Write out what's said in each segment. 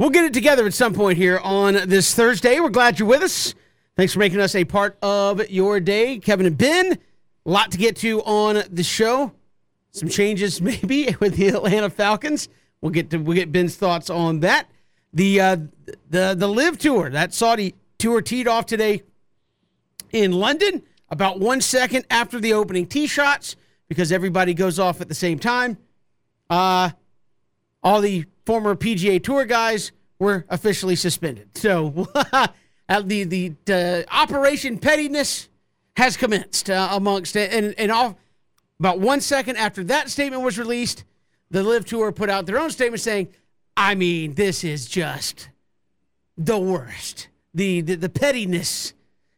We'll get it together at some point here on this Thursday. We're glad you're with us. Thanks for making us a part of your day. Kevin and Ben, a lot to get to on the show. Some changes maybe with the Atlanta Falcons. We'll get to we'll get Ben's thoughts on that. The uh, the the LIV tour, that Saudi tour teed off today in London about one second after the opening tee shots because everybody goes off at the same time. Uh, all the former PGA Tour guys were officially suspended. So the the uh, Operation Pettiness has commenced uh, amongst and and all, about one second after that statement was released, the LIV Tour put out their own statement saying, "I mean, this is just the worst. The the, the pettiness."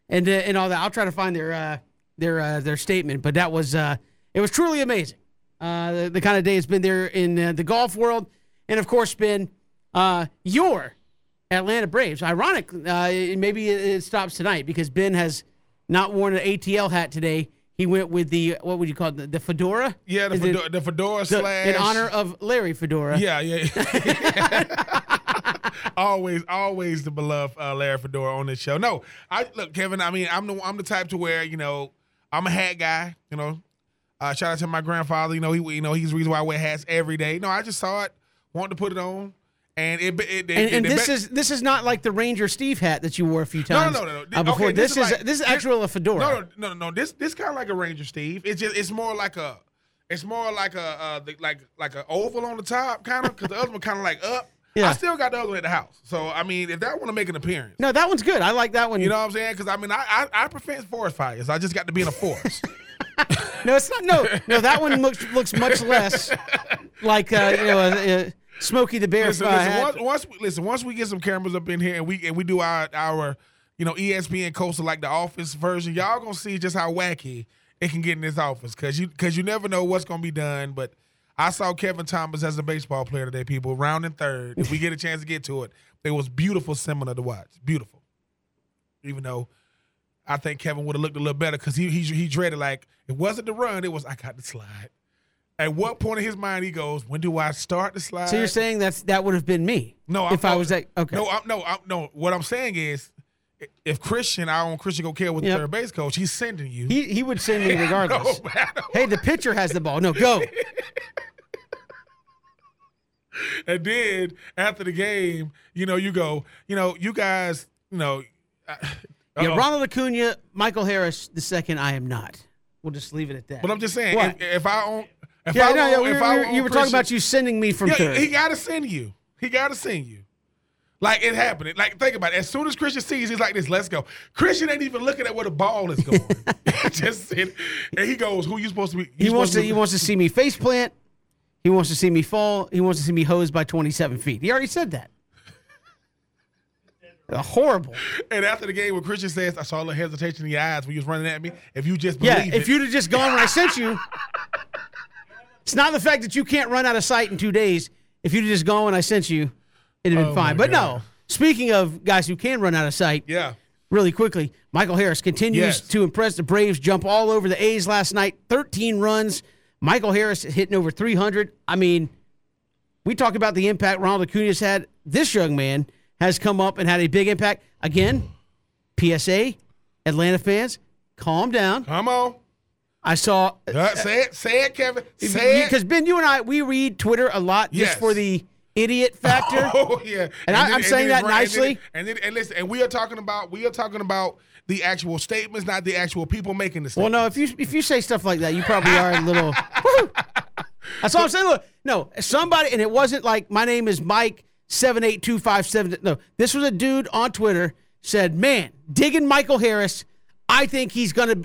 And, uh, and all that. I'll try to find their uh, their uh, their statement, but that was uh, it was truly amazing. Uh, the, the, kind of day it's been there in the golf world, and of course, been uh, your Atlanta Braves. Ironic, uh, maybe it stops tonight because Ben has not worn an ATL hat today. He went with the what would you call it, the, the fedora? Yeah, the, fedora, the fedora slash in honor of Larry Fedora. Yeah, yeah. always, always the beloved uh, Larry Fedora on this show. No, I look, Kevin. I mean, I'm the I'm the type to wear. you know I'm a hat guy. You know, uh, shout out to my grandfather. You know, he you know he's the reason why I wear hats every day. No, I just saw it, wanted to put it on. And it, it, it and, and this be- is this is not like the Ranger Steve hat that you wore a few times. No, no, no, no. Uh, before okay, this, this is, like, this is actual a fedora. No, no, no, no. This this kind of like a Ranger Steve. It's just it's more like a it's more like a uh, the, like like an oval on the top kind of because the other one kind of like up. Yeah. I still got the other one at the house. So I mean, if that want to make an appearance, no, that one's good. I like that one. You know what I'm saying? Because I mean, I, I, I prevent forest fires. I just got to be in a forest. no, it's not. No, no, that one looks looks much less like uh, you know. Uh, Smokey the Bear. Listen, listen once, once, listen, once we get some cameras up in here and we and we do our our you know ESPN coastal like the Office version, y'all gonna see just how wacky it can get in this office because you because you never know what's gonna be done, but I saw Kevin Thomas as a baseball player today, people, rounding third. If we get a chance to get to it, it was beautiful seminar to watch. Beautiful. Even though I think Kevin would have looked a little better because he, he he dreaded like it wasn't the run, it was I got the slide. At what point in his mind he goes, when do I start the slide? So you're saying that's that would have been me? No, if I'm, I was like okay. No, I'm, no, I'm, no. What I'm saying is, if Christian, our own Christian go care with yep. the third base coach, he's sending you. He he would send me regardless. no, hey, the pitcher has the ball. No, go. and then after the game, you know, you go, you know, you guys, you know. Uh, yeah, Ronald Acuna, Michael Harris, the second. I am not. We'll just leave it at that. But I'm just saying, if, if, I own, if yeah, I no, yeah, we, if we, I you were talking about you sending me from yeah, third. He got to send you. He got to send you. Like it happened. Like think about it. As soon as Christian sees, he's like this. Let's go. Christian ain't even looking at where the ball is going. just and he goes, "Who you supposed to be?" He wants to. to he wants to see me face plant. He wants to see me fall. He wants to see me hosed by 27 feet. He already said that. Uh, horrible. And after the game, when Christian says, "I saw a little hesitation in your eyes when you was running at me," if you just believe yeah, if it, you'd have just gone when I sent you, it's not the fact that you can't run out of sight in two days. If you'd just gone when I sent you, it'd have been oh fine. But God. no. Speaking of guys who can run out of sight, yeah. Really quickly, Michael Harris continues yes. to impress the Braves. Jump all over the A's last night. 13 runs. Michael Harris hitting over 300. I mean, we talk about the impact Ronald Acuna's had. This young man has come up and had a big impact. Again, PSA, Atlanta fans, calm down. Come on. I saw. Uh, say it, say it, Kevin. Say it. Because Ben, you and I, we read Twitter a lot just yes. for the idiot factor. Oh yeah, and, and I, am saying that nicely. And then, and, then, and listen, and we are talking about we are talking about the actual statements, not the actual people making the statements. Well, no, if you if you say stuff like that, you probably are a little. That's all I'm saying. Look, no, somebody, and it wasn't like my name is Mike seven eight two five seven. No, this was a dude on Twitter said, "Man, digging Michael Harris. I think he's gonna.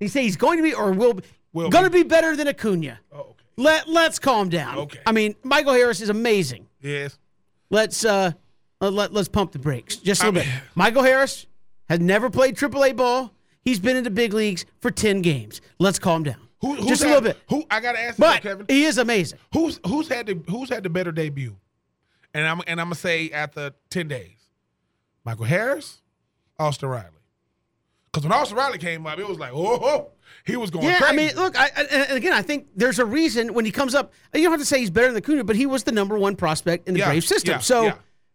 He say he's going to be or will, will gonna be. be better than Acuna. Oh, okay. Let let's calm down. Okay. I mean, Michael Harris is amazing. Yes. Let's uh let let's pump the brakes just a little I mean, bit. Michael Harris has never played AAA ball. He's been in the big leagues for ten games. Let's calm down. Who, just a little bit. Who I gotta ask but you, Kevin. He is amazing. Who's who's had the who's had the better debut? And I'm and I'm gonna say after ten days, Michael Harris, Austin Riley. Because when Austin Riley came up, it was like, oh, oh he was going. Yeah, crazy. I mean, look, I, and again, I think there's a reason when he comes up. You don't have to say he's better than Acuna, but he was the number one prospect in the yeah, Brave system. Yeah, so yeah.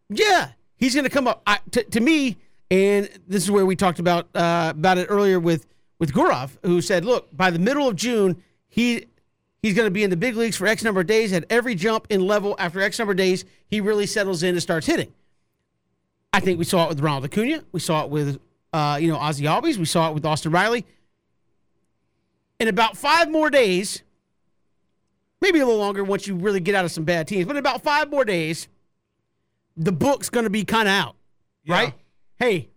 Yeah, he's going to come up. I, to, to me, and this is where we talked about uh, about it earlier with with Gurov, who said, "Look, by the middle of June, he he's going to be in the big leagues for X number of days. At every jump in level after X number of days, he really settles in and starts hitting." I think we saw it with Ronald Acuna. We saw it with uh, you know Ozzy Albies. We saw it with Austin Riley. In about five more days, maybe a little longer once you really get out of some bad teams, but in about five more days, the book's going to be kind of out, Yeah. right? Hey,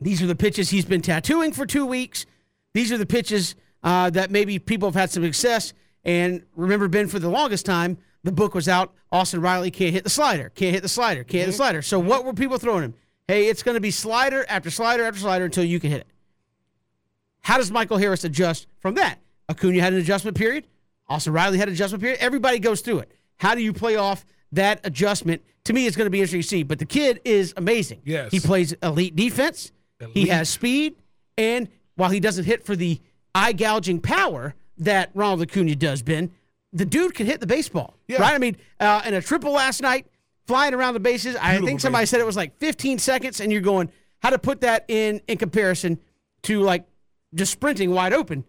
these are the pitches he's been tattooing for two weeks. These are the pitches uh, that maybe people have had some success. And remember, Ben, for the longest time, the book was out. Austin Riley can't hit the slider, can't hit the slider, can't hit the slider. So what were people throwing him? Hey, it's going to be slider after slider after slider until you can hit it. How does Michael Harris adjust from that? Acuna had an adjustment period. Austin Riley had an adjustment period. Everybody goes through it. How do you play off that adjustment? To me, it's going to be interesting to see. But the kid is amazing. Yes. He plays elite defense. Elite. He has speed. And while he doesn't hit for the eye gouging power that Ronald Acuna does, Ben, the dude can hit the baseball. Yeah. Right? I mean, uh, in a triple last night, flying around the bases, I Beautiful think somebody said it was like 15 seconds, and you're going, how to put that in in comparison to like just sprinting wide open.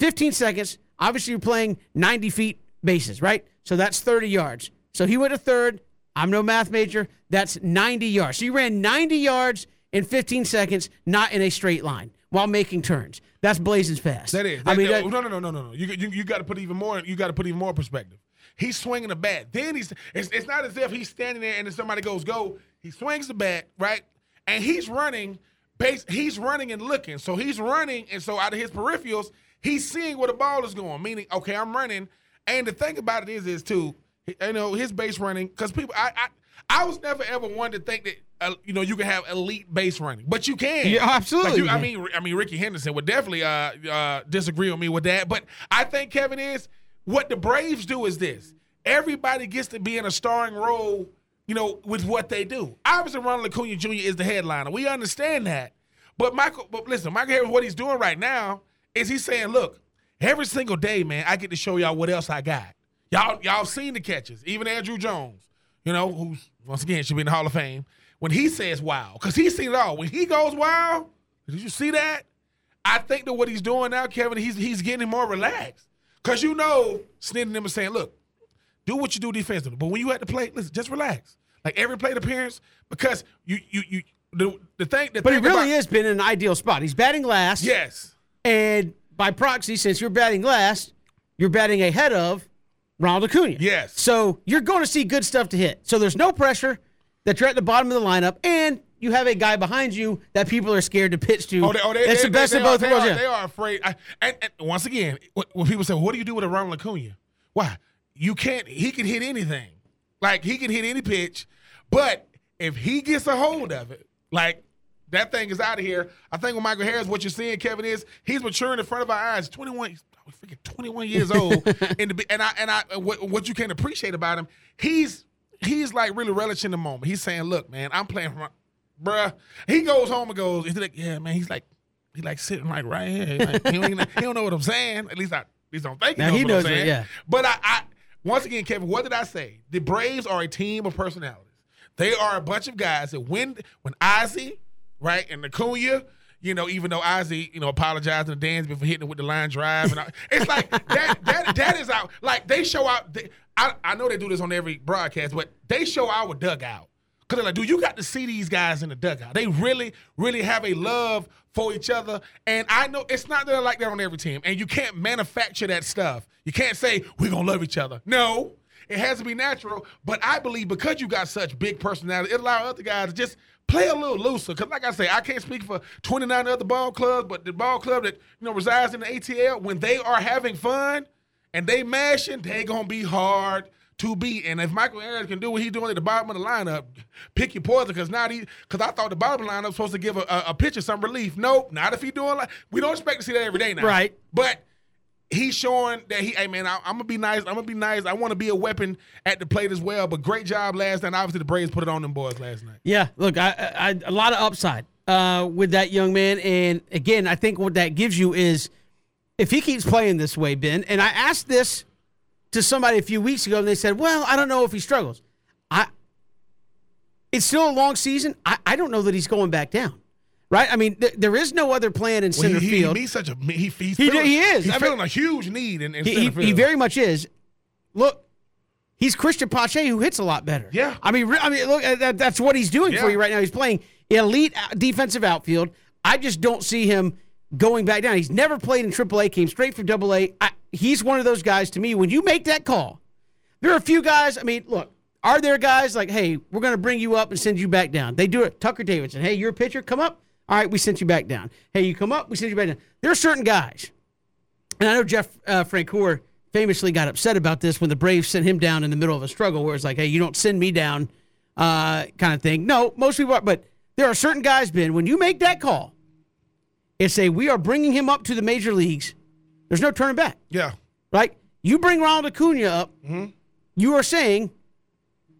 15 seconds. Obviously, you're playing 90 feet bases, right? So that's 30 yards. So he went to third. I'm no math major. That's 90 yards. So you ran 90 yards in 15 seconds, not in a straight line while making turns. That's blazing fast. That is. I mean, that- that- no, no, no, no, no, no. You you, you got to put even more. You got to put even more perspective. He's swinging the bat. Then he's. It's, it's not as if he's standing there and then somebody goes go. He swings the bat right, and he's running. Base. He's running and looking. So he's running, and so out of his peripherals, he's seeing where the ball is going. Meaning, okay, I'm running. And the thing about it is, is too, you know, his base running because people. I, I I was never ever one to think that uh, you know you can have elite base running, but you can. Yeah, absolutely Like you- I mean, I mean, Rickey Henderson would definitely uh, uh, disagree with me with that. But I think Kevin is what the Braves do is this: everybody gets to be in a starring role, you know, with what they do. Obviously, Ronald Acuna Jr. is the headliner. We understand that. But Michael, but listen, Michael Harris, what he's doing right now is he's saying, look, every single day, man, I get to show y'all what else I got. Y'all, y'all seen the catches, even Andruw Jones, you know, who's once again should be in the Hall of Fame. When he says wow, because he's seen it all. When he goes wow, did you see that? I think that what he's doing now, Kevin, he's he's getting more relaxed. Cause you know, Snit and them are saying, look, do what you do defensively. But when you at the plate, listen, just relax. Like every plate appearance, because you you you the the thing the but he thing really about, has been in an ideal spot. He's batting last. Yes. And by proxy, since you're batting last, you're batting ahead of Ronald Acuna. Yes. So you're going to see good stuff to hit. So there's no pressure that you're at the bottom of the lineup, and you have a guy behind you that people are scared to pitch to. Oh, they, oh, they, That's they, the best of both are, worlds. They yeah. are, they are afraid. I, and, and once again, when people say, "What do you do with a Ronald Acuna?" Why? You can't. He can hit anything. Like he can hit any pitch, but if he gets a hold of it, like that thing is out of here. I think with Michael Harris, what you're seeing, Kevin, is he's maturing in front of our eyes. 21, he's freaking 21 years old, and the, and I and I what, what you can appreciate about him, he's he's like really relishing the moment. He's saying, "Look, man, I'm playing for my." Bruh, he goes home and goes. He's like, yeah, man. He's like, he like sitting like right here. He, like, he, don't, he don't know what I'm saying. At least I, at least I don't think he Now knows he what knows I'm it, yeah. But I, I, once again, Kevin, what did I say? The Braves are a team of personalities. They are a bunch of guys that when when Ozzy, right, and Acuna, you know, even though Ozzy, you know, apologizing to Dansby for hitting it with the line drive, and I, it's like that that that is out. Like they show out. They, I I know they do this on every broadcast, but they show our dugout. Cause they're like, dude, you got to see these guys in the dugout. They really, really have a love for each other. And I know it's not that like that on every team. And you can't manufacture that stuff. You can't say, we're gonna love each other. No. It has to be natural. But I believe because you got such big personality, it allows other guys to just play a little looser. Cause like I say, I can't speak for 29 other ball clubs, but the ball club that you know resides in the ATL, when they are having fun and they mashing, they gonna be hard to be. And if Michael Harris can do what he's doing at the bottom of the lineup, pick your poison. Because not he, because I thought the bottom of the lineup was supposed to give a, a, a pitcher some relief. Nope, not if he doing like we don't expect to see that every day now. Right. but. He's showing that he, hey man, I, I'm gonna be nice. I'm gonna be nice. I want to be a weapon at the plate as well. But great job last night. Obviously, the Braves put it on them boys last night. Yeah, look, I, I, a lot of upside uh, with that young man, and again, I think what that gives you is if he keeps playing this way, Ben. And I asked this to somebody a few weeks ago, and they said, "Well, I don't know if he struggles." I, it's still a long season. I, I don't know that he's going back down. Right? I mean, th- there is no other plan in center he, he, field. he's such a he, he's He- feeling, he is. He's I mean- feeling a huge need in, in he, center he, field. he very much is. Look, he's Cristian Pache who hits a lot better. Yeah. I mean, I mean, look, uh, that, that's what he's doing for you right now. He's playing elite defensive outfield. I just don't see him going back down. He's never played in AAA. Came straight from AA. I, he's one of those guys to me. When you make that call, there are a few guys. I mean, look, are there guys like, hey, we're going to bring you up and send you back down? They do it. Tucker Davidson. Hey, you're a pitcher. Come up. All right, we sent you back down. Hey, you come up. We sent you back down. There are certain guys and I know Jeff uh, Francoeur famously got upset about this when the Braves sent him down in the middle of a struggle where it's like, hey, you don't send me down uh, kind of thing. No, most people are, but there are certain guys, Ben, when you make that call and say, we are bringing him up to the major leagues, there's no turning back, yeah. right? You bring Ronald Acuna up, Mm-hmm. you are saying,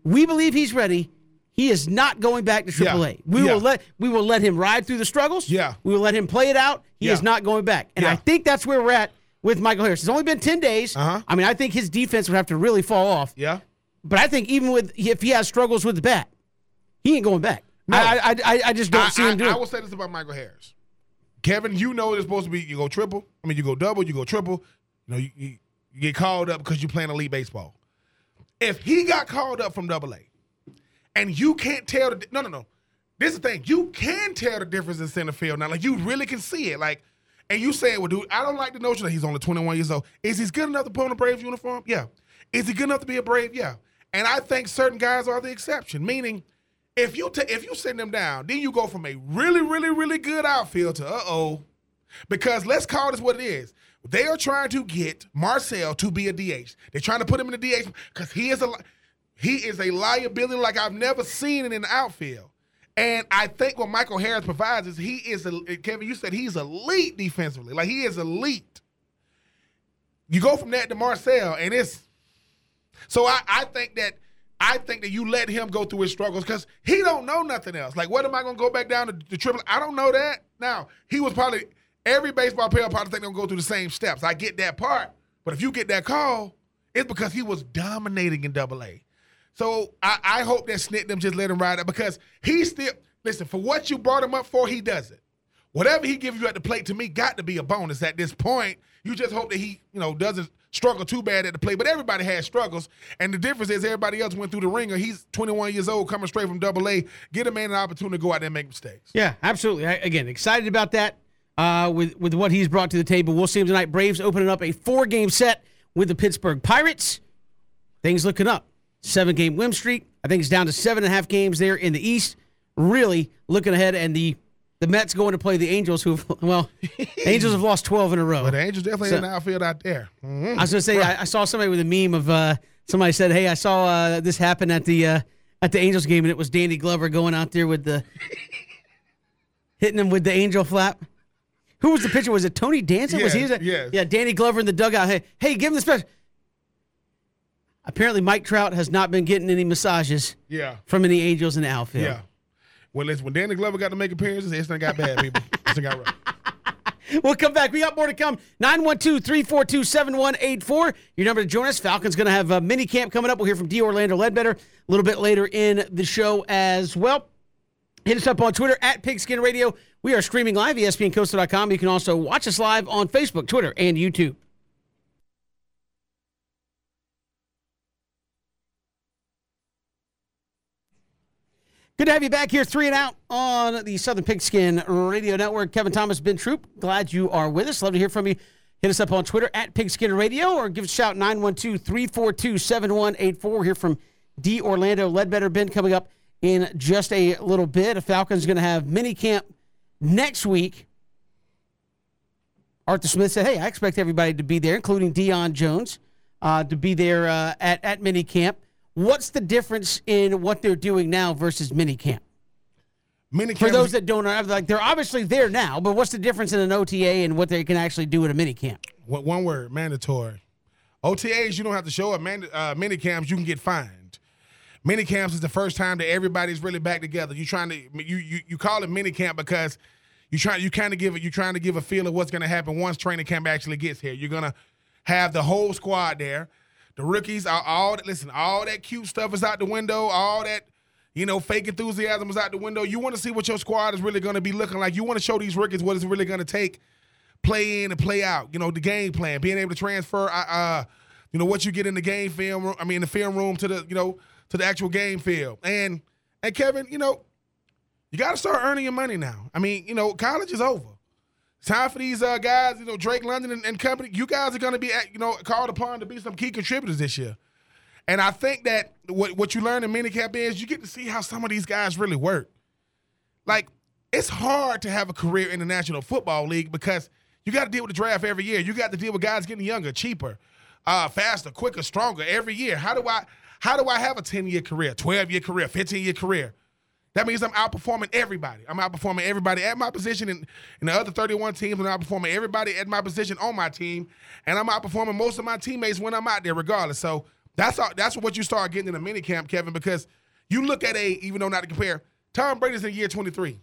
we believe he's ready. He is not going back to Yeah. AAA. We Yeah. will let we will let him ride through the struggles. Yeah. We will let him play it out. He Yeah. is not going back. And I think that's where we're at with Michael Harris. It's only been 10 days. Uh-huh. I mean, I think his defense would have to really fall off. Yeah. But I think even with if he has struggles with the bat, he ain't going back. No. I, I, I, I just don't I, see him I, doing I it. will say this about Michael Harris. Kevin, you know it's supposed to be you go triple. I mean, you go double, you go triple. You know, you, you, get called up because you're playing elite baseball. If he got called up from double A and you can't tell the no no no. This is the thing. You can tell the difference in center field now. Like you really can see it. Like, and you saying, well, dude, I don't like the notion that he's only 21 years old. Is he good enough to put on a Braves uniform? Yeah. Is he good enough to be a Brave? Yeah. And I think certain guys are the exception. Meaning, if you if you send them down, then you go from a really, really, really good outfield to uh oh. Because let's call this what it is. They are trying to get Marcell to be a DH. They're trying to put him in the DH because he is a he is a liability like I've never seen in an outfield. And I think what Michael Harris provides is he is a Kevin. You said he's elite defensively, like he is elite. You go from that to Marcell, and it's so I, I think that I think that you let him go through his struggles because he don't know nothing else. Like, what am I going to go back down to the triple? I don't know that. Now he was probably every baseball player probably think they're going to go through the same steps. I get that part, but if you get that call, it's because he was dominating in Double A. So I, I hope that Snit them just let him ride it because he still listen for what you brought him up for. He does it. Whatever he gives you at the plate to me got to be a bonus at this point. You just hope that he, you know, doesn't struggle too bad at the plate. But everybody has struggles, and the difference is everybody else went through the ringer. He's 21 years old, coming straight from Double A. Get a man an opportunity to go out there and make mistakes. Yeah, absolutely. I, again, excited about that uh, with with what he's brought to the table. We'll see him tonight. Braves opening up a four game set with the Pittsburgh Pirates. Things looking up. Seven game win streak. I think it's down to seven and a half games there in the East. Really looking ahead, and the the Mets going to play the Angels, who well, Angels have lost twelve in a row. But the Angels definitely So- in the outfield out there. Mhm. I was gonna say I, I saw somebody with a meme of uh, somebody said, "Hey, I saw uh, this happen at the uh, at the Angels game, and it was Danny Glover going out there with the hitting him with the angel flap." Who was the pitcher? Was it Tony Danson? was he? Yes. Yeah, Danny Glover in the dugout. Hey, hey, give him the special. Apparently, Mike Trout has not been getting any massages Yeah. from any Angels in the outfield. Yeah. Well, listen, when Danny Glover got to make appearances, it's not got bad, people. It's done got rough. We'll come back. We got more to come. 912 342 7184. Your number to join us. Falcons going to have a mini camp coming up. We'll hear from D. Orlando Ledbetter a little bit later in the show as well. Hit us up on Twitter at Pigskin Radio. We are streaming live, ESPNCoastal.com. You can also watch us live on Facebook, Twitter, and YouTube. Good to have you back here, three and out on the Southern Pigskin Radio Network. Kevin Thomas, Ben Troupe, glad you are with us. Love to hear from you. Hit us up on Twitter at Pigskin Radio or give us a shout 912 342 7184. Hear from D. Orlando Ledbetter. Ben coming up in just a little bit. The Falcons going to have mini camp next week. Arthur Smith said, Hey, I expect everybody to be there, including Deion Jones, uh, to be there uh, at, at mini camp. What's the difference in what they're doing now versus mini camp? Many For those that don't know, like they're obviously there now, but what's the difference in an OTA and what they can actually do at a mini camp? One one word, mandatory. OTAs, you don't have to show up. Man, uh, mini camps, you can get fined. Mini camps is the first time that everybody's really back together. You're trying to you you, you call it mini camp because you try you kind of give it you're trying to give a feel of what's going to happen once training camp actually gets here. You're gonna have the whole squad there. The rookies are all listen. All that cute stuff is out the window. All that you know, fake enthusiasm is out the window. You want to see what your squad is really going to be looking like. You want to show these rookies what it's really going to take, play in and play out. You know, the game plan, being able to transfer, uh, uh, you know, what you get in the game film. I mean, the film room to the, you know, to the actual game field. And and Kevin, you know, you got to start earning your money now. I mean, you know, college is over. Time for these uh, guys, you know, Drake London and, and company. You guys are going to be, you know, called upon to be some key contributors this year. And I think that what what you learn in minicamp is you get to see how some of these guys really work. Like it's hard to have a career in the National Football League because you got to deal with the draft every year. You got to deal with guys getting younger, cheaper, uh, faster, quicker, stronger every year. How do I how do I have a 10-year career, 12-year career, 15-year career? That means I'm outperforming everybody. I'm outperforming everybody at my position and, and the other 31 teams, I'm outperforming everybody at my position on my team. And I'm outperforming most of my teammates when I'm out there, regardless. So that's all, that's what you start getting in a mini camp, Kevin, because you look at a, even though not to compare, Tom Brady's in year 23.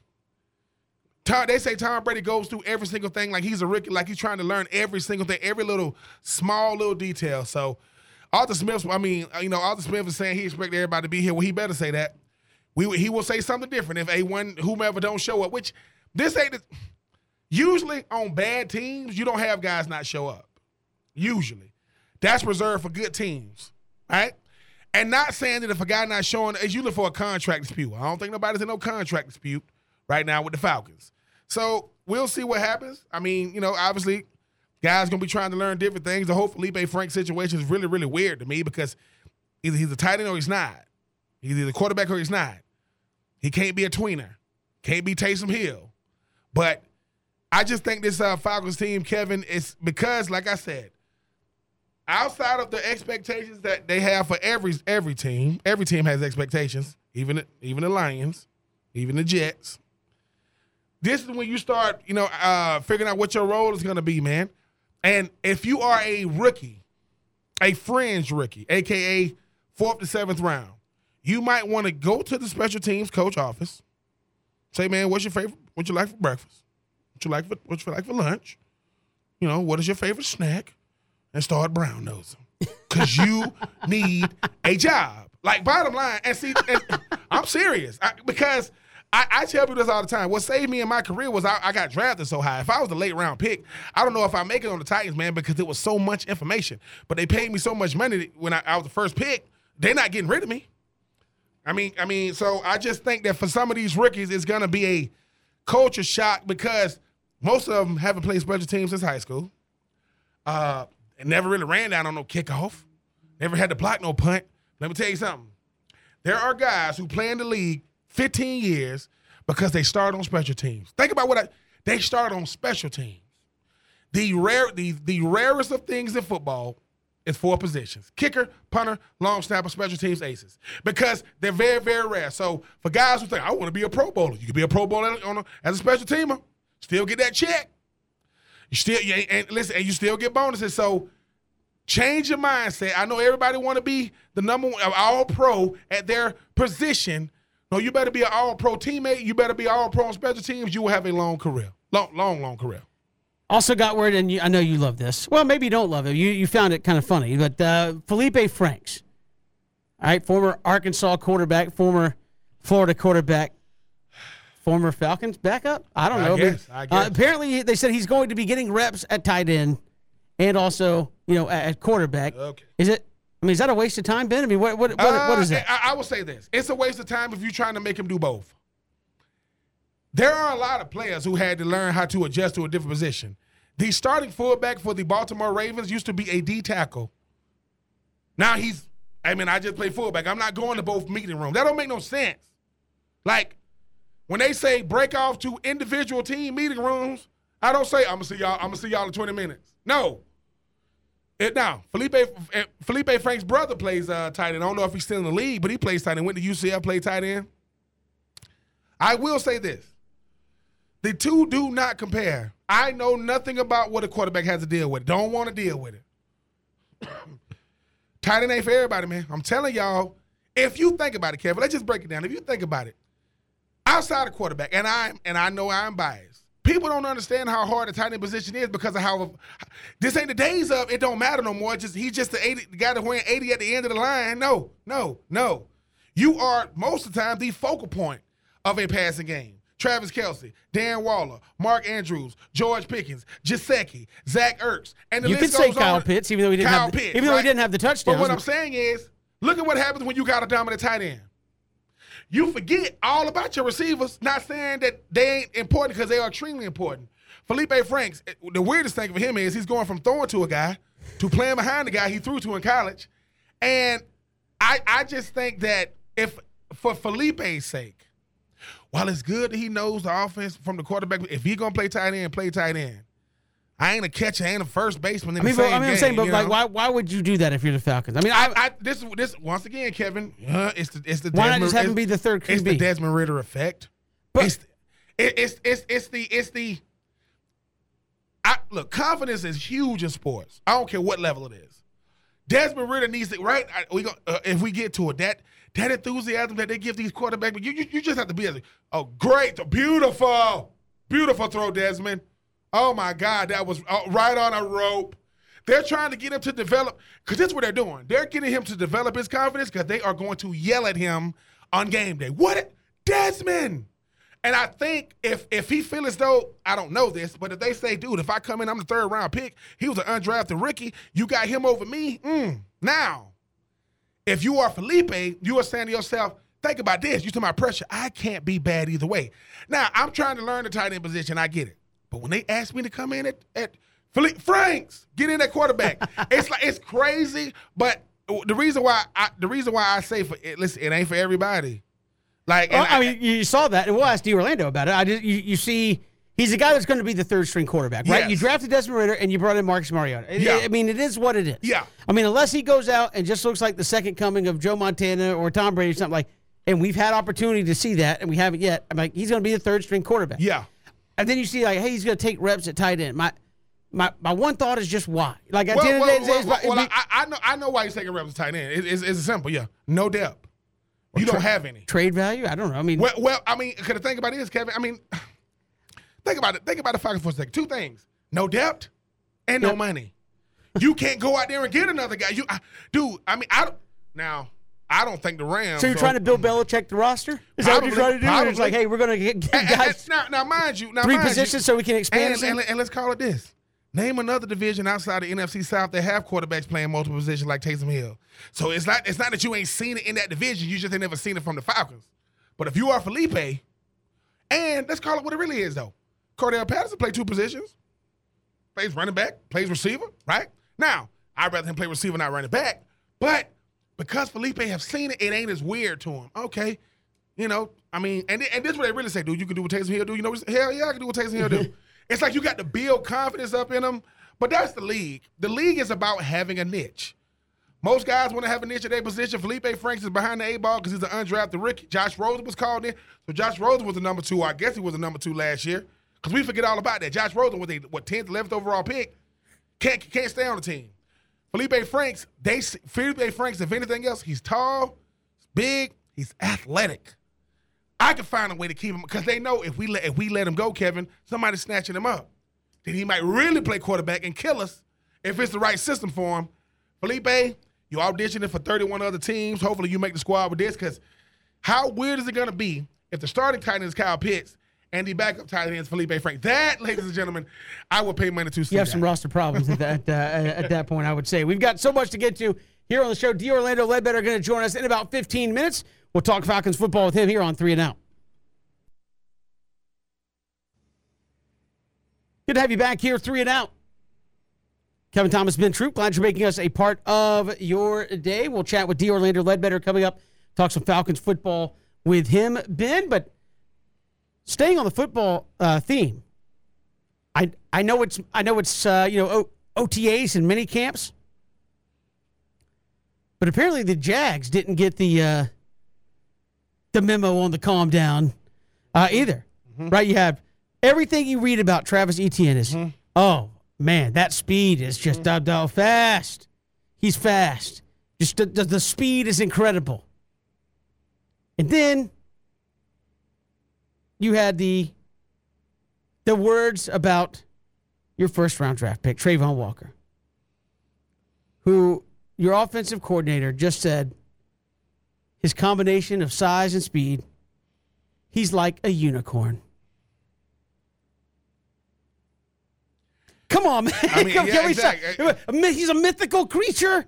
Tom, they say Tom Brady goes through every single thing like he's a rookie, like he's trying to learn every single thing, every little small little detail. So Arthur Smith, I mean, you know, Arthur Smith is saying he expected everybody to be here. Well, he better say that. We he will say something different if A1 whomever don't show up. Which this ain't usually on bad teams you don't have guys not show up. Usually, that's reserved for good teams, right? And not saying that if a guy not showing is usually for a contract dispute. I don't think nobody's in no contract dispute right now with the Falcons. So we'll see what happens. I mean, you know, obviously, guys gonna be trying to learn different things. The whole Felipe Frank situation is really, really weird to me because either he's a tight end or he's not. He's either quarterback or he's not. He can't be a tweener. Can't be Taysom Hill. But I just think this uh, Falcons team, Kevin, is because, like I said, outside of the expectations that they have for every every team, every team has expectations. Even even the Lions, even the Jets. This is when you start, you know, uh, figuring out what your role is going to be, man. And if you are a rookie, a fringe rookie, aka fourth to seventh round, you might want to go to the special teams coach office. Say, man, what's your favorite? What you like for breakfast? What you like for what you like for lunch? You know, what is your favorite snack? And start brown nosing. Cause you need a job. Like bottom line, and see, and I'm serious. I, because I, I tell people this all the time. What saved me in my career was I, I got drafted so high. If I was the late round pick, I don't know if I make it on the Titans, man, because it was so much information. But they paid me so much money when I, I was the first pick. They're not getting rid of me. I mean, I mean, so I just think that for some of these rookies, it's gonna be a culture shock because most of them haven't played special teams since high school. Uh, and never really ran down on no kickoff. Never had to block no punt. Let me tell you something. There are guys who play in the league 15 years because they started on special teams. Think about what I, they started on special teams. The rare, the, the rarest of things in football is four positions: kicker, punter, long snapper, special teams, aces. Because they're very, very rare. So for guys who think I want to be a Pro Bowler, you can be a Pro Bowler a, as a special teamer, still get that check. You still, you and listen, and you still get bonuses. So change your mindset. I know everybody want to be the number one uh, all pro at their position. No, you better be an all pro teammate. You better be all pro on special teams. You will have a long career, long, long, long career. Also got word, and you, I know you love this. Well, maybe you don't love it. You you found it kind of funny, but uh, Felipe Franks, all right, former Arkansas quarterback, former Florida quarterback, former Falcons backup. I don't I know. guess, but, I Uh, apparently, they said he's going to be getting reps at tight end, and also you know at, at quarterback. Okay. Is it? I mean, is that a waste of time, Ben? I mean, what what what, what is Uh, that? I, I will say this: it's a waste of time if you're trying to make him do both. There are a lot of players who had to learn how to adjust to a different position. The starting fullback for the Baltimore Ravens used to be a D tackle. Now he's, I mean, I just play fullback. I'm not going to both meeting rooms. That don't make no sense. Like when they say break off to individual team meeting rooms, I don't say I'm gonna see y'all. I'm gonna see y'all in 20 minutes. No, it now Felipe eh, Felipe Frank's brother plays uh, tight end. I don't know if he's still in the league, but he plays tight end. Went to UCF, played tight end. I will say this: the two do not compare. I know nothing about what a quarterback has to deal with. Don't want to deal with it. tight end ain't for everybody, man. I'm telling y'all. If you think about it, Kevin, let's just break it down. If you think about it, outside of quarterback, and I'm and I know I'm biased. People don't understand how hard the tight end position is because of how this ain't the days of it don't matter no more. Just he's just the 80 the guy that wearing 80 at the end of the line. No, no, no. You are most of the time the focal point of a passing game. Travis Kelce, Dan Waller, Mark Andrews, George Pickens, Jaceki, Zach Ertz, and the You could list say Kyle on. Pitts, even though he didn't Kyle have the, Pitts, even though right? he didn't have the touchdowns. But what I'm saying is, look at what happens when you got a dominant tight end. You forget all about your receivers. Not saying that they ain't important because they are extremely important. Felipe Franks, eh, the weirdest thing for him is he's going from throwing to a guy to playing behind the guy he threw to in college. And I, I just think that if for Felipe's sake, while it's good that he knows the offense from the quarterback, if he gonna play tight end, play tight end. I ain't a catcher, I ain't a first baseman in I mean, the but, I mean, I'm saying, but like, know? why, why would you do that if you're the Falcons? I mean, I, I, this this once again, Kevin. Uh, it's the it's the why not just have him be the third It's the QB? Desmond Ridder effect. But- it's, it, it's it's it's the it's the. I look, confidence is huge in sports. I don't care what level it is. Desmond Ridder needs to right. I, we go uh, if we get to it that that enthusiasm that they give these quarterbacks. You you, you just have to be a oh great, beautiful, beautiful throw, Desmond. Oh my God, that was uh, right on a rope. They're trying to get him to develop because that's what they're doing. They're getting him to develop his confidence because they are going to yell at him on game day. What, Desmond? And I think if if he feel as though I don't know this, but if they say, dude, if I come in, I'm the third round pick. He was an undrafted rookie. You got him over me. Mm. Now, if you are Felipe, you are saying to yourself, think about this. You talking about pressure. I can't be bad either way. Now, I'm trying to learn the tight end position. I get it. But when they ask me to come in at, at Felipe Franks, get in at quarterback, it's like it's crazy. But the reason why I, the reason why I say for it, listen, it ain't for everybody. Like, Well, and I mean, you saw that, and we'll ask D. Orlando about it. I just, you, you see, he's a guy that's going to be the third string quarterback, right? Yes. You drafted Desmond Ridder, and you brought in Marcus Mariota. Yeah. I mean, it is what it is. Yeah. I mean, unless he goes out and just looks like the second coming of Joe Montana or Tom Brady or something like, and we've had opportunity to see that, and we haven't yet. I'm like, he's going to be the third string quarterback. yeah. And then you see, like, hey, he's going to take reps at tight end. My, my, my one thought is just why. Like at Well, the end well, of the day, well, well, well, be- I, I know I know why he's taking reps at tight end. It, it's, it's simple, yeah. No depth. You don't have any. trade value. I don't know. I mean, Well, well, I mean, could I think about this, Kevin? I mean, think about it. Think about the Falcons for a second. Two things: no depth and no Yep. money. You can't go out there and get another guy. You, I, dude. I mean, I don't. Now, I don't think the Rams. so you're trying to Bill Belichick the roster? Is that what you're trying to do? It's like, hey, we're going to get, get And- and- guys and now, now, mind you, now three mind you- positions so we can expand. and, and, and let's call it this. Name another division outside the NFC South that have quarterbacks playing multiple positions like Taysom Hill. So it's not it's not that you ain't seen it in that division. You just ain't never seen it from the Falcons. But if you are Felipe, and let's call it what it really is though. Cordell Patterson play two positions. Plays running back, plays receiver, right? Now, I'd rather him play receiver, not running back. But because Felipe have seen it, it ain't as weird to him. Okay. You know, I mean, and, and this is what they really say, dude. You can do what Taysom Hill do. You know, what- hell yeah, I can do what Taysom Hill do. it's like you got to build confidence up in them. But that's the league. The league is about having a niche. Most guys want to have a niche at their position. Felipe Franks is behind the eight ball because he's an undrafted rookie. Josh Rosen was called in. So Josh Rosen was the number two. I guess he was the number two last year. Because we forget all about that. Josh Rosen was a what 10th, 11th overall pick. Can't can't stay on the team. Felipe Franks, they Felipe Franks, if anything else, he's tall, he's big, he's athletic. I can find a way to keep him because they know if we let if we let him go, Kevin, somebody's snatching him up. Then he might really play quarterback and kill us if it's the right system for him. Felipe, you auditioning for 31 other teams. Hopefully you make the squad with this because how weird is it to be if the starting tight end is Kyle Pitts and the backup tight end is Felipe Frank? That, ladies and gentlemen, I would pay money to see You have some roster problems at that uh, at that point. I would say we've got so much to get to here on the show. D. Orlando Ledbetter going to join us in about 15 minutes. We'll talk Falcons football with him here on Three and Out. Good to have you back here, Three and Out. Kevin Thomas, Ben Troupe, glad you're making us a part of your day. We'll chat with D. Orlando Ledbetter coming up. Talk some Falcons football with him, Ben. But staying on the football uh, theme, I I know it's I know it's uh, you know o- OTAs and mini camps, but apparently the Jags didn't get the uh, the memo on the calm down uh, either. Right? You have everything you read about Travis Etienne is oh man that speed is just mm da fast. He's fast. Just the, the, the speed is incredible. And then you had the the words about your first round draft pick, Trayvon Walker, who your offensive coordinator just said his combination of size and speed, he's like a unicorn. Come on, man. I mean, Come- yeah, exactly. stop? A myth- He's a mythical creature.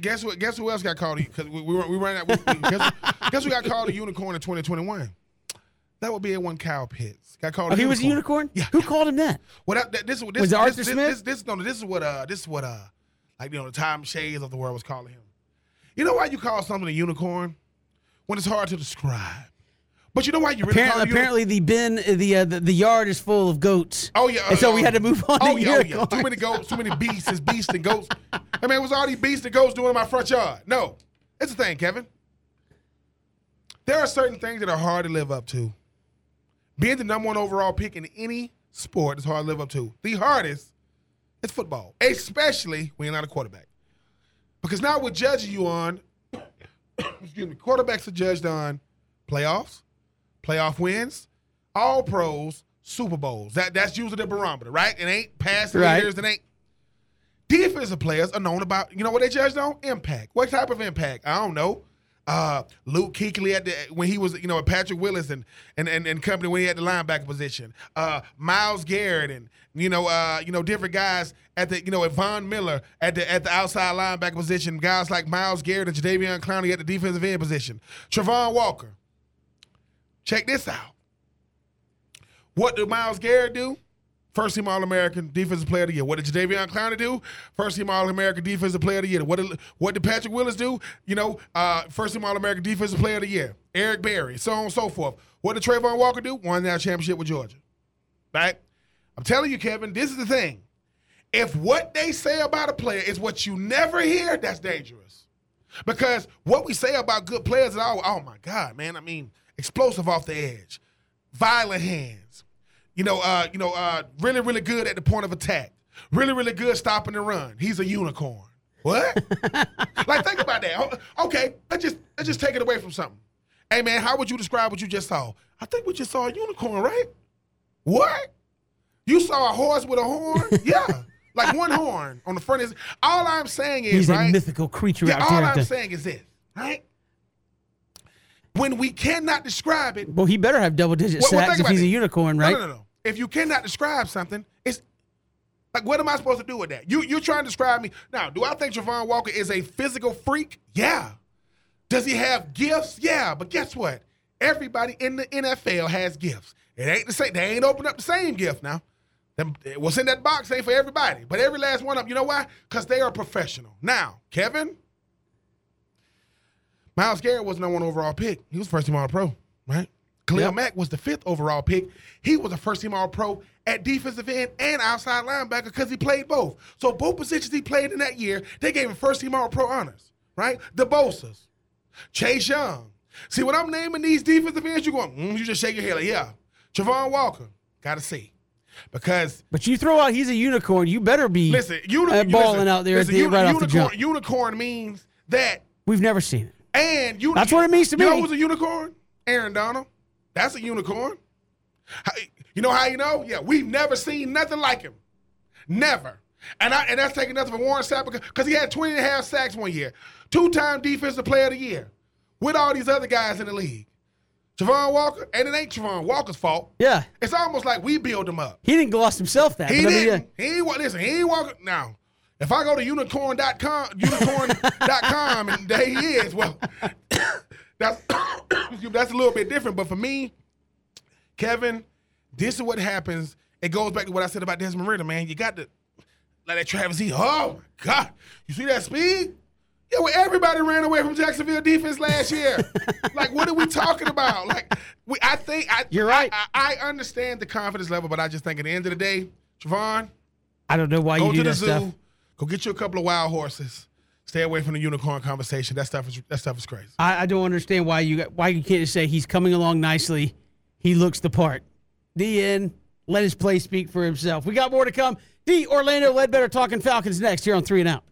Guess what? Guess who else got called? Because we, we, we ran out. We- guess, guess who got called a unicorn in 2021? That would be a one Kyle Pitts. Got called. Oh, he was a unicorn? Yeah. Who called him that? What that- this, this, Was this, it Arthur this, Smith? This, this, no, this is what uh this is what uh like you know the Tom Shades of the world was calling him. You know why you call something a unicorn? When it's hard to describe. But you know why you really Apparently, a apparently the bin, the, uh, the the yard is full of goats. Oh yeah, and so we uh, had to move on. Oh to yeah, oh, yeah. Too many goats, too many beasts. It's beasts and goats. I mean, it was all these beasts and goats doing in my front yard. No, it's the thing, Kevin. There are certain things that are hard to live up to. Being the number one overall pick in any sport is hard to live up to. The hardest is football, especially when you're not a quarterback, because now we're judging you on. excuse me, quarterbacks are judged on playoffs, playoff wins, all pros, Super Bowls. That that's usually the barometer, right? It ain't past Right. years. It ain't. Defensive players are known about. You know what they judged on? Impact. What type of impact? I don't know. Uh, Luke Kuechly at the when he was you know Patrick Willis and and, and and company when he had the linebacker position. Uh, Myles Garrett and you know uh, you know different guys at the you know Von Miller at the at the outside linebacker position. Guys like Myles Garrett and Jadeveon Clowney at the defensive end position. Travon Walker. Check this out. What did Myles Garrett do? First team All American, Defensive Player of the Year. What did Jadeveon Clowney do? First team All American, Defensive Player of the Year. What did what did Patrick Willis do? You know, uh, first team All American, Defensive Player of the Year. Eric Berry, so on and so forth. What did Trayvon Walker do? Won that championship with Georgia. Right? I'm telling you, Kevin, this is the thing. If what they say about a player is what you never hear, that's dangerous. Because what we say about good players is all, oh my God, man. I mean, explosive off the edge, violent hands, you know, uh, you know, uh, really, really good at the point of attack, really, really good stopping the run. He's a unicorn. What? like, think about that. Okay, let's just let's just take it away from something. Hey man, how would you describe what you just saw? I think we just saw a unicorn, right? What? You saw a horse with a horn? yeah. Like one horn on the front is all I'm saying is He's right. a mythical creature Yeah, out all there. All I'm saying is this, right? When we cannot describe it, well, he better have double digit Well, well, sacks think if he's a unicorn, right? no, no, no, no. If you cannot describe something, it's like, what am I supposed to do with that? You you're trying to describe me now? Do I think Javon Walker is a physical freak? Yeah. Does he have gifts? Yeah. But guess what? Everybody in the NFL has gifts. It ain't the same. They ain't open up the same gift now. Them, what's in that box ain't for everybody, but every last one of them. You know why? Because they are professional. Now, Kevin, Myles Garrett was no one overall pick. He was first team All Pro, right? Khalil Yep. Mack was the fifth overall pick. He was a first team All Pro at defensive end and outside linebacker because he played both. So both positions he played in that year, they gave him first team All Pro honors, right? The Bosa's, Chase Young. See, when I'm naming these defensive ends, you're going, mm, you just shake your head like, yeah. Javon Walker, got to see. Because But you throw out he's a unicorn, you better be. listen, uni- Uh, balling listen, out there at listen, the- uni- right off the jump. unicorn means that We've never seen it. and you, That's what it means to you me. know who's a unicorn? Aaron Donald. That's a unicorn. You know how you know? Yeah, we've never seen nothing like him. Never. And I, and that's taking nothing from Warren Sapp because he had 20 and a half sacks one year. Two-time defensive player of the year with all these other guys in the league. Javon Walker, and it ain't Javon Walker's fault. Yeah. It's almost like we build him up. He didn't gloss himself that. He but I mean, didn't. He ain't listen. He ain't walking now. If I go to unicorn.com, unicorn.com, and there he is, well, that's that's a little bit different. But for me, Kevin, this is what happens. It goes back to what I said about Desmond Ridder, man. You got to like that Travis E. Oh my God, you see that speed? Yeah, well, everybody ran away from Jacksonville defense last year. like, what are we talking about? Like, we, I think I, You're right. I, I understand the confidence level, but I just think at the end of the day, Javon, I don't know why you do to the that zoo, stuff. go get you a couple of wild horses. Stay away from the unicorn conversation. That stuff is that stuff is crazy. I, I don't understand why you why you can't just say he's coming along nicely. He looks the part. The end. Let his play speak for himself. We got more to come. D. Orlando Ledbetter talking Falcons next here on Three and Out.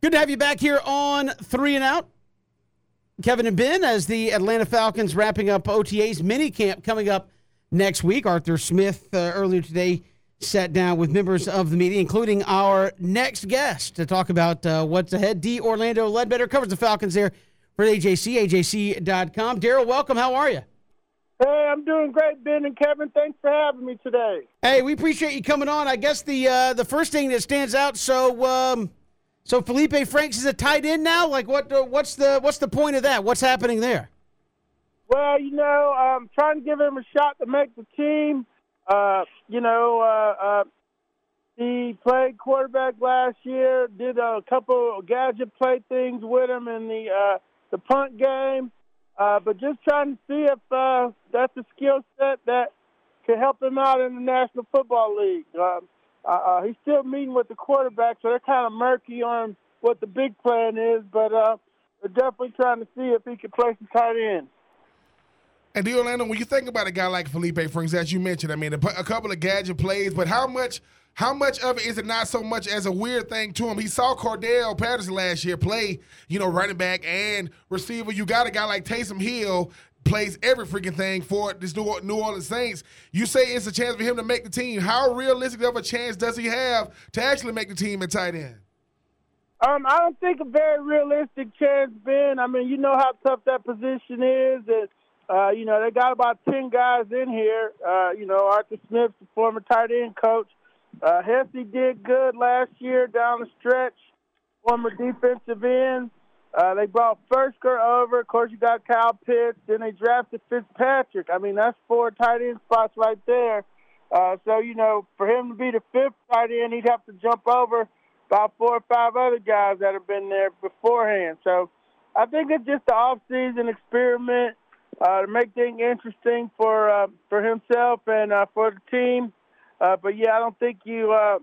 Good to have you back here on Three and Out. Kevin and Ben, as the Atlanta Falcons wrapping up OTA's mini camp coming up next week. Arthur Smith uh, earlier today sat down with members of the media, including our next guest, to talk about uh, what's ahead. D. Orlando Ledbetter covers the Falcons there for AJC, AJC.com. Daryl, welcome. How are you? Hey, I'm doing great, Ben and Kevin. Thanks for having me today. Hey, we appreciate you coming on. I guess the uh, the first thing that stands out. So, um, so Felipe Franks is a tight end now. Like, what? Uh, what's the what's the point of that? What's happening there? Well, you know, I'm trying to give him a shot to make the team. Uh, you know, uh, uh, he played quarterback last year. Did a couple gadget play things with him in the uh, the punt game. Uh, but just trying to see if uh, that's a skill set that could help him out in the National Football League. Um, uh, uh, he's still meeting with the quarterback, so they're kind of murky on what the big plan is. But uh, they're definitely trying to see if he can play some tight end. And D. Orlando, when you think about a guy like Felipe Franks, as you mentioned, I mean, a, a couple of gadget plays, but how much – how much of it is it not so much as a weird thing to him? He saw Cordarrelle Patterson last year play, you know, running back and receiver. You got a guy like Taysom Hill plays every freaking thing for this New Orleans Saints. You say it's a chance for him to make the team. How realistic of a chance does he have to actually make the team at tight end? Um, I don't think a very realistic chance, Ben. I mean, you know how tough that position is, and uh, you know they got about ten guys in here. Uh, you know, Arthur Smith, the former tight end coach. Uh, Hesse did good last year down the stretch, former defensive end. Uh, they brought Firkser over. Of course, you got Kyle Pitts. Then they drafted Fitzpatrick. I mean, that's four tight end spots right there. Uh, so, you know, for him to be the fifth tight end, he'd have to jump over about four or five other guys that have been there beforehand. So I think it's just an off-season experiment uh, to make things interesting for uh, for himself and uh, for the team. Uh, but yeah, I don't think you. Uh,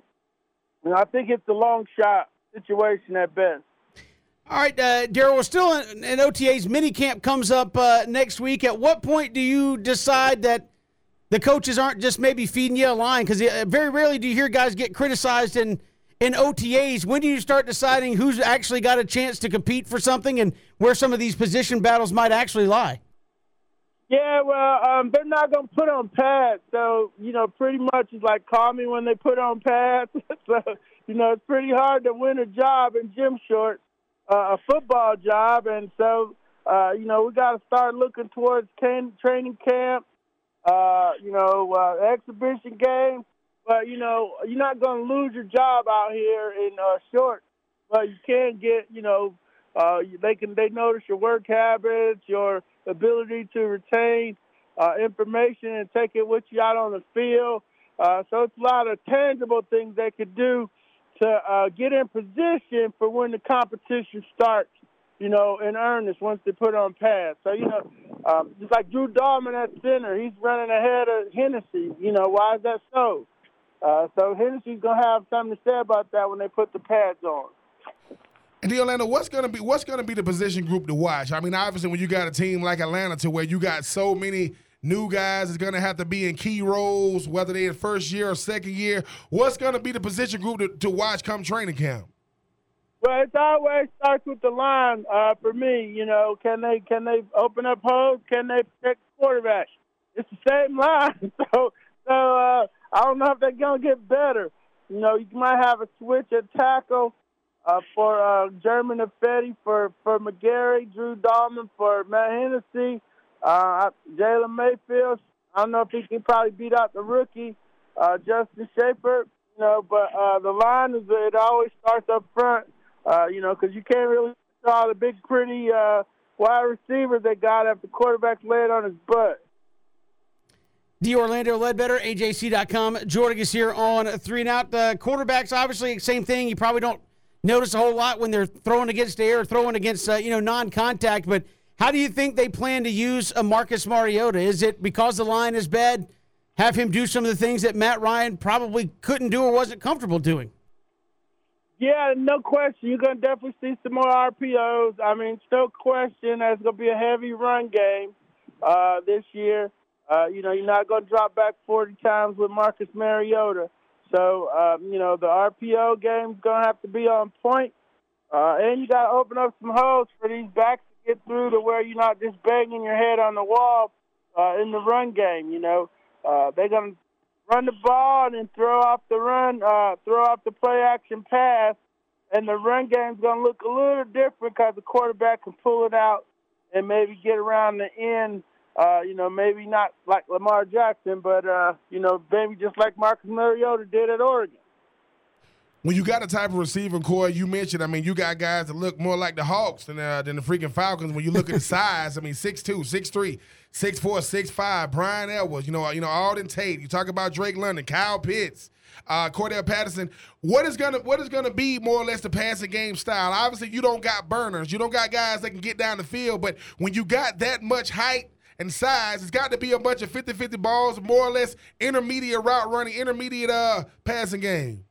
I think it's a long shot situation at best. All right, uh, Daryl, we're still in, in OTA's mini camp comes up uh, next week. At what point do you decide that the coaches aren't just maybe feeding you a line? Because very rarely do you hear guys get criticized in in OTAs. When do you start deciding who's actually got a chance to compete for something and where some of these position battles might actually lie? Yeah, well, um, they're not going to put on pads. So, you know, pretty much it's like call me when they put on pads. so, you know, it's pretty hard to win a job in gym shorts, uh, a football job. And so, uh, you know, we got to start looking towards can- training camp, uh, you know, uh, exhibition games. But, you know, you're not going to lose your job out here in uh, shorts. But you can get, you know, uh, they can they notice your work habits, your ability to retain uh, information and take it with you out on the field. Uh, so it's a lot of tangible things they could do to uh, get in position for when the competition starts, you know, in earnest once they put on pads. So, you know, um, just like Drew Dalman at center, he's running ahead of Hennessy. You know, why is that so? Uh, so Hennessy's going to have something to say about that when they put the pads on. And Orlando, what's gonna be what's gonna be the position group to watch? I mean, obviously, when you got a team like Atlanta, to where you got so many new guys, it's gonna have to be in key roles, whether they're first year or second year. What's gonna be the position group to, to watch come training camp? Well, it always starts with the line uh, for me. You know, can they can they open up holes? Can they protect the quarterback? It's the same line. So, so uh, I don't know if they're gonna get better. You know, you might have a switch at tackle uh, for uh, Germain Ifedi, for, for McGary, Drew Dalman, for Matt Hennessy, uh, Jalen Mayfield. I don't know if he can probably beat out the rookie, uh, Justin Shaffer, you know, but uh, the line is it always starts up front, uh, you know, because you can't really saw the big, pretty uh, wide receiver they got after quarterback laid on his butt. D. Orlando Ledbetter, AJC.com. Jordan is here on three and out. The quarterbacks, obviously, same thing. You probably don't notice a whole lot when they're throwing against air, throwing against uh, you know non-contact. But how do you think they plan to use a Marcus Mariota? Is it because the line is bad? Have him do some of the things that Matt Ryan probably couldn't do or wasn't comfortable doing. Yeah, no question. You're to definitely see some more RPOs. I mean, no question going to be a heavy run game uh, this year. Uh, you know, you're not to drop back 40 times with Marcus Mariota. So, um, you know, the RPO game's going to have to be on point. Uh, and you got to open up some holes for these backs to get through to where you're not just banging your head on the wall uh, in the run game. You know, uh, they're going to run the ball and then throw off the run, uh, throw off the play action pass, and the run game's gonna look a little different because the quarterback can pull it out and maybe get around the end. Uh, you know, maybe not like Lamar Jackson, but uh, you know, maybe just like Marcus Mariota did at Oregon. When you got a type of receiver core, you mentioned, I mean, you got guys that look more like the Hawks than, uh, than the freaking Falcons. When you look at the size, I mean, 6'2", 6'3", 6'4", 6'5", Bryan Edwards, you know, you know, Auden Tate. You talk about Drake London, Kyle Pitts, uh, Cordarrelle Patterson. What is gonna what is gonna be more or less the passing game style? Obviously, you don't got burners. You don't got guys that can get down the field. But when you got that much height and size, it's got to be a bunch of 50-50 balls, more or less intermediate route running, intermediate uh passing game.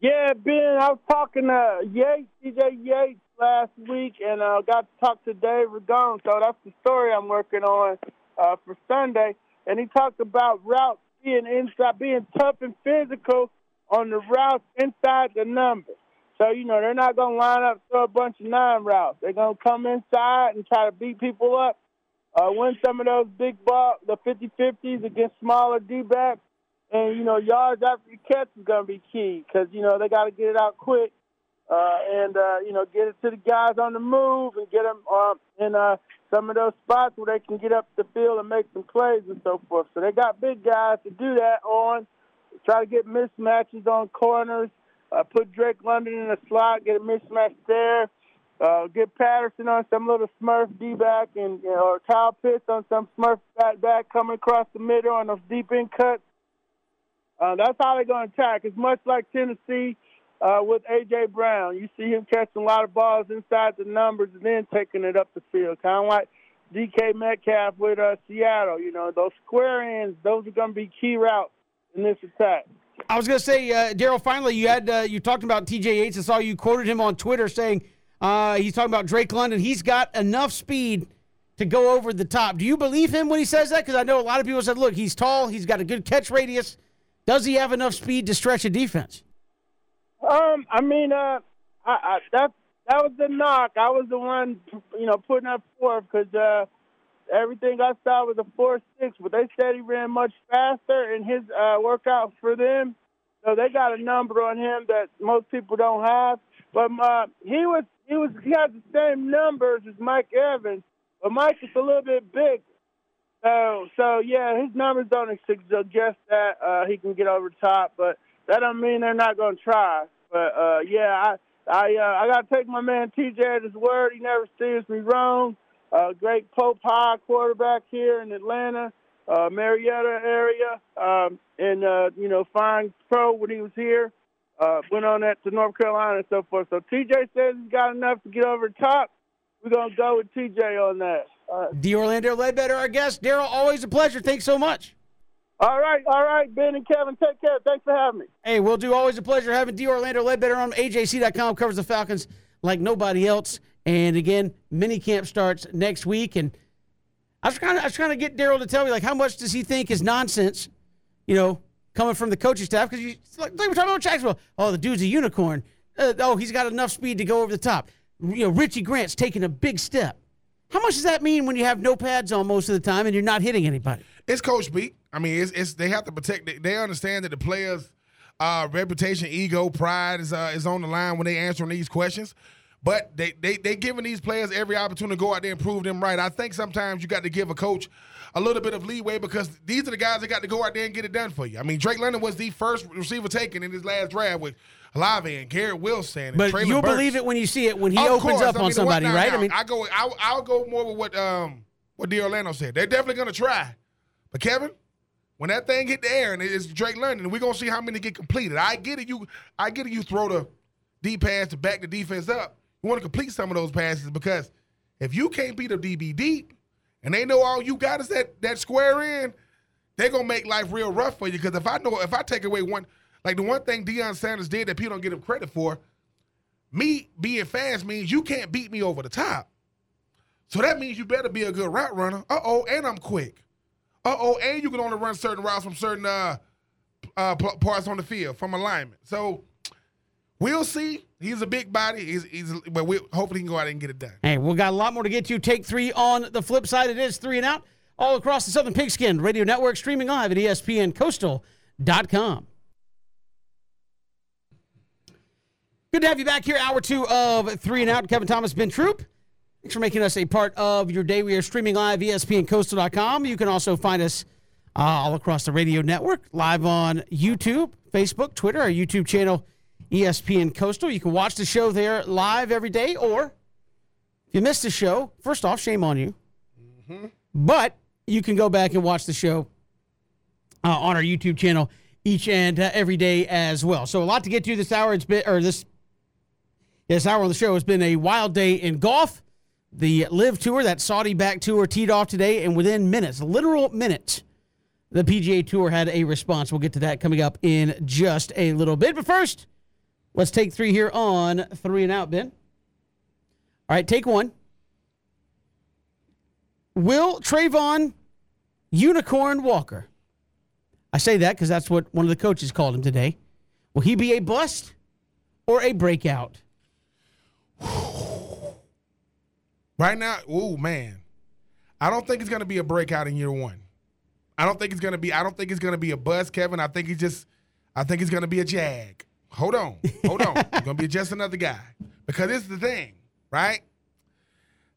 Yeah, Ben, I was talking to Yates, TJ Yates last week, and uh, got to talk to Dave Ragone. So that's the story I'm working on uh, for Sunday. And he talked about routes being inside, being tough and physical on the routes inside the numbers. So, you know, they're not going to line up throw a bunch of nine routes. They're going to come inside and try to beat people up, uh, win some of those big ball, the 50-50s against smaller D-backs. And, you know, yards after you catch is going to be key because, you know, they got to get it out quick uh, and, uh, you know, get it to the guys on the move and get them uh, in uh, some of those spots where they can get up the field and make some plays and so forth. So they got big guys to do that on. Try to get mismatches on corners. Uh, put Drake London in the slot, get a mismatch there. Uh, get Patterson on some little Smurf D back, and you know, or Kyle Pitts on some Smurf back back coming across the middle on those deep in cuts. Uh, that's how they're going to attack. It's much like Tennessee uh, with A.J. Brown. You see him catching a lot of balls inside the numbers and then taking it up the field, kind of like DK Metcalf with uh, Seattle. You know, those square ends, those are going to be key routes in this attack. I was going to say, uh, Daryl. Finally, you had uh, you talked about T.J. Yates. I saw you quoted him on Twitter saying uh, he's talking about Drake London. He's got enough speed to go over the top. Do you believe him when he says that? Because I know a lot of people said, "Look, he's tall. He's got a good catch radius. Does he have enough speed to stretch a defense?" Um, I mean, uh, I, I that that was the knock. I was the one, you know, putting up fourth because uh, everything I saw was a four six, but they said he ran much faster in his uh, workout for them. So they got a number on him that most people don't have. But uh, he was he was he has the same numbers as Mike Evans, but Mike is a little bit big. So so yeah, his numbers don't suggest that uh, he can get over top, but that don't mean they're not to try. But uh, yeah, I I uh, I got to take my man TJ at his word. He never steers me wrong. Uh, great Pope High quarterback here in Atlanta, uh, Marietta area, um, and uh, you know, fine pro when he was here. Uh, went on that to North Carolina and so forth. So TJ says he's got enough to get over the top. We're gonna go with TJ on that. Uh, D. Orlando Ledbetter, our guest. Daryl, always a pleasure. Thanks so much. all right, all right, Ben and Kevin, take care. Thanks for having me. Hey, we'll do always a pleasure having D. Orlando Ledbetter on AJC.com. Covers the Falcons like nobody else. And again, mini camp starts next week. And I was trying to, I was trying to get Daryl to tell me like how much does he think is nonsense, you know, coming from the coaching staff because you like, like we're talking about Jacksonville. Oh, the dude's a unicorn. Uh, oh, he's got enough speed to go over the top. You know, Richie Grant's taking a big step. How much does that mean when you have no pads on most of the time and you're not hitting anybody? It's coach beat. I mean, it's, it's they have to protect. They, understand that the players' uh, reputation, ego, pride is uh, is on the line when they answering these questions. But they they they giving these players every opportunity to go out there and prove them right. I think sometimes you got to give a coach a little bit of leeway because these are the guys that got to go out there and get it done for you. I mean, Drake London was the first receiver taken in his last draft with Olave and Garrett Wilson. And But Traylon you'll Burks. believe it when you see it when he Of opens course. up I on somebody, now- right? now, I mean, I go. I'll, I'll go more with what um what D. Orlando said. They're definitely gonna try, but Kevin, when that thing hit the air and it's Drake London, we're gonna see how many get completed. I get it. You, I get it. You throw the D pass to back the defense up. You want to complete some of those passes because if you can't beat a DB deep and they know all you got is that that square in, they're gonna make life real rough for you. Because if I know if I take away one, like the one thing Deion Sanders did that people don't give him credit for, me being fast means you can't beat me over the top. So that means you better be a good route runner. Uh oh, and I'm quick. Uh oh, and you can only run certain routes from certain uh, uh, parts on the field from alignment. So we'll see. He's a big body. He's, he's but we hopefully he can go out and get it done. Hey, we got a lot more to get to. Take three on the flip side. It is three and out. all across the Southern Pigskin Radio Network, streaming live at ESPNCoastal.com. Good to have you back here, hour two of Three and Out. Kevin Thomas, Ben Troupe. Thanks for making us a part of your day. We are streaming live, ESPNCoastal.com. You can also find us uh, all across the radio network, live on YouTube, Facebook, Twitter, our YouTube channel, ESPN Coastal. You can watch the show there live every day, or if you missed the show, first off, shame on you. But you can go back and watch the show uh, on our YouTube channel each and uh, every day as well. So a lot to get to this hour. It's been or this this hour on the show has been a wild day in golf. The LIV Tour, that Saudi back tour, teed off today, and within minutes, literal minutes, the PGA Tour had a response. We'll get to that coming up in just a little bit. But first, let's take three here on three and out, Ben. All right, take one. Will Travon Unicorn Walker? I say that because that's what one of the coaches called him today. Will he be a bust or a breakout? Right now, oh man, I don't think it's gonna be a breakout in year one. I don't think it's gonna be. I don't think it's gonna be a bust, Kevin. I think he's just. I think it's gonna be a jag. Hold on, hold on. It's gonna be just another guy because it's the thing, right?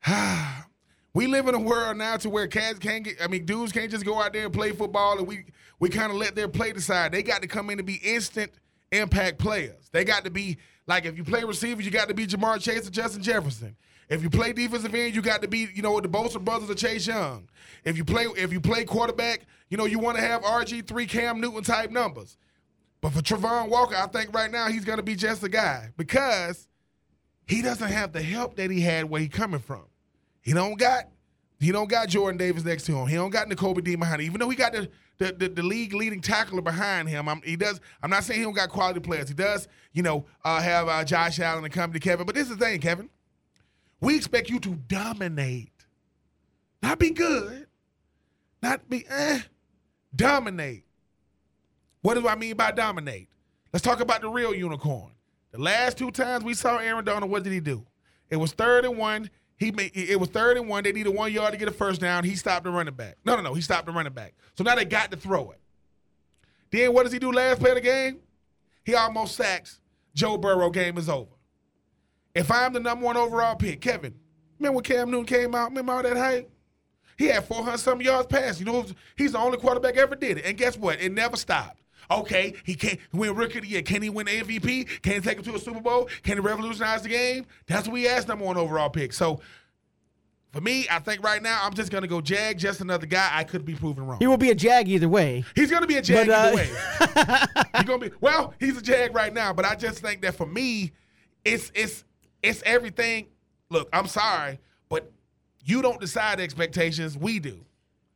we live in a world now to where cats can't get. I mean, dudes can't just go out there and play football, and we we kind of let their play decide. They got to come in and be instant impact players. They got to be like if you play receivers, you got to be Ja'Marr Chase or Justin Jefferson. If you play defensive end, you got to be, you know, the Bosa brothers or Chase Young. If you play, if you play quarterback, you know, you want to have RG three Cam Newton type numbers. But for Travon Walker, I think right now he's going to be just a guy because he doesn't have the help that he had where he coming from. He don't got he don't got Jordan Davis next to him. He don't got Nakobe Dean behind him. Even though he got the the, the, the league leading tackler behind him, I'm, he does. I'm not saying he don't got quality players. He does, you know, uh, have uh, Josh Allen and company, Kevin. But this is the thing, Kevin. We expect you to dominate, not be good, not be eh, dominate. What do I mean by dominate? Let's talk about the real unicorn. The last two times we saw Aaron Donald, what did he do? It was third and one. He made it was third and one. They needed one yard to get a first down. He stopped the running back. No, no, no. He stopped the running back. So now they got to throw it. Then what does he do last play of the game? He almost sacks. Joe Burrow game is over. If I'm the number one overall pick, Kevin, remember when Cam Newton came out? Remember all that hype? He had 400 some yards passing. You know, he's the only quarterback ever did it. And guess what? It never stopped. Okay, he can't win rookie of the year. Can he win MVP? Can he take him to a Super Bowl? Can he revolutionize the game? That's what we asked number one overall pick. So for me, I think right now I'm just gonna go Jag, just another guy. I could be proven wrong. He will be a jag either way. He's gonna be a Jag But, uh, either way. he's gonna be well, he's a Jag right now, but I just think that for me, it's it's it's everything. Look, I'm sorry, but you don't decide expectations, we do.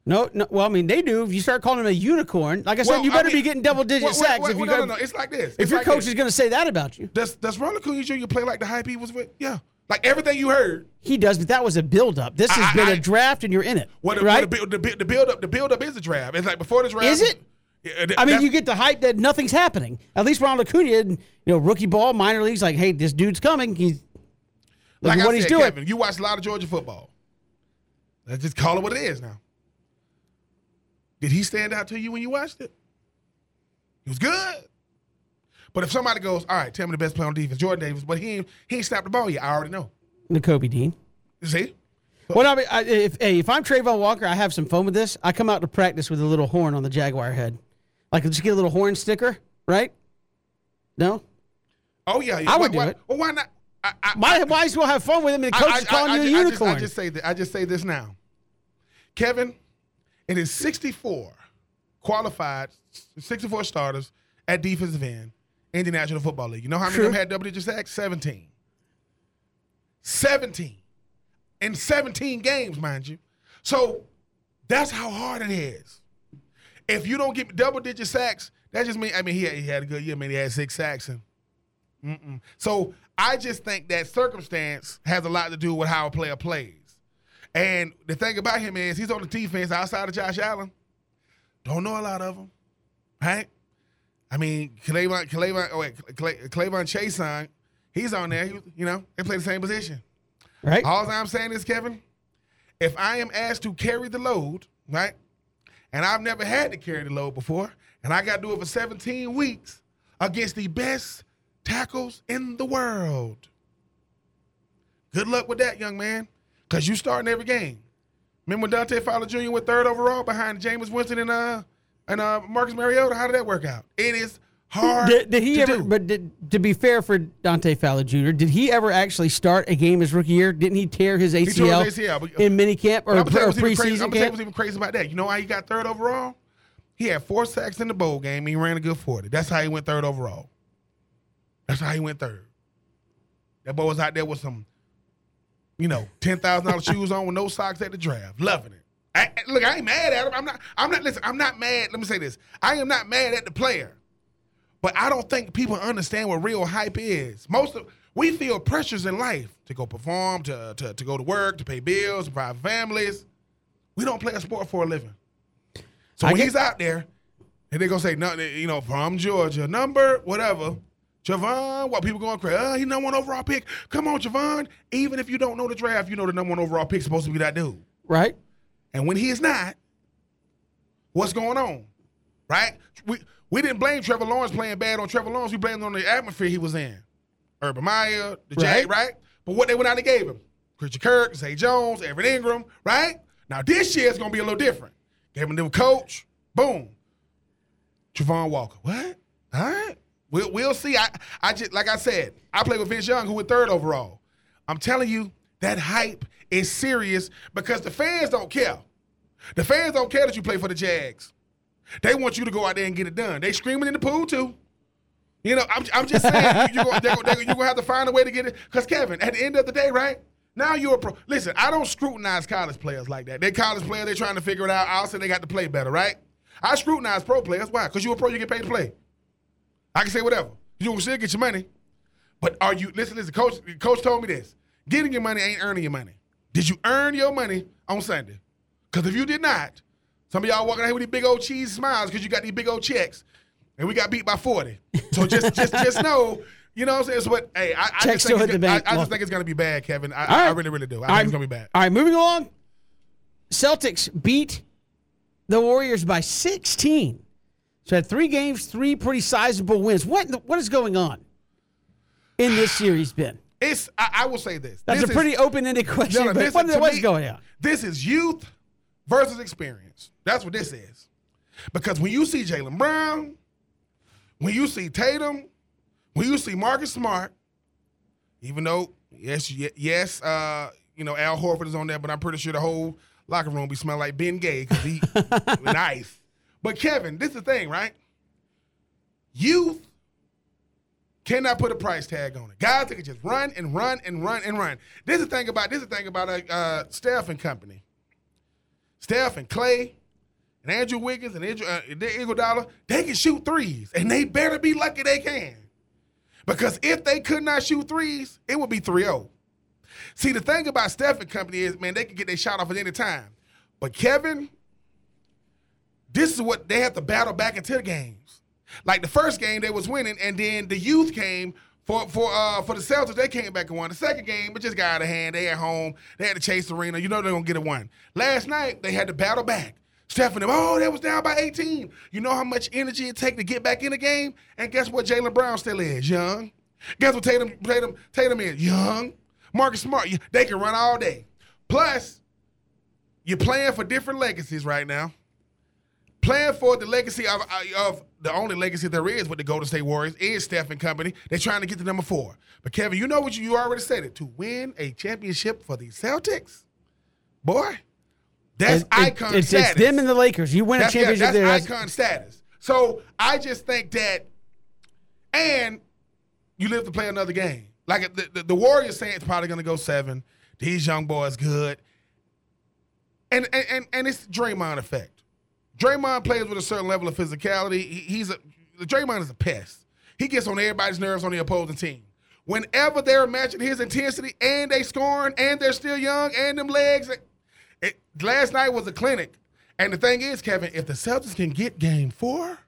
No, no. Well, I mean, they do. If you start calling him a unicorn, like I said, Well, you I better mean- be getting double digit Well, sacks well, if you well, go. no, no, no, it's like this. if your like coach this. is going to say that about you, Does does Ronald Acuna Jr. play like the hype he was with? Yeah. Like everything you heard. he does. But that was a build up. This has I- been I- a draft, and you're in it, What the, right? the, build- the, build- the build up the build up is a draft. It's like before the draft. Is it? I mean, you get the hype that nothing's happening. At least Ronald Acuna, you know, rookie ball, minor leagues, like, hey, this dude's coming. He's like at I what he's doing. Kevin, you watch a lot of Georgia football. Let's just call it what it is now. Did he stand out to you when you watched it? He was good. But if somebody goes, all right, tell me the best player on defense, Jordan Davis, but he ain't, he ain't snapped the ball yet. I already know. Nakobe Dean. See? Well, I mean, I, if hey, if I'm Travon Walker, I have some fun with this. I come out to practice with a little horn on the Jaguar head, like just get a little horn sticker, right? No, Oh yeah, yeah. I would why, do why- it. Well, why not? I, I, might might as well have fun with him. And the coach I- is calling you a I- I just- unicorn. I just say that. I just say this now. Kevin, it is 64 qualified, 64 starters at defensive end in the National Football League. You know how many of them had double digit sacks? 17. 17. In 17 games, mind you. So that's how hard it is. If you don't get double digit sacks, that just means, I mean, he had, he had a good year. I mean, he had six sacks and Mm-mm. So I just think that circumstance has a lot to do with how a player plays. And the thing about him is he's on the defense outside of Josh Allen. Don't know a lot of them, right? I mean, K'Lavon, K'Lavon, oh wait, Clay, K'Lavon Chaisson, he's on there. He, you know, they play the same position. right? All I'm saying is, Kevin, if I am asked to carry the load right? And I've never had to carry the load before, and I got to do it for 17 weeks against the best tackles in the world. Good luck with that, young man, because you starting every game. Remember when Dante Fowler Jr. went third overall behind Jameis Winston and uh and uh Marcus Mariota? How did that work out? It is hard. Did, did he to ever? do. But did, to be fair for Dante Fowler Jr., did he ever actually start a game his rookie year? Didn't he tear his ACL, his ACL, but- in minicamp or, I'm gonna tell you or even crazy. I'm preseason gonna tell you what's even crazy about that. You know how he got third overall? He had four sacks in the bowl game. He ran a good forty. That's how he went third overall. That's how he went third. That boy was out there with some, you know, ten thousand dollars shoes on with no socks at the draft, loving it. I, look, I ain't mad at him. I'm not. I'm not. Listen, I'm not mad. Let me say this. I am not mad at the player, but I don't think people understand what real hype is. Most of we feel pressures in life to go perform, to to, to go to work, to pay bills, to provide families. We don't play a sport for a living. So I when get- he's out there, and they're gonna say nothing, you know, from Georgia, number whatever. Javon, what people going crazy? Uh, he number one overall pick. Come on, Javon. Even if you don't know the draft, you know the number one overall pick supposed to be that dude. right? And when he is not, what's going on? Right? We we didn't blame Trevor Lawrence playing bad on Trevor Lawrence. We blamed him on the atmosphere he was in. Urban Meyer, the Jag, Right. right? But what they went out and gave him? Christian Kirk, Zay Jones, Evan Engram, right? Now this year is gonna be a little different. Gave him a new coach. Boom. Travon Walker. What? All right. We'll, we'll see. I, I just like I said, I play with Vince Young, who was third overall. I'm telling you, that hype is serious because the fans don't care. The fans don't care that you play for the Jags. They want you to go out there and get it done. They screaming in the pool too. You know, I'm, I'm just saying, you, you're going you're gonna have to find a way to get it. Because Kevin, at the end of the day, right? Now you're a pro. Listen, I don't scrutinize college players like that. They're college players, they're trying to figure it out. I'll say they got to play better, right? I scrutinize pro players. Why? Because you're a pro, you get paid to play. I can say whatever. You gonna still get your money. But are you listen, listen, coach coach told me this. Getting your money ain't earning your money. Did you earn your money on Sunday? Because if you did not, some of y'all walking out here with these big old cheese smiles because you got these big old checks. And we got beat by 40. So just just just know, you know what I'm saying? So what hey, I, I just still think it's the gonna- bank. I, I just think it's gonna be bad, Kevin. I, All I really, really do. I think right. it's gonna be bad. All right, moving along. Celtics beat the Warriors by 16. So had three games, three pretty sizable wins. What what is going on in this series, Ben? It's I, I will say this. That's This a is- pretty open-ended question. No, no, but this- what, to what's me, going on? This is youth versus experience. That's what this is. Because when you see Jaylen Brown, when you see Tatum, when you see Marcus Smart, even though yes, yes, uh, you know Al Horford is on there, but I'm pretty sure the whole locker room be smelling like Bengay because he nice. But Kevin, this is the thing, right? Youth cannot put a price tag on it. Guys that can just run and run and run and run. This is the thing about this is the thing about uh, Steph and company. Steph and Clay and Andrew Wiggins and Andrew, uh, Iguodala, they can shoot threes, and they better be lucky they can. Because if they could not shoot threes, it would be 3-0. See, the thing about Steph and company is, man, they can get their shot off at any time. But Kevin, this is what they have to battle back into the games. Like the first game, they was winning, and then the youth came for for uh for the Celtics. They came back and won. The second game, it just got out of hand. They at home. They had to chase the arena. You know they're gonna get it one. Last night they had to battle back. Steph and them, oh, they was down by 18. You know how much energy it take to get back in the game? And guess what? Jaylen Brown still is young. Guess what? Tatum Tatum Tatum is young. Marcus Smart, they can run all day. Plus, you're playing for different legacies right now playing for the legacy of, uh, of the only legacy there is with the Golden State Warriors is Steph and company. They're trying to get to number four. But Kevin, you know what you, you already said it to win a championship for the Celtics, boy. That's It- it- icon it's, status. it's them and the Lakers. You win a That's, yeah, championship that's there. that's- icon status. So I just think that, and you live to play another game. Like the, the, the Warriors saying it's probably going to go seven. These young boys good, and and and, and it's Draymond effect. Draymond plays with a certain level of physicality. He, he's a Draymond is a pest. He gets on everybody's nerves on the opposing team. Whenever they're matching his intensity and they scoring and they're still young and them legs, it, last night was a clinic. And the thing is, Kevin, if the Celtics can get game four,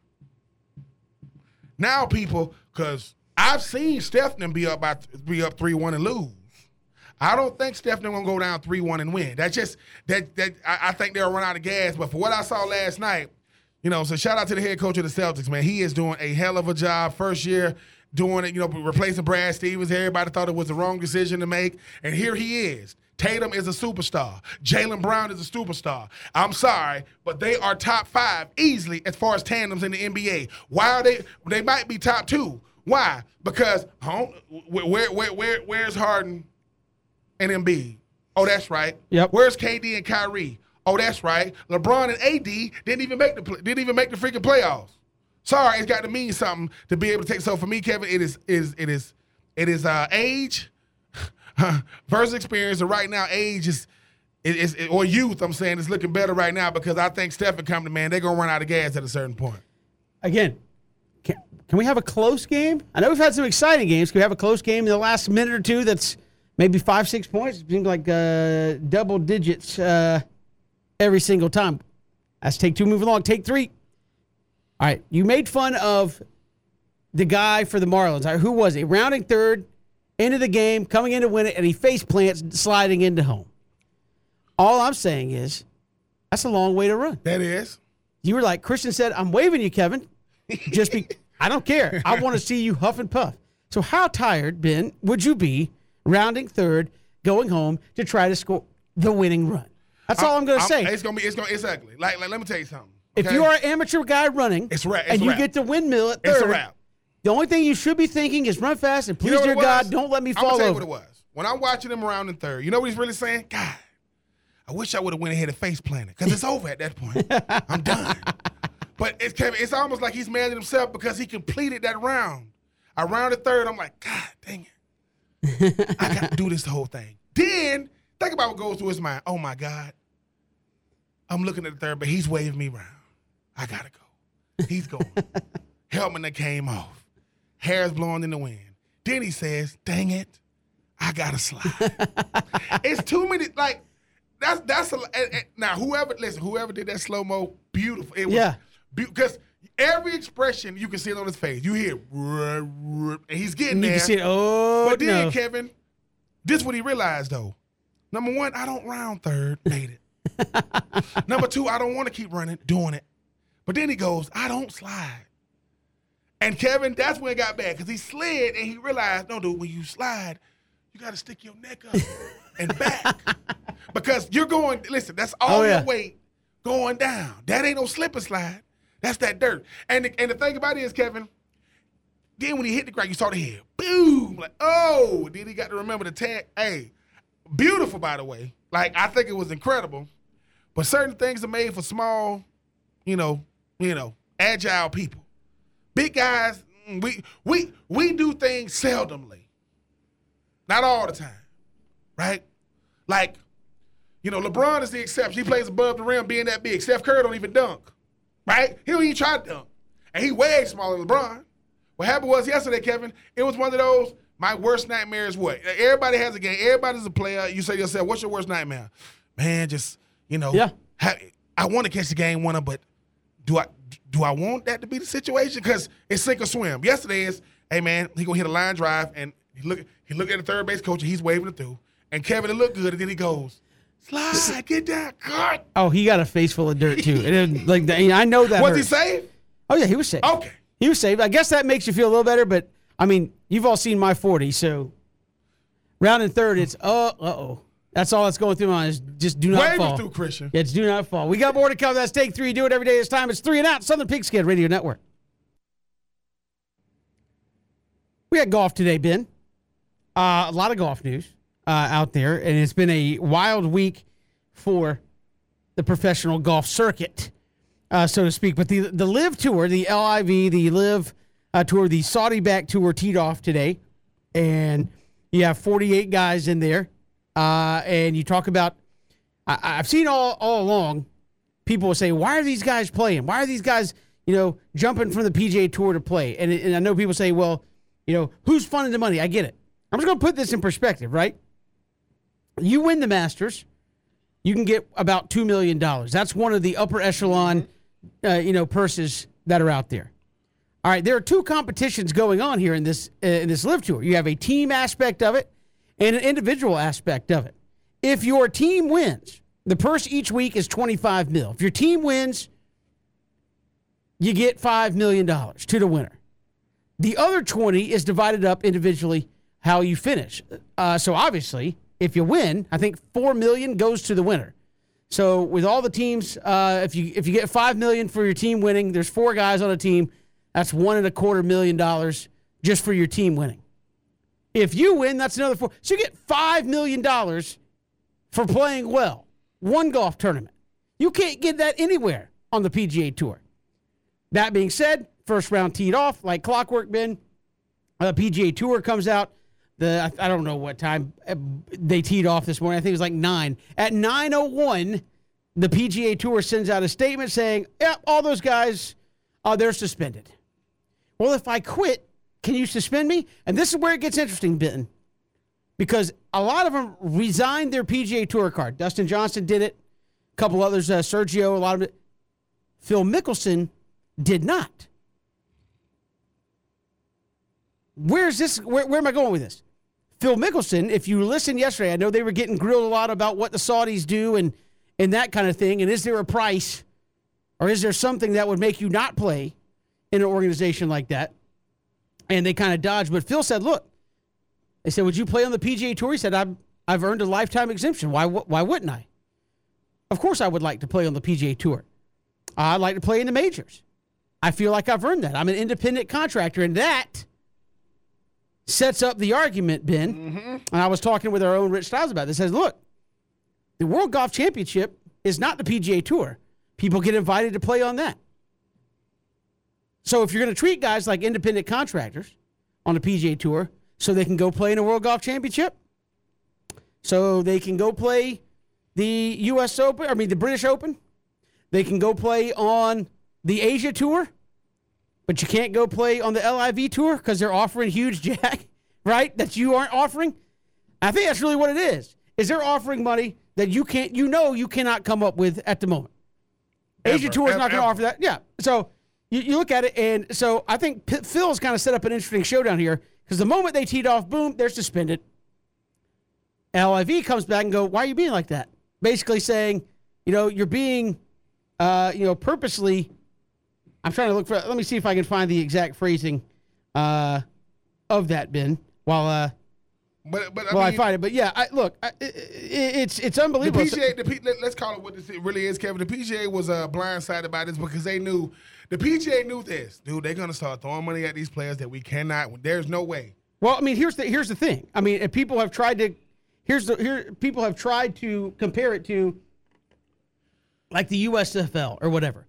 now people, because I've seen Steph be up by be up three one and lose. I don't think Stephanie gonna go down three one and win. That's just that that I, I think they'll run out of gas. But for what I saw last night, you know, so shout out to the head coach of the Celtics, man. He is doing a hell of a job. First year doing it, you know, replacing Brad Stevens. Everybody thought it was the wrong decision to make, and here he is. Tatum is a superstar. Jaylen Brown is a superstar. I'm sorry, but they are top five easily as far as tandems in the NBA. Why are they? They might be top two. Why? Because where, where, where, where's Harden and Embiid? Oh, that's right. Yep. Where's KD and Kyrie? Oh, that's right. LeBron and AD didn't even make the didn't even make the freaking playoffs. Sorry, it's got to mean something to be able to take. So for me, Kevin, it is is it is it is uh, age versus experience. And right now, age is. Is, or youth, I'm saying, is looking better right now because I think Stephen coming, man, they're gonna run out of gas at a certain point. Again, can, can we have a close game? I know we've had some exciting games. Can we have a close game in the last minute or two that's maybe five, six points? It seems like uh, double digits uh, every single time. Let's take two, move along. Take three. All right, you made fun of the guy for the Marlins. Right, who was he? Rounding third, into the game, coming in to win it, and he face plants sliding into home. All I'm saying is, that's a long way to run. That is. You were like Christian said, "I'm waving you, Kevin." Just be. I don't care. I want to see you huff and puff. So how tired, Ben, would you be rounding third, going home to try to score the winning run? That's all I'm going to say. It's going to be. It's going. It's ugly. Like, like, let me tell you something. If you are an amateur guy running, it's ra- it's and you get the windmill at third, it's a wrap. The only thing you should be thinking is run fast and please, You know dear? God, don't let me I'm fall gonna tell over. you what it was. When I'm watching him around in third, you know what he's really saying? God, I wish I would have went ahead and face planted because it's over at that point. I'm done. But it's Kevin. It's almost like he's mad at himself because he completed that round. I rounded third. I'm like, God dang it, I got to do this whole thing. Then think about what goes through his mind. Oh my God, I'm looking at the third, but he's waving me around. I gotta go. He's going. Helmet that came off. Hair's blowing in the wind. Then he says, "Dang it, I gotta slide." it's too many. Like that's that's a, and- and- now whoever listen, whoever did that slow mo, beautiful. It was, Yeah. because every expression you can see it on his face. You hear, and he's getting And you can see it. Oh, but then no. Kevin, this what he realized though. Number one, I don't round third, made it. Number two, I don't want to keep running, doing it. But then he goes, I don't slide. And Kevin, that's when it got bad because he slid and he realized, no, dude, when you slide, you got to stick your neck up and back because you're going. Listen, that's oh, all Oh, yeah. your weight going down. That ain't no slip and slide. That's that dirt. And the, and the thing about it is, Kevin, then when he hit the ground, you saw the head. Boom! Like, oh, then he got to remember the tag. Hey, beautiful, by the way. Like, I think it was incredible. But certain things are made for small, you know, you know, agile people. Big guys, mm, we we we do things seldomly. Not all the time. Right? Like, you know, LeBron is the exception. He plays above the rim being that big. Steph Curry don't even dunk. Right? He don't even try to dunk. And he way smaller than LeBron. What happened was yesterday, Kevin, it was one of those, my worst nightmare is what? Everybody has a game. Everybody's a player. You say to yourself, what's your worst nightmare? Man, just, you know, Yeah. I want to catch the game winner, but do I do I want that to be the situation? Because it's sink or swim. Yesterday is, hey man, he gonna hit a line drive and he look he look at the third base coach and he's waving it through. And Kevin, it looked good, and then he goes, slide, get down, God. Oh, he got a face full of dirt too. And it, like I know that. Was hurt. he safe? Oh yeah, he was safe. Okay. He was safe. I guess that makes you feel a little better, but I mean, you've all seen my 40, so round and third, it's uh uh oh. That's all that's going through my mind is just do not Wave fall. through, Christian. Yeah, it's do not fall. We got more to come. That's take three. Do it every day. It's time. It's three and out. Southern Pigskin Radio Network. We had golf today, Ben. Uh, a lot of golf news uh, out there, and it's been a wild week for the professional golf circuit, uh, so to speak. But the the LIV Tour, the LIV, the LIV uh, Tour, the Saudi back tour teed off today, and you have 48 guys in there, uh, and you talk about. I, I've seen all all along, people will say, "Why are these guys playing? Why are these guys, you know, jumping from the PGA Tour to play?" And, and I know people say, "Well, you know, who's funding the money?" I get it. I'm just going to put this in perspective, right? You win the Masters, you can get about two million dollars. That's one of the upper echelon, uh, you know, purses that are out there. All right, there are two competitions going on here in this uh, in this LIV tour. You have a team aspect of it, and an individual aspect of it. If your team wins, the purse each week is 25 mil. If your team wins, you get $5 million to the winner. The other 20 is divided up individually how you finish. Uh, so obviously, if you win, I think 4 million goes to the winner. So with all the teams, uh, if you if you get five million for your team winning, there's four guys on a team. That's one and a quarter million dollars just for your team winning. If you win, that's another four. So you get five million dollars for playing well. One golf tournament. You can't get that anywhere on the PGA Tour. That being said, first round teed off like clockwork. Ben, uh, PGA Tour comes out. The I don't know what time uh, they teed off this morning. I think it was like nine. At nine oh one, the PGA Tour sends out a statement saying, "Yeah, all those guys, uh, they're suspended." Well, if I quit, can you suspend me? And this is where it gets interesting, Benton, because a lot of them resigned their PGA Tour card. Dustin Johnson did it. A couple others, uh, Sergio, a lot of it. Phil Mickelson did not. Where's this? Where, where am I going with this? Phil Mickelson, if you listened yesterday, I know they were getting grilled a lot about what the Saudis do and and that kind of thing. And is there a price, or is there something that would make you not play in an organization like that? And they kind of dodged. But Phil said, "Look," they said, "Would you play on the PGA Tour?" He said, "I've I've earned a lifetime exemption. Why why wouldn't I? Of course, I would like to play on the PGA Tour. I'd like to play in the majors. I feel like I've earned that. I'm an independent contractor, and that." Sets up the argument, Ben. Mm-hmm. And I was talking with our own Rich Styles about this. Says, look, the World Golf Championship is not the PGA Tour. People get invited to play on that. So if you're going to treat guys like independent contractors on the PGA Tour so they can go play in a World Golf Championship, so they can go play the U.S. Open, I mean, the British Open, they can go play on the Asia Tour, but you can't go play on the LIV tour because they're offering huge jack, right? That you aren't offering. I think that's really what it is. Is they're offering money that you can't, you know, you cannot come up with at the moment. Ever, Asia Tour is not going to offer that. Yeah. So you, you, look at it, and so I think P- Phil's kind of set up an interesting showdown here because the moment they teed off, boom, they're suspended. LIV comes back and go, why are you being like that? Basically saying, you know, you're being, uh, you know, purposely I'm trying to look for. Let me see if I can find the exact phrasing uh, of that bin while uh, but but I, well, mean, I find it. But yeah, I, look, I, it, it's it's unbelievable. The PGA, the P, let, us call it what this really is, Kevin. The PGA was uh, blindsided by this because they knew the PGA knew this, dude. They're gonna start throwing money at these players that we cannot. There's no way. Well, I mean, here's the here's the thing. I mean, people have tried to, here's the here people have tried to compare it to, like the USFL or whatever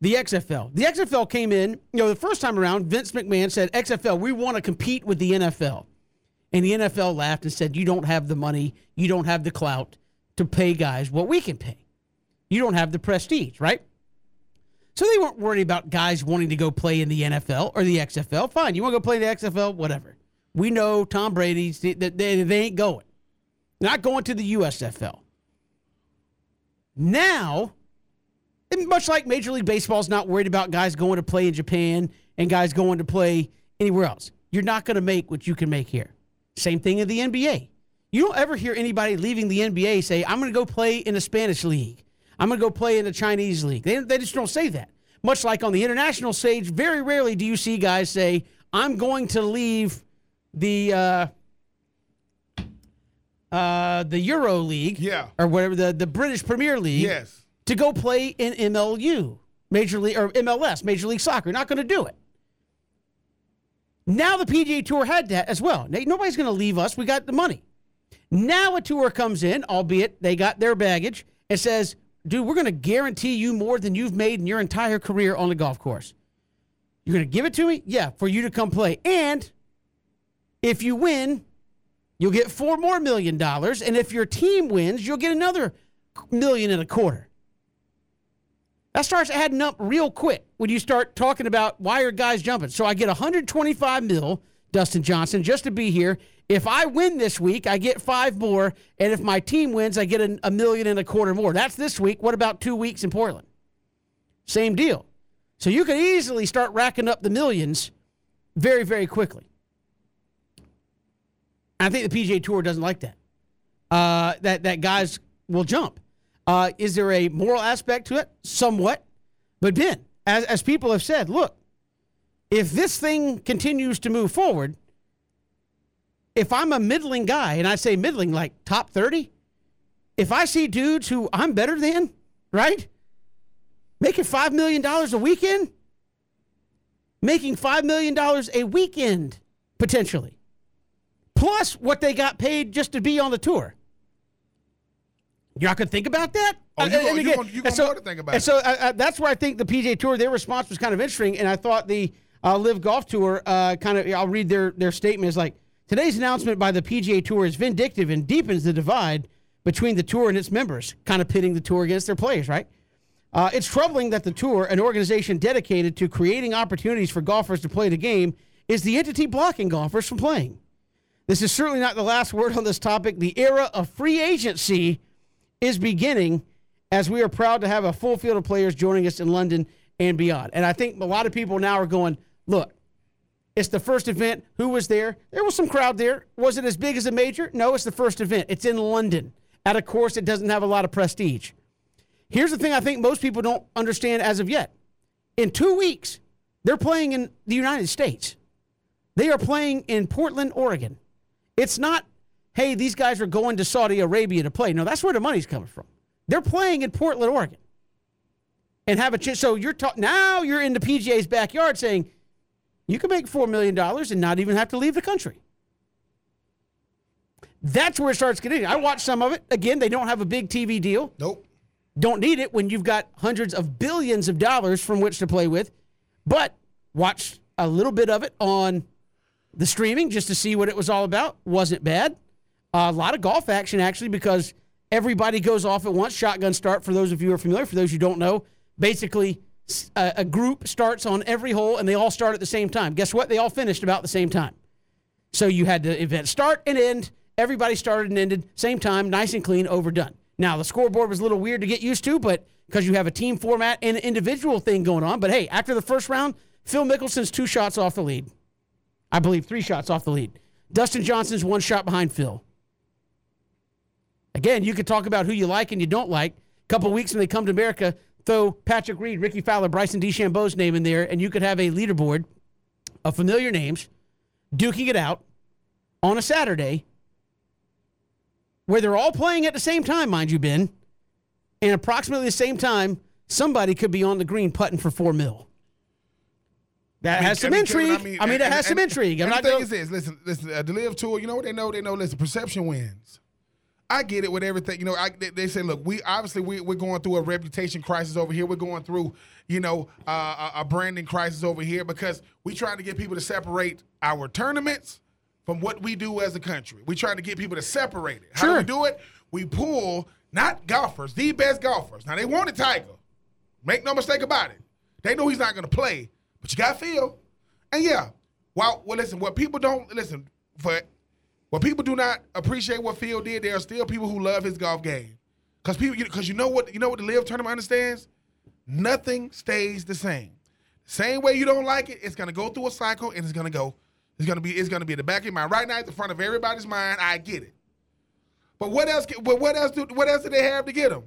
the XFL. The XFL came in, you know, the first time around, Vince McMahon said, XFL, we want to compete with the NFL. And the NFL laughed and said, You don't have the money, you don't have the clout to pay guys what we can pay. You don't have the prestige, right? So they weren't worried about guys wanting to go play in the NFL or the XFL. Fine, you want to go play the XFL? Whatever. We know Tom Brady's, they, they, they ain't going. Not going to the USFL. Now, and much like Major League Baseball is not worried about guys going to play in Japan and guys going to play anywhere else. You're not going to make what you can make here. Same thing in the NBA. You don't ever hear anybody leaving the NBA say, I'm going to go play in the Spanish league. I'm going to go play in the Chinese league. They, they just don't say that. Much like on the international stage, very rarely do you see guys say, I'm going to leave the uh, uh, the Euro League, yeah, or whatever the the British Premier League, yes, to go play in MLU, Major League or MLS, Major League Soccer. Not going to do it. Now the PGA Tour had that as well. Nobody's going to leave us. We got the money. Now a tour comes in, albeit they got their baggage, and says, dude, we're going to guarantee you more than you've made in your entire career on the golf course. You're going to give it to me? Yeah, for you to come play. And if you win, you'll get four more million dollars. And if your team wins, you'll get another million and a quarter. That starts adding up real quick when you start talking about why are guys jumping. So I get 125 mil, Dustin Johnson, just to be here. If I win this week, I get five more, and if my team wins, I get a, a million and a quarter more. That's this week. What about two weeks in Portland? Same deal. So you could easily start racking up the millions very, very quickly. I think the PGA Tour doesn't like that. Uh, that that guys will jump. Uh, is there a moral aspect to it? Somewhat, but Ben, as as people have said, look, if this thing continues to move forward, if I'm a middling guy, and I say middling like top thirty, if I see dudes who I'm better than, right, making five million dollars a weekend, making five million dollars a weekend potentially, plus what they got paid just to be on the tour. You're not going to think about that? Oh, Uh, gonna- and you gonna- you gonna so- think about and it. So uh, uh, that's where I think the PGA Tour, their response was kind of interesting, and I thought the uh, LIV Golf Tour uh, kind of. I'll read their their statement is like today's announcement by the PGA Tour is vindictive and deepens the divide between the tour and its members, kind of pitting the tour against their players, right? Uh, it's troubling that the tour, an organization dedicated to creating opportunities for golfers to play the game, is the entity blocking golfers from playing. This is certainly not the last word on this topic. The era of free agency is beginning as we are proud to have a full field of players joining us in London and beyond. And I think a lot of people now are going, look, it's the first event. Who was there? There was some crowd there. Was it as big as a major? No, it's the first event. It's in London at a course that doesn't have a lot of prestige. Here's the thing I think most people don't understand as of yet. In two weeks, they're playing in the United States. They are playing in Portland, Oregon. It's not, hey, these guys are going to Saudi Arabia to play. No, that's where the money's coming from. They're playing in Portland, Oregon, and have a chance. So you're ta- now you're in the PGA's backyard saying you can make four million dollars and not even have to leave the country. That's where it starts getting. I watched some of it. Again, they don't have a big TV deal. Nope. Don't need it when you've got hundreds of billions of dollars from which to play with. But watch a little bit of it on the streaming just to see what it was all about. Wasn't bad. A lot of golf action actually because everybody goes off at once. Shotgun start for those of you who are familiar. For those who don't know, basically a group starts on every hole and they all start at the same time. Guess what? They all finished about the same time. So you had the event start and end. Everybody started and ended same time, nice and clean, overdone. Now the scoreboard was a little weird to get used to, but because you have a team format and an individual thing going on. But hey, after the first round, Phil Mickelson's two shots off the lead. I believe three shots off the lead. Dustin Johnson's one shot behind Phil. Again, you could talk about who you like and you don't like. A couple weeks when they come to America, throw Patrick Reed, Rickie Fowler, Bryson DeChambeau's name in there, and you could have a leaderboard of familiar names duking it out on a Saturday where they're all playing at the same time, mind you, Ben, and approximately the same time, somebody could be on the green putting for four mil. That I mean, has some I mean, intrigue. I mean, that and- has some intrigue. I'm and not the thing is this: listen, listen. Uh, the LIV tour, you know what they know? They know. Listen, perception wins. I get it with everything. You know, I, they, they say, look, we obviously we, we're going through a reputation crisis over here. We're going through, you know, uh, a, a branding crisis over here because we trying to get people to separate our tournaments from what we do as a country. We trying to get people to separate it. How Sure. do we do it? We pull not golfers, the best golfers. Now they wanted Tiger. Make no mistake about it. They know he's not going to play, but you got Phil. And yeah, well, well, listen. What people don't listen for, what people do not appreciate what Phil did. There are still people who love his golf game, because people, because you know what, you know what the LIV tournament understands. Nothing stays the same. Same way you don't like it, it's gonna go through a cycle, and it's gonna go. It's gonna be. It's gonna be in the back of your mind right now, at the front of everybody's mind. I get it. But what else? But what else? Do, what else do they have to get them?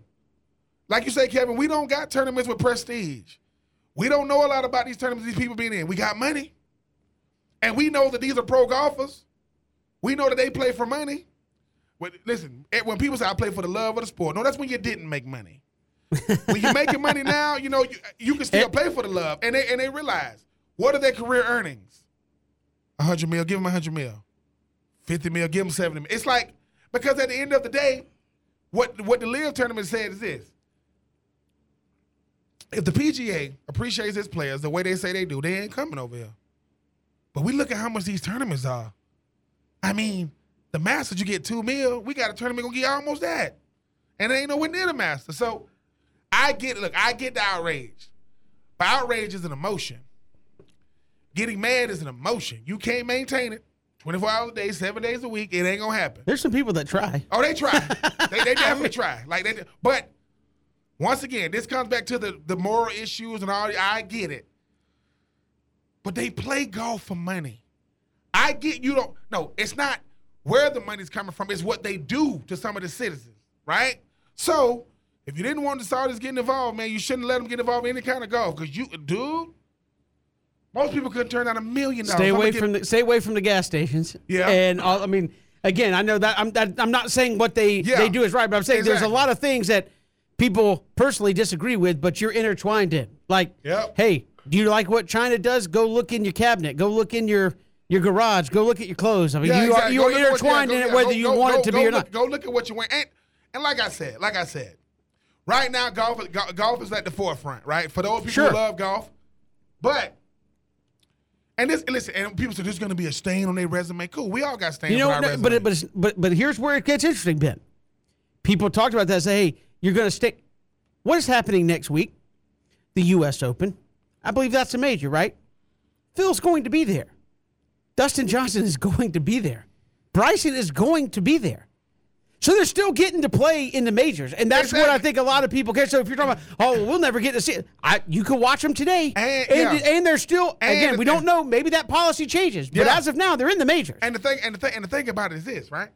Like you say, Kevin, we don't got tournaments with prestige. We don't know a lot about these tournaments these people being in. We got money. And we know that these are pro golfers. We know that they play for money. When, listen, eh, when people say I play for the love of the sport, no, that's when you didn't make money. when you're making money now, you know, you, you can still play for the love. And they and they realize what are their career earnings? A hundred mil, give them a hundred mil. Fifty mil, give them seventy mil. It's like because at the end of the day, what what the LIV tournament said is this if the PGA appreciates its players the way they say they do, they ain't coming over here. But we look at how much these tournaments are. I mean, the Masters you get two mil. We got a tournament gonna get almost that, and it ain't nowhere near the Masters. So I get look, I get the outrage, but outrage is an emotion. Getting mad is an emotion. You can't maintain it 24 hours a day, seven days a week. It ain't gonna happen. There's some people that try. Oh, they try. they, they definitely try. Like they, but once again, this comes back to the the moral issues and all. I get it, but they play golf for money. I get you don't. No, it's not. where the money's coming from. It's what they do to some of the citizens, right? So if you didn't want the Saudis getting involved, man, you shouldn't let them get involved in any kind of golf because you, dude. Most people couldn't turn out a million dollars. Stay away get- from the stay away from the gas stations. Yeah. and all, I mean, again, I know that I'm that, I'm not saying what they Yeah. they do is right, but I'm saying there's a lot of things that people personally disagree with, but you're intertwined in. Like, Yep. hey, do you like what China does? Go look in your cabinet. Go look in your your garage. Go look at your clothes. I mean, Yeah, you exactly. are you are at what- intertwined yeah, in it whether go- you go- want go- it to be or look, not. Go look at what you want. And, and like I said, like I said, right now golf go- golf is at the forefront, right? For those people Sure. who love golf. But and this and listen, and people say there's gonna be a stain on their resume. Cool. We all got stains You know, on our no, resume. but it- but but but here's where it gets interesting, Ben. People talked about that. Say, hey, you're going to stick. What is happening next week? The U.S. Open. I believe that's a major, right? Phil's going to be there. Dustin Johnson is going to be there. Bryson is going to be there. So they're still getting to play in the majors, and that's what I think a lot of people care. So if you're talking about, oh, well, never get to see it, I, you can watch them today, And- and, yeah. and they're still And again. the We don't know. Maybe that policy changes, but Yeah. as of now, they're in the majors. And the thing, and the thing, and the thing about it is this, right?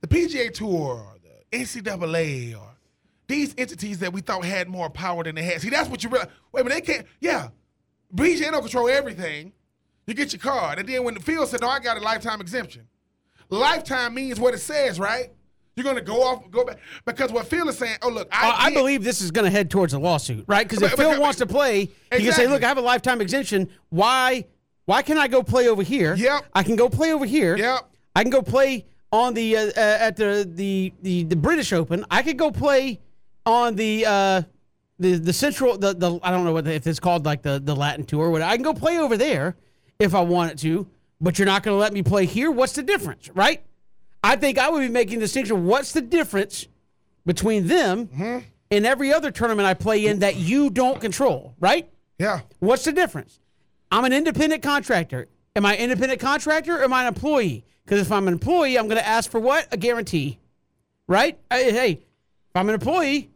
The PGA Tour, or the NCAA, or these entities that we thought had more power than they had. See, that's what you realize. Wait, but they can't. Yeah, PGA don't control everything. You get your card, and then when the field said, "No, I got a lifetime exemption," lifetime means what it says, right? You're gonna go off, go back because what Phil is saying. Oh, look, I, Uh, I believe this is going to head towards a lawsuit, right? Because if But- Phil but- wants to play, he can say, "Look, I have a lifetime exemption. Why? Why can I go play over here? Yep. I can go play over here. Yep. I can go play on the uh, uh, at the, the the the British Open. I could go play on the uh, the the Central the the I don't know what the, if it's called like the the Latin Tour. What I can go play over there if I wanted to. But you're not going to let me play here. What's the difference, right? I think I would be making the distinction. What's the difference between them Mm-hmm. and every other tournament I play in that you don't control, right? Yeah, What's the difference? I'm an independent contractor. Am I an independent contractor or am I an employee? Because if I'm an employee, I'm going to ask for what? A guarantee, right? Hey, hey, if I'm an employee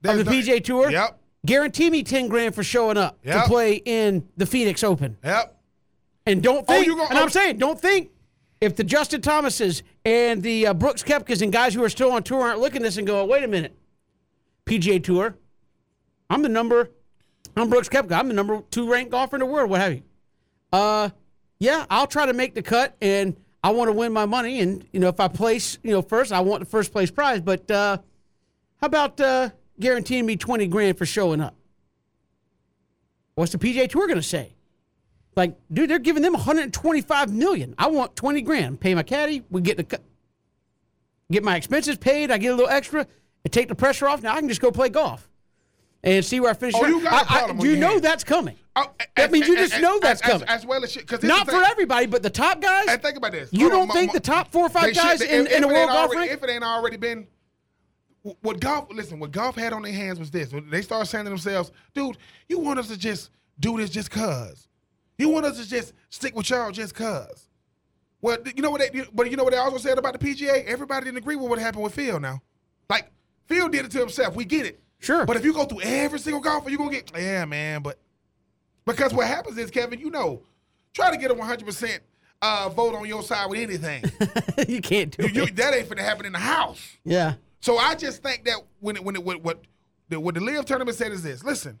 There's of the no- PGA Tour, Yep. guarantee me 10 grand for showing up Yep. to play in the Phoenix Open. Yep. And don't think, you go- and oh. I'm saying, don't think if the Justin Thomases and the uh, Brooks Koepkas and guys who are still on tour aren't looking at this and go, wait a minute, PGA Tour, I'm the number, I'm Brooks Koepka, I'm the number two ranked golfer in the world, what have you. Uh, yeah, I'll try to make the cut and I want to win my money. And, you know, if I place, you know, first, I want the first place prize. But uh, how about uh, guaranteeing me 20 grand for showing up? What's the PGA Tour going to say? Like, dude, they're giving them 125 million. I want 20 grand. Pay my caddy. We get the. Get my expenses paid. I get a little extra and take the pressure off. Now I can just go play golf and see where I finish. Oh, you got a I- I- problem on you know that's coming. Oh, I mean, you just know that's as, coming. As, as well as shit. Because Not for everybody, but the top guys. And think about this. You Hold don't mo- think mo- the top four or five they should- guys if- in, if in the world golf already. If it ain't already been, what golf? Listen, what golf had on their hands was this. They start saying to themselves, "Dude, you want us to just do this just cause? You want us to just stick with y'all just cause?" Well, you know what? They, but you know what they also said about the PGA? Everybody didn't agree with what happened with Phil. Now, like Phil did it to himself. We get it. Sure. But if you go through every single golfer, you're gonna get yeah, man. But because what happens is, Kevin, you know, try to get a 100 percent uh, vote on your side with anything. you can't do you, it. you, that ain't finna happen in the house. yeah. So I just think that when it, when it, what what the, what the LIV tournament said is this: listen,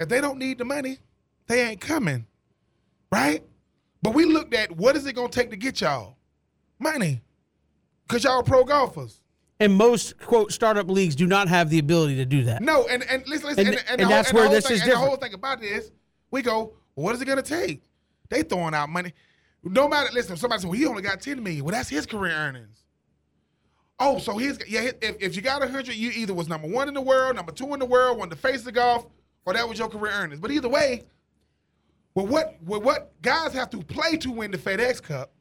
if they don't need the money, they ain't coming, right? But we looked at what is it gonna take to get y'all money, cause y'all are pro golfers. And most quote startup leagues do not have the ability to do that. No, and and listen, listen, And- and, and whole- that's where this thing, is and The whole thing about it is, we go, well, what is it gonna take? They throwing out money. No matter, listen, somebody said, well, he only got ten million. Well, that's his career earnings. Oh, so he's yeah. If, if you got a hundred, you either was number one in the world, number two in the world, won the face of golf, or that was your career earnings. But either way, well, what well, what guys have to play to win the FedEx Cup?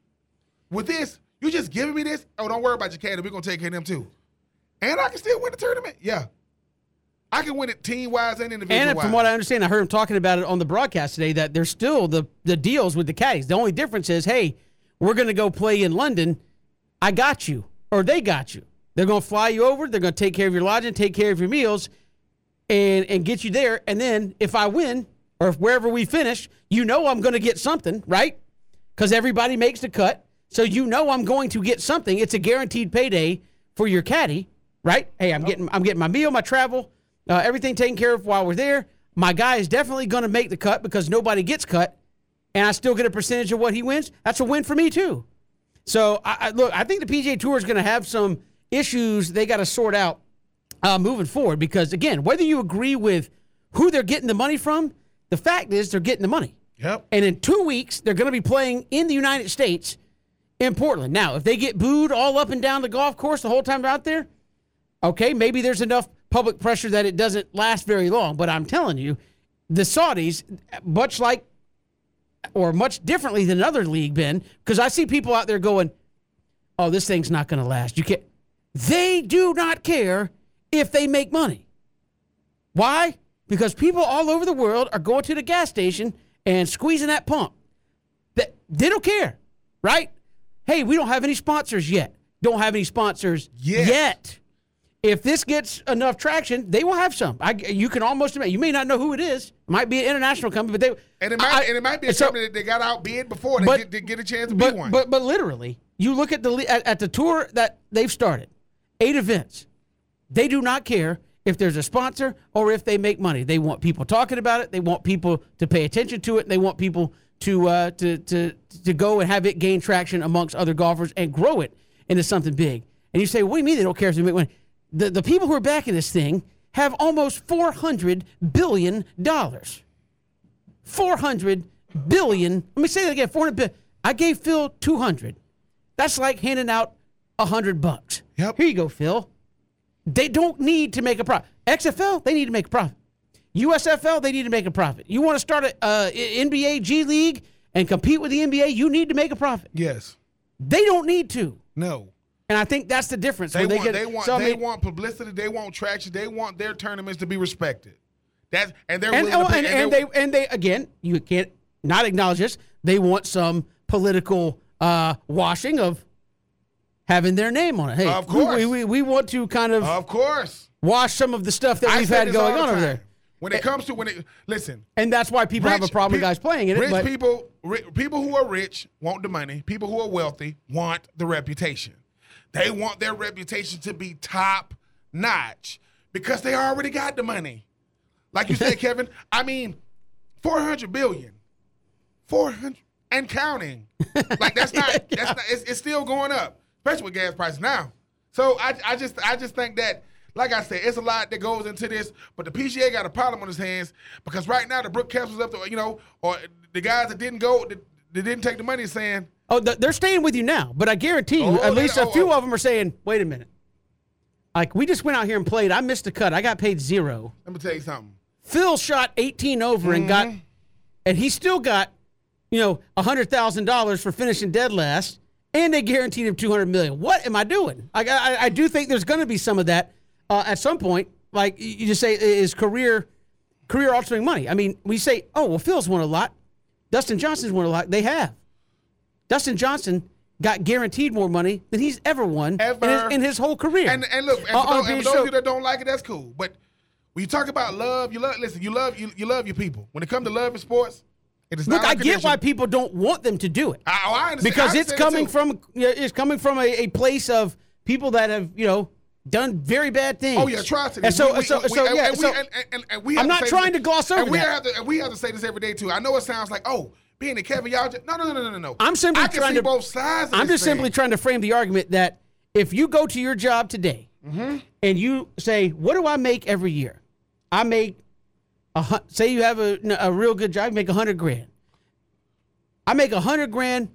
With this, you just giving me this. Oh, don't worry about your. We're gonna take care of them too, and I can still win the tournament. Yeah, I can win it team wise and individual And from what I understand, I heard him talking about it on the broadcast today that there's still the the deals with the caddies. The only difference is, hey, we're to go play in London. I got you, or they got you. They're to fly you over. They're to take care of your lodging, take care of your meals, and and get you there. And then if I win, or wherever we finish, you know I'm going to get something, right? Because everybody makes the cut. So you know I'm going to get something. It's a guaranteed payday for your caddy, right? Hey, I'm getting I'm getting my meal, my travel, uh, everything taken care of while we're there. My guy is definitely going to make the cut because nobody gets cut, and I still get a percentage of what he wins. That's a win for me too. So I, I look, I think the PGA Tour is going to have some issues they got to sort out uh, moving forward because again, whether you agree with who they're getting the money from, the fact is they're getting the money. Yep. And in two weeks, they're going to be playing in the United States in Portland. Now, if they get booed all up and down the golf course the whole time they're out there, okay, maybe there's enough public pressure that it doesn't last very long. But I'm telling you, the Saudis, much like or much differently than another league been, because I see people out there going, "Oh, this thing's not going to last." You can't. They do not care if they make money. Why? Because people all over the world are going to the gas station and squeezing that pump. That they don't care, right? Hey, we don't have any sponsors yet. Don't have any sponsors Yet. yet. If this gets enough traction, they will have some. I, you can almost imagine. You may not know who it is. It might be an international company, but they And it might I- and it might be a so- company that they got outbid before they But- get, they get a chance to but, be one. But but literally, you look at the at, at the tour that they've started, eight events. They do not care if there's a sponsor or if they make money. They want people talking about it. They want people to pay attention to it. They want people to uh, to to to go and have it gain traction amongst other golfers and grow it into something big. And you say, what do you mean they don't care if they make money? The the people who are backing this thing have almost four hundred billion dollars. 400 billion. Let me say that again. 400 billion. I gave Phil 200. That's like handing out 100 bucks. Yep. Here you go, Phil. They don't need to make a profit. XFL, they need to make a profit. USFL, they need to make a profit. You want to start a uh, NBA G League and compete with the NBA, you need to make a profit. yes. They don't need to. No. And I think that's the difference. They when want get- they want so, I they mean- want publicity, they want traction, they want their tournaments to be respected. That's and they're and, willing oh, to pay, and, and they're- they and they again, you can't not acknowledge this. They want some political uh, washing of having their name on it. Hey, Of we- course. we, we, we want to kind of of course. wash some of the stuff that I we've had going on over there. When it eh, comes to when it listen, And that's why people have a problem peop- guys playing it. Rich But people, ri- people who are rich want the money. People who are wealthy want the reputation. They want their reputation to be top notch because they already got the money. Like you said, Kevin. I mean, four hundred billion, four hundred and counting. Like that's not. That's not. It's, it's still going up, especially with gas prices now. So I, I just, I just think that. Like I said, it's a lot that goes into this, but the PGA got a problem on his hands because right now the Brook Castle's up to, you know, or the guys that didn't go, that, that didn't take the money, saying, oh, they're staying with you now. But I guarantee you, Oh, at least a oh, few oh. of them are saying, "Wait a minute." Like we just went out here and played. I missed a cut. I got paid zero. "Let me tell you something." Phil shot 18 over and got, mm-hmm. and he still got, you know, hundred thousand dollars for finishing dead last, and they guaranteed him 200 million. What am I doing? I, I, I do think there's going to be some of that uh, at some point. Like you just say, is career, career altering money. I mean, we say, oh well, Phil's won a lot, Dustin Johnson's won a lot. They have. Dustin Johnson got guaranteed more money than he's ever won in, Ever. his, in his whole career. And and look, and Uh, for, on those, and for those of you that don't like it, that's cool. But when you talk about love, you love. Listen, you love you, you love your people. When it comes to love in sports, Look, not. I get why people don't want them to do it. I, oh, I understand. because it's coming too. from it's coming from a, a place of people that have you know done very bad things. Oh yeah, atrocities. And so, We- so, we- so and- yeah. and we- and- and- and we I'm not trying this- to gloss over and we that. Have to, and we have to say this every day too. I know it sounds like oh, being a Kevin, y'all just no, no, no, no, no, no. I'm simply I can trying see to both sides. I'm just simply trying to frame the argument that if you go to your job today Mm-hmm. and you say, "What do I make every year?" I make a say you have a, a real good job, you make a hundred grand. I make a hundred grand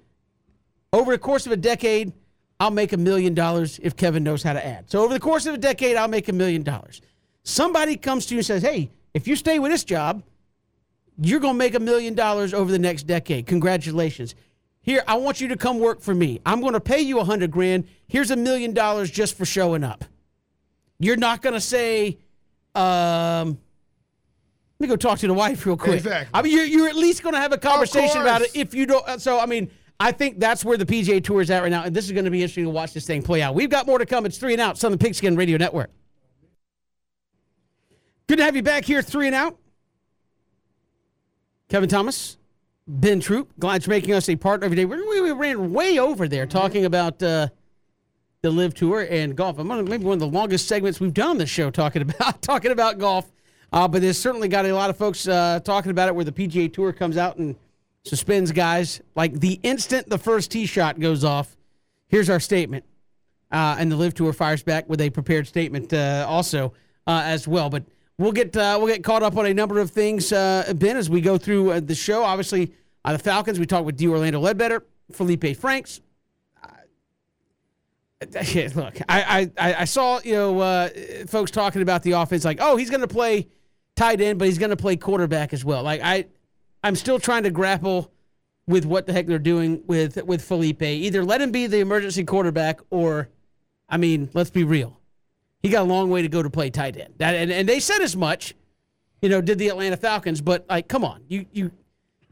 over the course of a decade. I'll make a million dollars if Kevin knows how to add. So over the course of a decade, I'll make a million dollars. Somebody comes to you and says, "Hey, if you stay with this job, you're going to make a million dollars over the next decade. Congratulations. Here, I want you to come work for me. I'm going to pay you a hundred grand. Here's a million dollars just for showing up. You're not going to say, um, let me go talk to the wife real quick. Exactly. I mean, you're, you're at least going to have a conversation about it if you don't. uh, So, I mean, I think that's where the PGA Tour is at right now. And this is going to be interesting to watch this thing play out. We've got more to come. It's three and out, Southern Pigskin Radio Network. Good to have you back here, three and out. Kevin Thomas, Ben Troupe, glad you're making us a partner every day. We, we, ran way over there talking about uh, the LIV Tour and golf. I'm maybe one of the longest segments we've done on this show talking about talking about golf. Uh, but there's certainly got a lot of folks uh, talking about it where the PGA Tour comes out and suspends guys. Like the instant the first tee shot goes off, here's our statement. Uh, and the LIV Tour fires back with a prepared statement uh, also uh, as well. But we'll get uh, we'll get caught up on a number of things, Ben, as we go through the show. Obviously, the Falcons, we talked with D. Orlando Ledbetter, Felipe Franks, look, I, I, I saw you know folks talking about the offense like, oh, he's going to play tight end, but he's going to play quarterback as well. Like I, I'm still trying to grapple with what the heck they're doing with with Felipe. Either let him be the emergency quarterback, or, I mean, let's be real, he got a long way to go to play tight end. That and, and they said as much, you know, did the Atlanta Falcons. But like, come on, you you,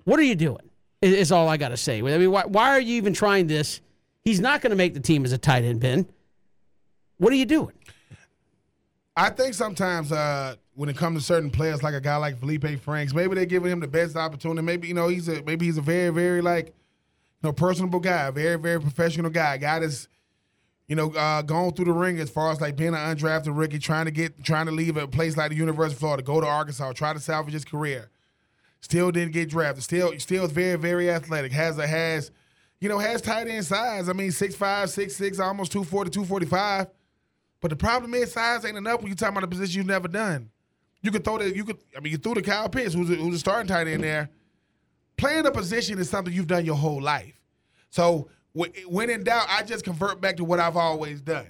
what are you doing? Is, is all I got to say. I mean, why why are you even trying this? He's not going to make the team as a tight end, Ben. What are you doing? I think sometimes uh, when it comes to certain players, like a guy like Felipe Franks, maybe they're giving him the best opportunity. Maybe you know he's a maybe he's a very very like you know personable guy, very very professional guy, guy that's you know uh, going through the ring as far as like being an undrafted rookie, trying to get trying to leave a place like the University of Florida, go to Arkansas, try to salvage his career. Still didn't get drafted. Still still very very athletic. Has a has you know, has tight end size. I mean, six five six six almost 240, 245. But the problem is size ain't enough when you're talking about a position you've never done. You could throw the, you could, I mean, you threw the Kyle Pitts, who's a, who's a starting tight end there. Playing a position is something you've done your whole life. So when in doubt, I just convert back to what I've always done.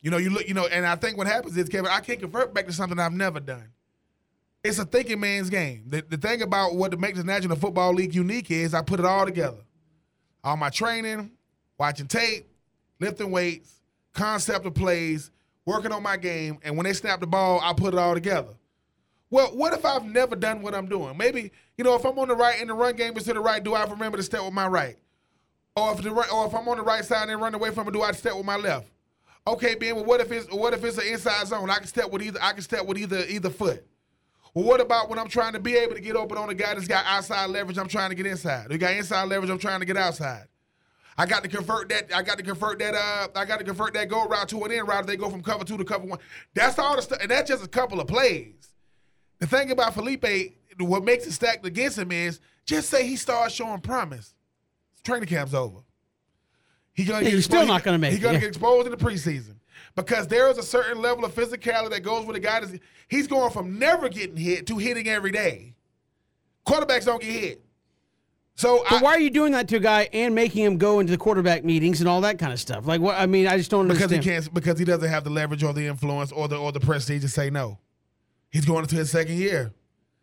You know, you look, you know, and I think what happens is, Kevin, I can't convert back to something I've never done. It's a thinking man's game. The, the thing about what makes the National Football League unique is I put it all together all my training, watching tape, lifting weights, concept of plays, working on my game, and when they snap the ball, I put it all together. Well, what if I've never done what I'm doing? Maybe, you know, if I'm on the right and the run game is to the right, do I remember to step with my right? Or if the right, or if I'm on the right side and run away from it, do I step with my left? Okay, Ben, well, what if it's what if it's an inside zone? I can step with either I can step with either either foot. Well, what about when I'm trying to be able to get open on a guy that's got outside leverage? I'm trying to get inside. We got inside leverage. I'm trying to get outside. I got to convert that. I got to convert that. Uh, I got to convert that go route to an end route. They go from cover two to cover one. That's all the stuff, and that's just a couple of plays. The thing about Felipe, what makes it stacked against him is just say he starts showing promise. Training camp's over. He gonna yeah, he's still not going to make. He's going to yeah. get exposed in the preseason because there is a certain level of physicality that goes with a guy. That's, he's going from never getting hit to hitting every day. Quarterbacks don't get hit. So, but I, why are you doing that to a guy and making him go into the quarterback meetings and all that kind of stuff? Like, what? I mean, I just don't because understand. Because he can't because he doesn't have the leverage or the influence or the or the prestige to say no. He's going into his second year.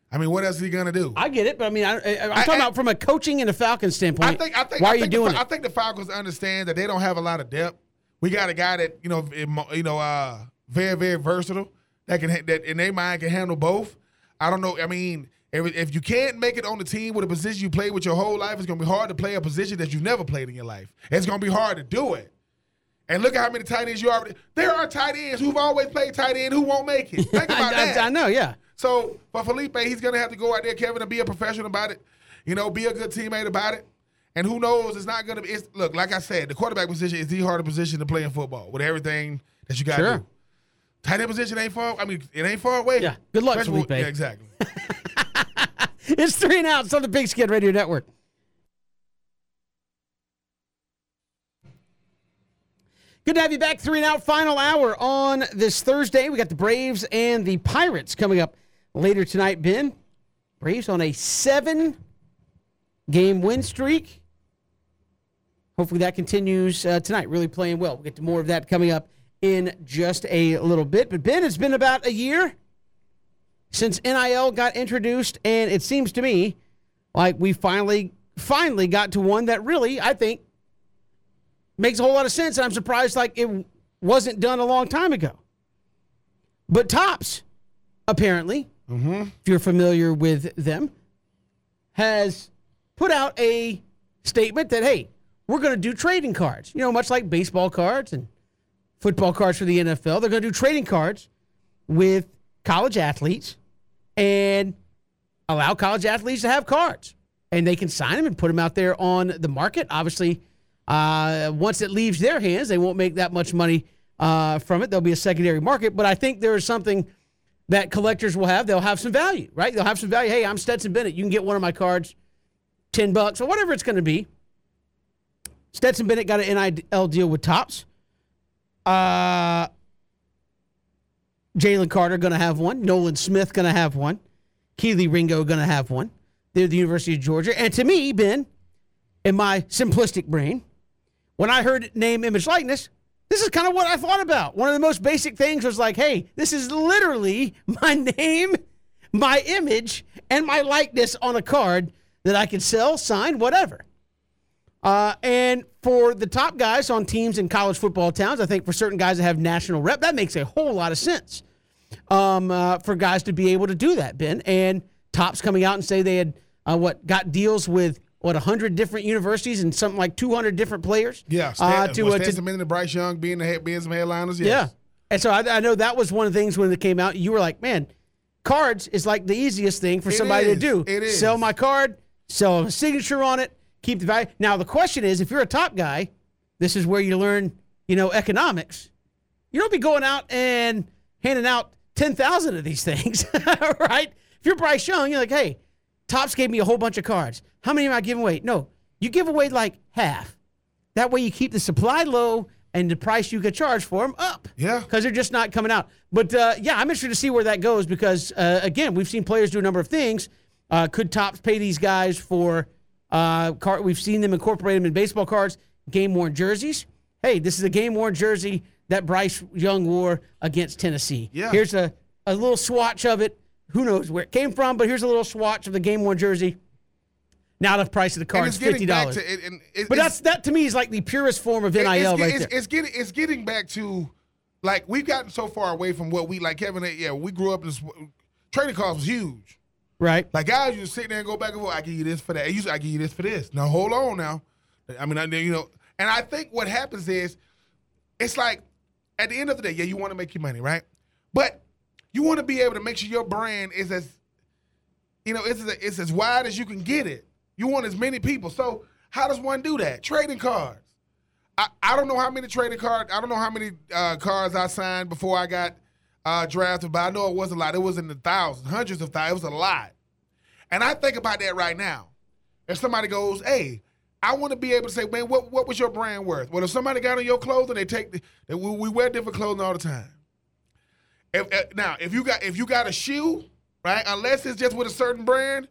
I mean, what else is he going to do? I get it, but I mean, I, am talking I, about from a coaching and a Falcons standpoint. I think, I think, why I are you doing the, it? I think the Falcons understand that they don't have a lot of depth. We got a guy that you know, you know, uh, very very versatile that can that in their mind can handle both. I don't know. I mean, if, if you can't make it on the team with a position you played with your whole life, it's gonna be hard to play a position that you've never played in your life. It's gonna be hard to do it. And look at how many tight ends you already. There are tight ends who've always played tight end who won't make it. Think about I, that. I, I know, yeah. So for Felipe, he's gonna have to go out there, Kevin, and be a professional about it. You know, be a good teammate about it. And who knows? It's not gonna be. It's, look, like I said, the quarterback position is the hardest position to play in football with everything that you got sure. do. Tight end position ain't far. I mean, it ain't far away. Yeah. Good luck, Felipe. Yeah, exactly. it's three and out. It's on the Pigskin Radio Network. Good to have you back. Three and out, final hour on this Thursday. We got the Braves and the Pirates coming up later tonight. Ben, Braves on a seven game win streak. Hopefully that continues uh, tonight. Really playing well. We'll get to more of that coming up in just a little bit. But Ben, it's been about a year since NIL got introduced, and it seems to me like we finally, finally got to one that really, I think, makes a whole lot of sense. And I'm surprised like it wasn't done a long time ago. But Topps, apparently, mm-hmm. if you're familiar with them, has put out a statement that, hey, we're going to do trading cards. You know, much like baseball cards and football cards for the NFL. They're going to do trading cards with college athletes and allow college athletes to have cards. and they can sign them and put them out there on the market. Obviously, uh, once it leaves their hands, they won't make that much money uh, from it. There'll be a secondary market, but I think there is something that collectors will have. They'll have some value, right? They'll have some value. Hey, I'm Stetson Bennett. You can get one of my cards, ten bucks or whatever it's going to be. Stetson Bennett got an NIL deal with Topps. Uh, Jalen Carter going to have one. Nolan Smith going to have one. Kelee Ringo going to have one. They're the University of Georgia. And to me, Ben, in my simplistic brain, when I heard name, image, likeness, this is kind of what I thought about. One of the most basic things was like, hey, this is literally my name, my image, and my likeness on a card that I can sell, sign, whatever. Uh, and for the top guys on teams in college football towns, I think for certain guys that have national rep, that makes a whole lot of sense um, uh, for guys to be able to do that, Ben. And Topps coming out and say they had uh, what got deals with what 100 different universities and something like 200 different players. Yeah, uh, to uh, to and Bryce Young being the head, being some headliners. Yes. Yeah, and so I, I, know that was one of the things when it came out. You were like, man, cards is like the easiest thing for somebody to do. It is sell my card, sell a signature on it, keep the value. Now the question is, if you're a top guy, this is where you learn, you know, economics. You don't be going out and handing out 10,000 of these things, right? If you're Bryce Young, you're like, hey, Topps gave me a whole bunch of cards. How many am I giving away? No, you give away like half. That way you keep the supply low and the price you could charge for them up. Yeah. Because they're just not coming out. But uh, yeah, I'm interested to see where that goes because, uh, again, we've seen players do a number of things. Uh, could Topps pay these guys for uh, card? We've seen them incorporate them in baseball cards, game worn jerseys. Hey, this is a game worn jersey that Bryce Young wore against Tennessee. Yeah. Here's a, a little swatch of it. Who knows where it came from, but here's a little swatch of the game one jersey. Now the price of the card is fifty dollars. But that's that to me is like the purest form of NIL it's, right it's, there. It's getting it's getting back to like we've gotten so far away from what we like Kevin. Yeah, we grew up in this, trading cards was huge. Right. Like guys, you sit there and go back and forth. I give you this for that. I give you this for this. Now hold on now. I mean, I, you know, and I think what happens is, it's like at the end of the day, yeah, you want to make your money, right? But you want to be able to make sure your brand is as, you know, it's as, it's as wide as you can get it. You want as many people. So how does one do that? Trading cards. I, I don't know how many trading cards. I don't know how many uh, cards I signed before I got uh, drafted, but I know it was a lot. It was in the thousands, hundreds of thousands. It was a lot. And I think about that right now. If somebody goes, "Hey, I want to be able to say, man, what, what was your brand worth? Well, if somebody got on your clothing, they take the, we wear different clothing all the time. If, if, now, if you got if you got a shoe, right, unless it's just with a certain brand,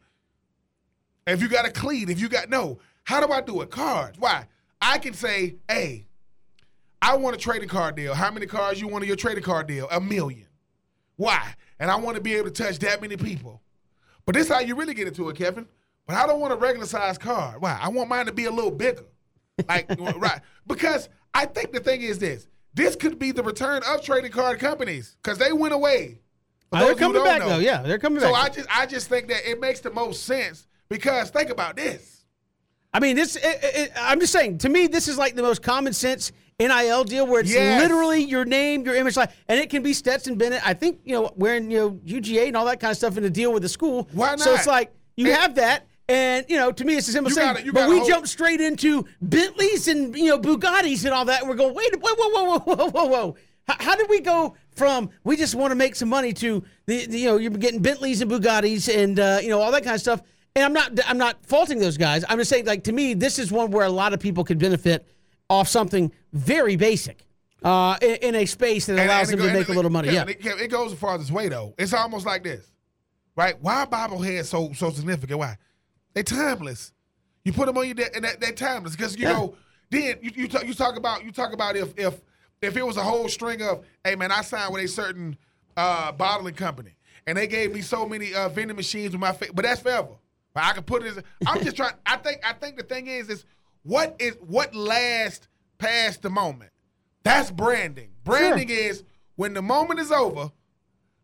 if you got a cleat, if you got no, how do I do it? Cards. Why? I can say, hey, I want a trading card deal. How many cards you want in your trading card deal? A million. Why? And I want to be able to touch that many people. But this is how you really get into it, Kevin. But I don't want a regular size card. Why? I want mine to be a little bigger. Like right. Because I think the thing is this. This could be the return of trading card companies because they went away. Oh, they're coming back know. though. Yeah, they're coming so back. So I just I just think that it makes the most sense because think about this. I mean, this. It, it, I'm just saying. To me, this is like the most common sense NIL deal where it's yes. literally your name, your image, like, and it can be Stetson Bennett. I think you know wearing you know UGA and all that kind of stuff in the deal with the school. Why not? So it's like you have that, and you know, to me, it's a simple thing. But we jump straight into Bentleys and you know Bugattis and all that, and we're going, wait, whoa, whoa, whoa, whoa, whoa, whoa. How, how did we go from we just want to make some money to the, the you know you're getting Bentleys and Bugattis and uh, you know all that kind of stuff? And I'm not I'm not faulting those guys. I'm just saying, like to me, this is one where a lot of people could benefit off something very basic. Uh, in, in, a space that allows and, and them go, to make a little money. Yeah, it, it goes as far as this way though. It's almost like this, right? Why are bobbleheads so so significant? Why? They timeless. You put them on your de- and that, they timeless because you yeah. know. Then you you talk, you talk about you talk about if if if it was a whole string of hey man I signed with a certain uh, bottling company and they gave me so many uh, vending machines with my face, but that's forever. But I can put it. As, I'm just trying. I think I think the thing is is what is what lasts past the moment. That's branding. Branding sure. is when the moment is over.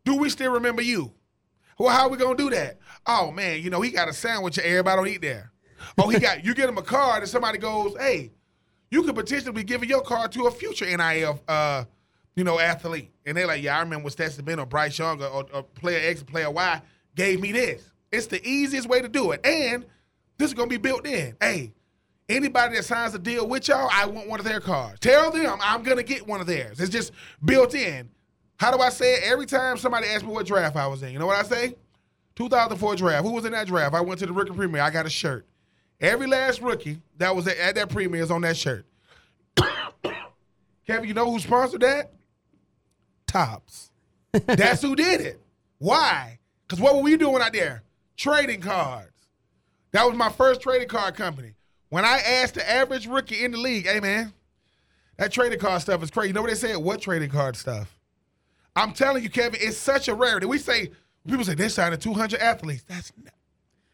Do we still remember you? Well, how are we gonna do that? Oh man, you know he got a sandwich. Everybody don't eat there. Oh, he got you get him a card, and somebody goes, "Hey, you could potentially be giving your card to a future NIL, uh, you know, athlete." And they're like, "Yeah, I remember when Stetson Bennett or Bryce Young or, or, or player X or player Y gave me this." It's the easiest way to do it, and This is gonna be built in. Hey, anybody that signs a deal with y'all, I want one of their cards. Tell them I'm gonna get one of theirs. It's just built in. How do I say it? Every time somebody asks me what draft I was in, you know what I say? 2004 draft. Who was in that draft? I went to the rookie premiere. I got a shirt. Every last rookie that was at, that premiere is on that shirt. Kevin, you know who sponsored that? Topps. That's who did it. Why? Because what were we doing out there? Trading cards. That was my first trading card company. When I asked the average rookie in the league, hey man, that trading card stuff is crazy. You know what they said? What trading card stuff? I'm telling you, Kevin, it's such a rarity. We say people say they signed 200 athletes. That's not,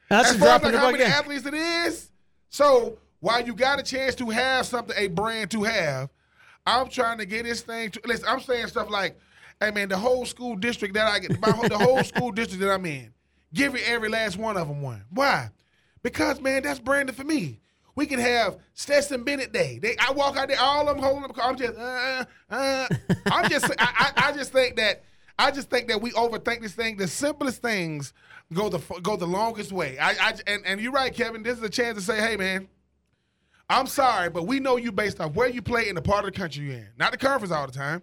That's as far as like the how many athletes it is. So while you got a chance to have something, a brand to have, I'm trying to get this thing to listen. I'm saying stuff like, "Hey man, the whole school district that I get, my whole, the whole school district that I'm in, give it every last one of them one. Why? Because man, that's branded for me. We can have Stetson Bennett Day. They, I walk out there, all of them holding up. I'm just, uh, uh. I'm just, I, I, I just think that, I just think that we overthink this thing. The simplest things go the go the longest way. I, I and, and you're right, Kevin. This is a chance to say, hey man, I'm sorry, but we know you based off where you play in the part of the country you're in, not the conference all the time.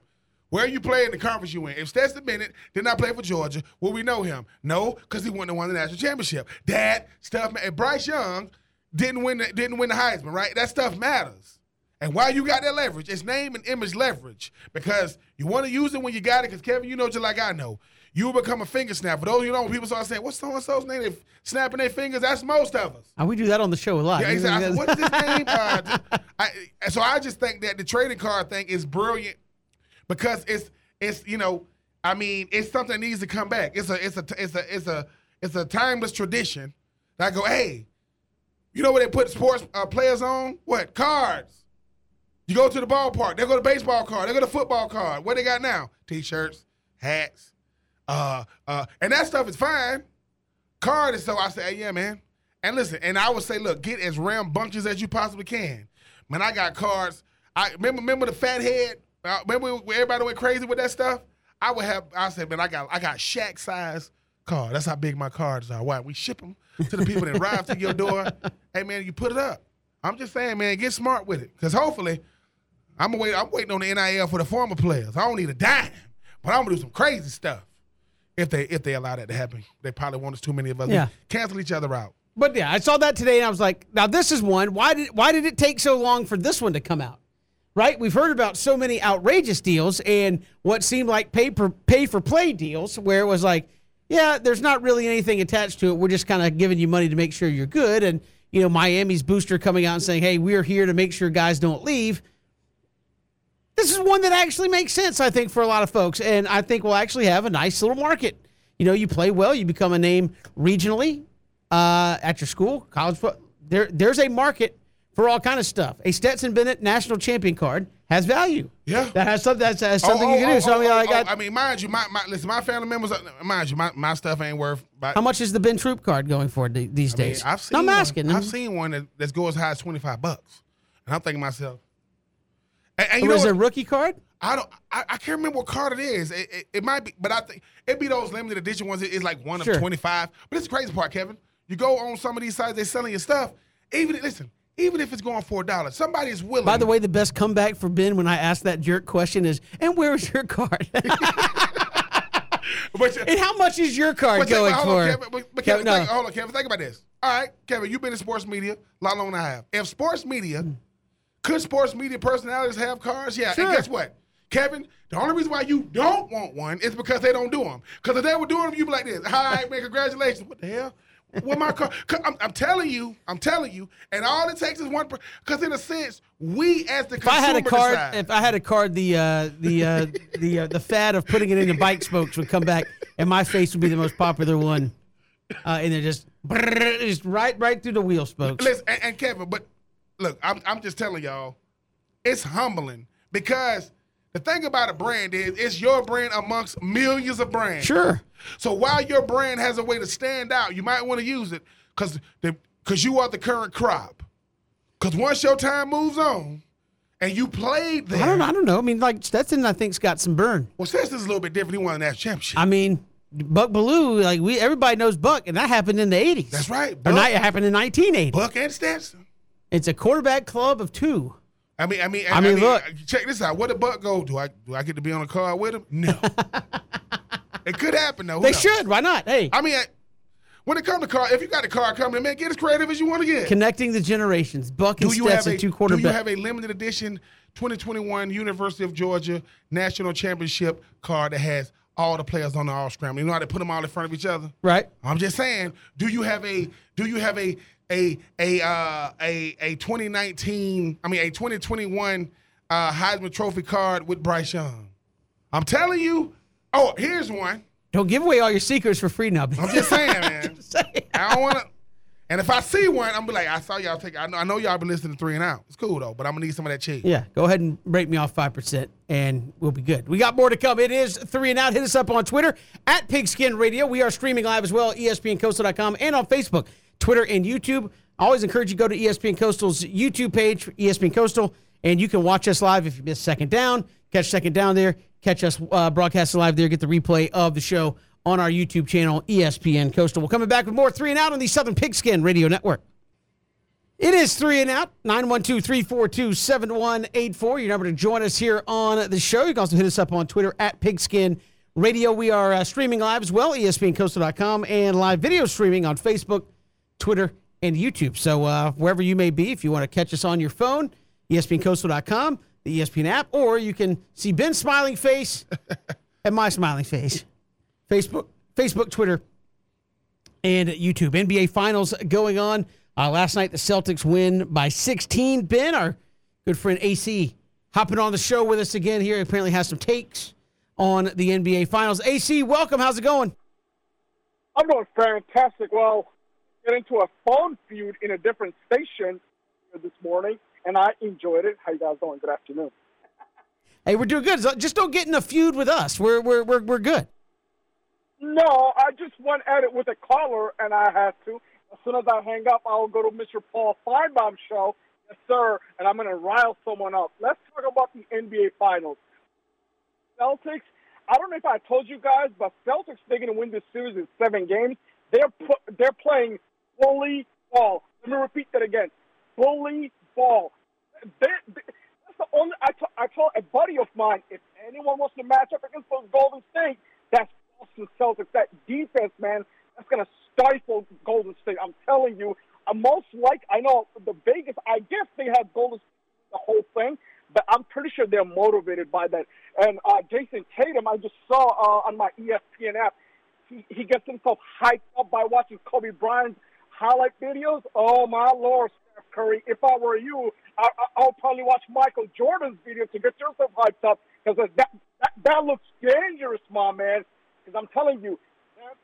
Where you play in the conference you in. If Stetson Bennett did not play for Georgia, will we know him? No, because he wouldn't have won the national championship. That stuff, and Bryce Young didn't win the, didn't win the Heisman, right? That stuff matters. And why you got that leverage? It's name and image leverage because you want to use it when you got it. Because Kevin, you know just like I know, you become a finger snap. For those you know, when people start saying, "What's so and so's name?" They snapping their fingers. That's most of us. Oh, we do that on the show a lot. Yeah, exactly. What is his name? Uh, I, so I just think that the trading card thing is brilliant because it's it's you know I mean it's something that needs to come back. It's a it's a it's a it's a it's a timeless tradition. That I go, hey, you know what they put sports uh, players on? What cards? You go to the ballpark. They go to baseball card. They go to football card. What they got now? T-shirts, hats, uh, uh, and that stuff is fine. Card is so I say, hey, yeah, man. And listen, and I would say, look, get as rambunctious as you possibly can. Man, I got cards. I remember remember the fat head. Uh, remember when everybody went crazy with that stuff. I would have. I said, man, I got I got Shaq size card. That's how big my cards are. Why we ship them to the people that arrive to your door. Hey, man, you put it up. I'm just saying, man, get smart with it, because hopefully, I'm wait. I'm waiting on the NIL for the former players. I don't need a dime, but I'm gonna do some crazy stuff. If they if they allow that to happen, they probably want us too many of us. Yeah. cancel each other out. But yeah, I saw that today and I was like, now this is one. Why did why did it take so long for this one to come out? Right? We've heard about so many outrageous deals and what seemed like pay for pay for play deals where it was like, yeah, there's not really anything attached to it. We're just kind of giving you money to make sure you're good. And you know, Miami's booster coming out and saying, hey, we're here to make sure guys don't leave. This is one that actually makes sense, I think, for a lot of folks. And I think we'll actually have a nice little market. You know, you play well, you become a name regionally uh, at your school, college football. There, there's a market for all kind of stuff. A Stetson Bennett national champion card has value. Yeah. that has something. That's, that's something Oh, you can oh, do. So I oh, mean, oh, I oh, got. I mean, mind you, my, my listen, my family members. Mind you, my, my stuff ain't worth. About, how much is the Ben Troupe card going for th- these I mean, days? I've seen. No, I'm one, asking. I've seen one that, that's go as high as twenty five bucks, and I'm thinking to myself. And, and you know is it a rookie card? I don't. I, I can't remember what card it is. It, it, it might be, but I think it'd be those limited edition ones. It- It's like one Sure. of twenty five. But it's the crazy part, Kevin. You go on some of these sites, they're selling your stuff. Even listen, even if it's going for a dollar, somebody is willing. By the way, the best comeback for Ben when I asked that jerk question is, "And where is your card? but, and how much is your card going for?" Kevin, but, but Kevin, Kevin, no. think, hold on, Kevin. Think about this. All right, Kevin, you've been in sports media a lot longer than I have. If sports media, hmm. Could sports media personalities have cars? Yeah. Sure. And guess what? Kevin, the only reason why you don't want one is because they don't do them. Because if they were doing them, you'd be like this. Right, man, congratulations. What the hell? What my car? I'm, I'm telling you, I'm telling you, and all it takes is one. Because in a sense, we as the If I had a consumer card, decide. if I had a card, the uh, the uh, the uh, the fad of putting it into bike spokes would come back, and my face would be the most popular one, uh, and it just just right right through the wheel spokes. Listen, and, and Kevin, but look, I'm, I'm just telling y'all, it's humbling because the thing about a brand is it's your brand amongst millions of brands. Sure. So while your brand has a way to stand out, you might want to use it because because you are the current crop. Because once your time moves on and you played there, I don't know. I don't know. I mean, like Stetson, I think's got some burn. well, Stetson is a little bit different. He won a national championship. I mean, Buck Belue, like we everybody knows Buck, and that happened in the eighties. That's right. Buck, not, it happened in nineteen eighty. Buck and Stetson. It's a quarterback club of two. I mean, I mean, I mean, look. Check this out. Where did Buck go? Do I do I get to be on a car with him? No. it could happen though. Who They knows? should. Why not? Hey, I mean, I, when it comes to car, if you got a car coming, man, get as creative as you want to get. connecting the generations. Buck and do you have Stetson, a two Do you have a limited edition 2021 University of Georgia National Championship card that has all the players on the all scramble? You know how they put them all in front of each other? right? I'm just saying. Do you have a Do you have a a a uh, a a 2019? I mean, a 2021 uh, Heisman Trophy card with Bryce Young? I'm telling you. Oh, here's one. Don't give away all your secrets for free now. I'm just saying, man. I don't want to. And if I see one, I'm be like, I saw y'all take. I know, I know y'all been listening to three and out. It's cool though, but I'm gonna need some of that cheese. Yeah, go ahead and rate me off 5%, and we'll be good. We got more to come. It is three and out. Hit us up on Twitter at Pigskin Radio. We are streaming live as well, ESPNCoastal.com, and on Facebook, Twitter, and YouTube. I always encourage you to go to ESPN Coastal's YouTube page, ESPN Coastal, and you can watch us live if you miss second down. Catch second down there. Catch us uh, broadcasted live there. Get the replay of the show on our YouTube channel, ESPN Coastal. We're coming back with more three and out on the Southern Pigskin Radio Network. It is three and out, 912 342 7184. Your number to join us here on the show. You can also hit us up on Twitter at Pigskin Radio. We are uh, streaming live as well, ESPNCoastal.com, and live video streaming on Facebook, Twitter, and YouTube. So uh, wherever you may be, if you want to catch us on your phone, ESPNCoastal.com, the ESPN app, or you can see Ben's smiling face and my smiling face. Facebook, Facebook, Twitter, and YouTube. NBA Finals going on. Uh, last night, the Celtics win by 16. Ben, our good friend AC, hopping on the show with us again here. Apparently has some takes on the NBA Finals. AC, welcome. How's it going? I'm doing fantastic. Well, get into a phone feud in a different station this morning, and I enjoyed it. How you guys doing? Good afternoon. Hey, we're doing good. Just don't get in a feud with us. We're we're we're, we're good. No, I just went at it with a caller, and I had to. As soon as I hang up, I'll go to Mr. Paul Finebaum show. Yes, sir. And I'm going to rile someone up. Let's talk about the NBA Finals. Celtics. I don't know if I told you guys, but Celtics they're going to win this series in seven games. They're pu- they're playing bully ball. Let me repeat that again. Bully ball. That's the only. I, t- I told a buddy of mine if anyone wants to match up against those Golden State, that's Boston Celtics. That defense, man, that's going to stifle Golden State. I'm telling you. I'm most like I know the Vegas. I guess they have Golden State the whole thing, but I'm pretty sure they're motivated by that. And uh, Jayson Tatum, I just saw uh, on my ESPN app, he, he gets himself hyped up by watching Kobe Bryant's highlight videos. Oh my lord, Steph Curry! If I were you, I, I, I'll probably watch Michael Jordan's video to get yourself hyped up because that, that that looks dangerous, my man. Because I'm telling you,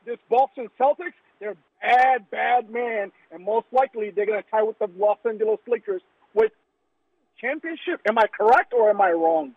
this Boston Celtics, they're bad, bad man, and most likely they're gonna tie with the Los Angeles Lakers with championship. Am I correct or am I wrong?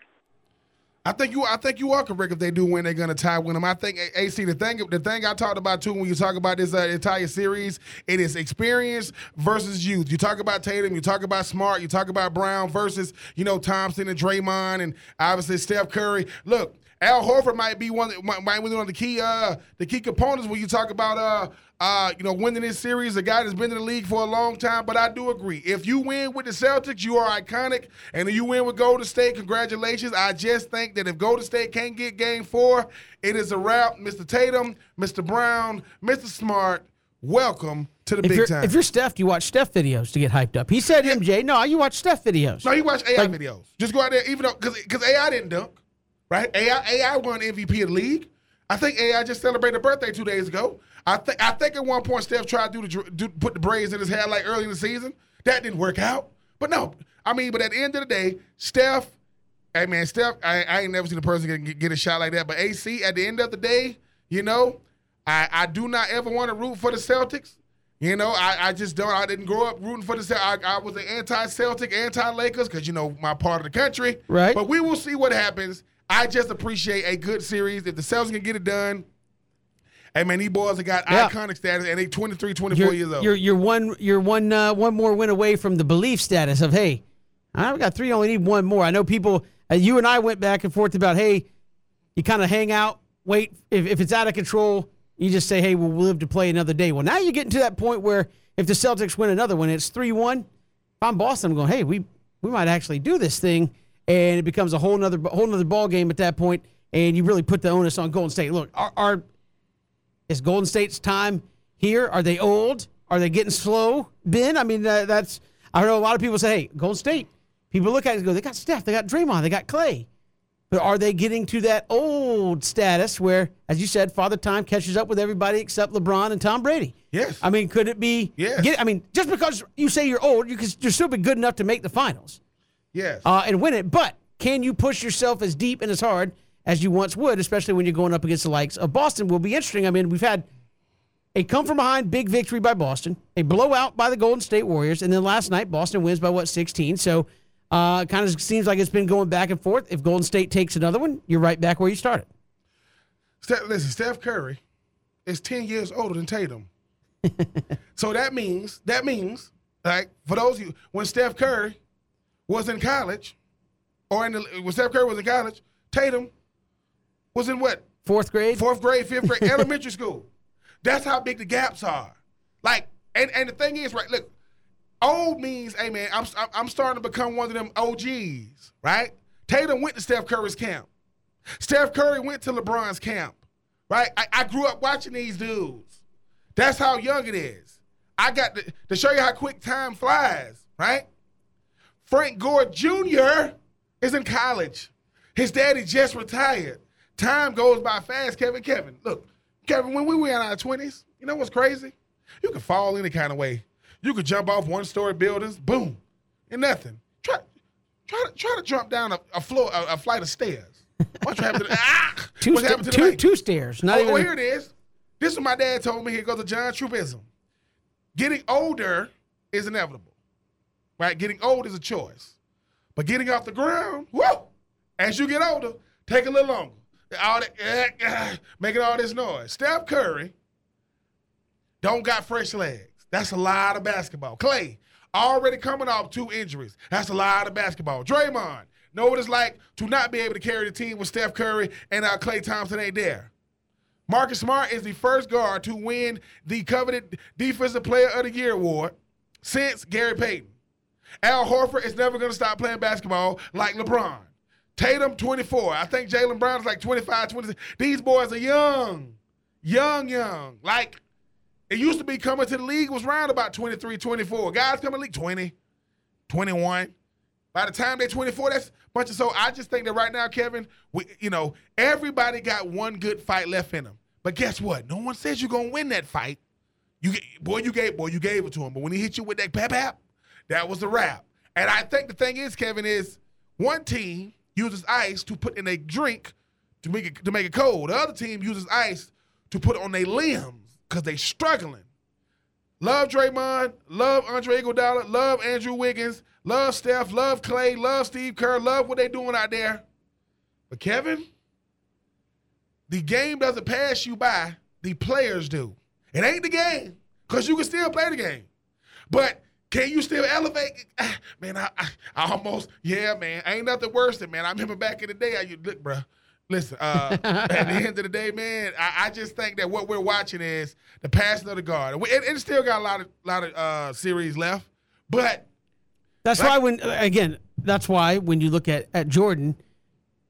I think you. I think you are correct. If they do win, they're gonna tie with them. I think AC. The thing. The thing I talked about too when you talk about this uh, entire series, it is experience versus youth. You talk about Tatum. You talk about Smart. You talk about Brown versus you know Thompson and Draymond and obviously Steph Curry. Look. Al Horford might be one might, might be one of the key uh the key components when you talk about uh uh you know winning this series. A guy that's been in the league for a long time, but I do agree. If you win with the Celtics, you are iconic, and if you win with Golden State, congratulations. I just think that if Golden State can't get Game Four, it is a wrap. Mr. Tatum, Mr. Brown, Mr. Smart, welcome to the If big you're time. if you're Steph, you watch Steph videos to get hyped up. He said MJ. No, you watch Steph videos. No, you watch AI Like- videos. Just go out there, even though because AI didn't dunk, right? AI AI won MVP of the league. I think AI just celebrated a birthday two days ago. I think I think at one point Steph tried to do the do, put the braids in his hair like early in the season. That didn't work out. But no, I mean, but at the end of the day, Steph, hey man, Steph, I, I ain't never seen a person get, get a shot like that. But AC, at the end of the day, you know, I, I do not ever want to root for the Celtics. You know, I, I just don't. I didn't grow up rooting for the Celtics. I, I was an anti-Celtic, anti-Lakers because you know my part of the country. Right. But we will see what happens. I just appreciate a good series. If the Celtics can get it done, hey man, these boys have got Yeah. iconic status and they 23, 24 you're, years old. You're you're one you're one uh, one more win away from the belief status of hey, I've got three, only need one more. I know people. Uh, you and I went back and forth about hey, you kind of hang out wait. If, if it's out of control, you just say, hey, we'll live to play another day. Well, now you're getting to that point where if the Celtics win another one, it's 3 1. If I'm Boston, I'm going, hey, we, we might actually do this thing. And it becomes a whole nother, whole nother ball game at that point, And you really put the onus on Golden State. Look, are, are is Golden State's time here? Are they old? Are they getting slow? Ben, I mean, uh, that's I know a lot of people say, "Hey, Golden State." People look at it and go, "They got Steph, they got Draymond, they got Klay." But are they getting to that old status where, as you said, Father Time catches up with everybody except LeBron and Tom Brady? Yes. I mean, could it be? Yes. Get, I mean, just because you say you're old, you can you're still be good enough to make the finals Yes. uh, and win it. But can you push yourself as deep and as hard as you once would, especially when you're going up against the likes of Boston? Will be interesting. I mean, we've had a come from behind big victory by Boston, a blowout by the Golden State Warriors, and then last night Boston wins by what 16. So, uh, kind of seems like it's been going back and forth. If Golden State takes another one, you're right back where you started. Steph, listen, Steph Curry is 10 years older than Tatum. so that means, that means, like, for those of you, when Steph Curry was in college, or in the, when Steph Curry was in college, Tatum was in what? Fourth grade. Fourth grade, fifth grade, elementary school. That's how big the gaps are. Like, and, and the thing is, right, look, old means, hey man, I'm, I'm- starting to become one of them OGs, right? Tatum went to Steph Curry's camp. Steph Curry went to LeBron's camp, right? I, I grew up watching these dudes. That's how young it is. I got to, to show you how quick time flies, right? Frank Gore Jr. is in college. His daddy just retired. Time goes by fast, Kevin. Kevin, look, Kevin, when we were in our 20s, you know what's crazy? You could fall any kind of way. You could jump off one story buildings, boom, and nothing. Try, try, to, try to jump down a, a floor, a, a flight of stairs. What's happened to the, ah, Two, sta- to the two, two stairs. Not Oh, even. oh, here it is. This is what my dad told me. Here goes the John Trubism. Getting older is inevitable, right? Getting old is a choice, but getting off the ground, whoa! As you get older, take a little longer. All that, eh, eh, making all this noise. Steph Curry don't got fresh legs. That's a lot of basketball. Klay already coming off two injuries. That's a lot of basketball. Draymond know what it's like to not be able to carry the team with Steph Curry and uh, Klay Thompson ain't there. Marcus Smart is the first guard to win the coveted Defensive Player of the Year award since Gary Payton. Al Horford is never going to stop playing basketball like LeBron. Tatum, 24. I think Jaylen Brown is like 25, 26. These boys are young. Young, young. Like, it used to be coming to the league was around about 23, 24. Guys coming to league 20, 21. By the time they're 24, that's a bunch of so I just think that right now, Kevin, we you know, everybody got one good fight left in them. But guess what? No one says you're gonna win that fight. You boy, you gave boy, you gave it to him. But when he hit you with that pap pap, that was the wrap. And I think the thing is, Kevin, is one team uses ice to put in a drink to make it to make it cold. The other team uses ice to put on their limbs because they struggling. Love Draymond, love Andre Iguodala, love Andrew Wiggins, love Steph, love Klay, love Steve Kerr, love what they doing out there. But Kevin, the game doesn't pass you by, the players do. It ain't the game, because you can still play the game. But can you still elevate? Man, I, I, I almost, yeah, man. Ain't nothing worse than, man, I remember back in the day, I you look, bruh. Listen, uh, at the end of the day, man, I, I just think that what we're watching is the passing of the guard. And It, it still got a lot of lot of uh, series left, but That's Right. why when again, that's why when you look at at Jordan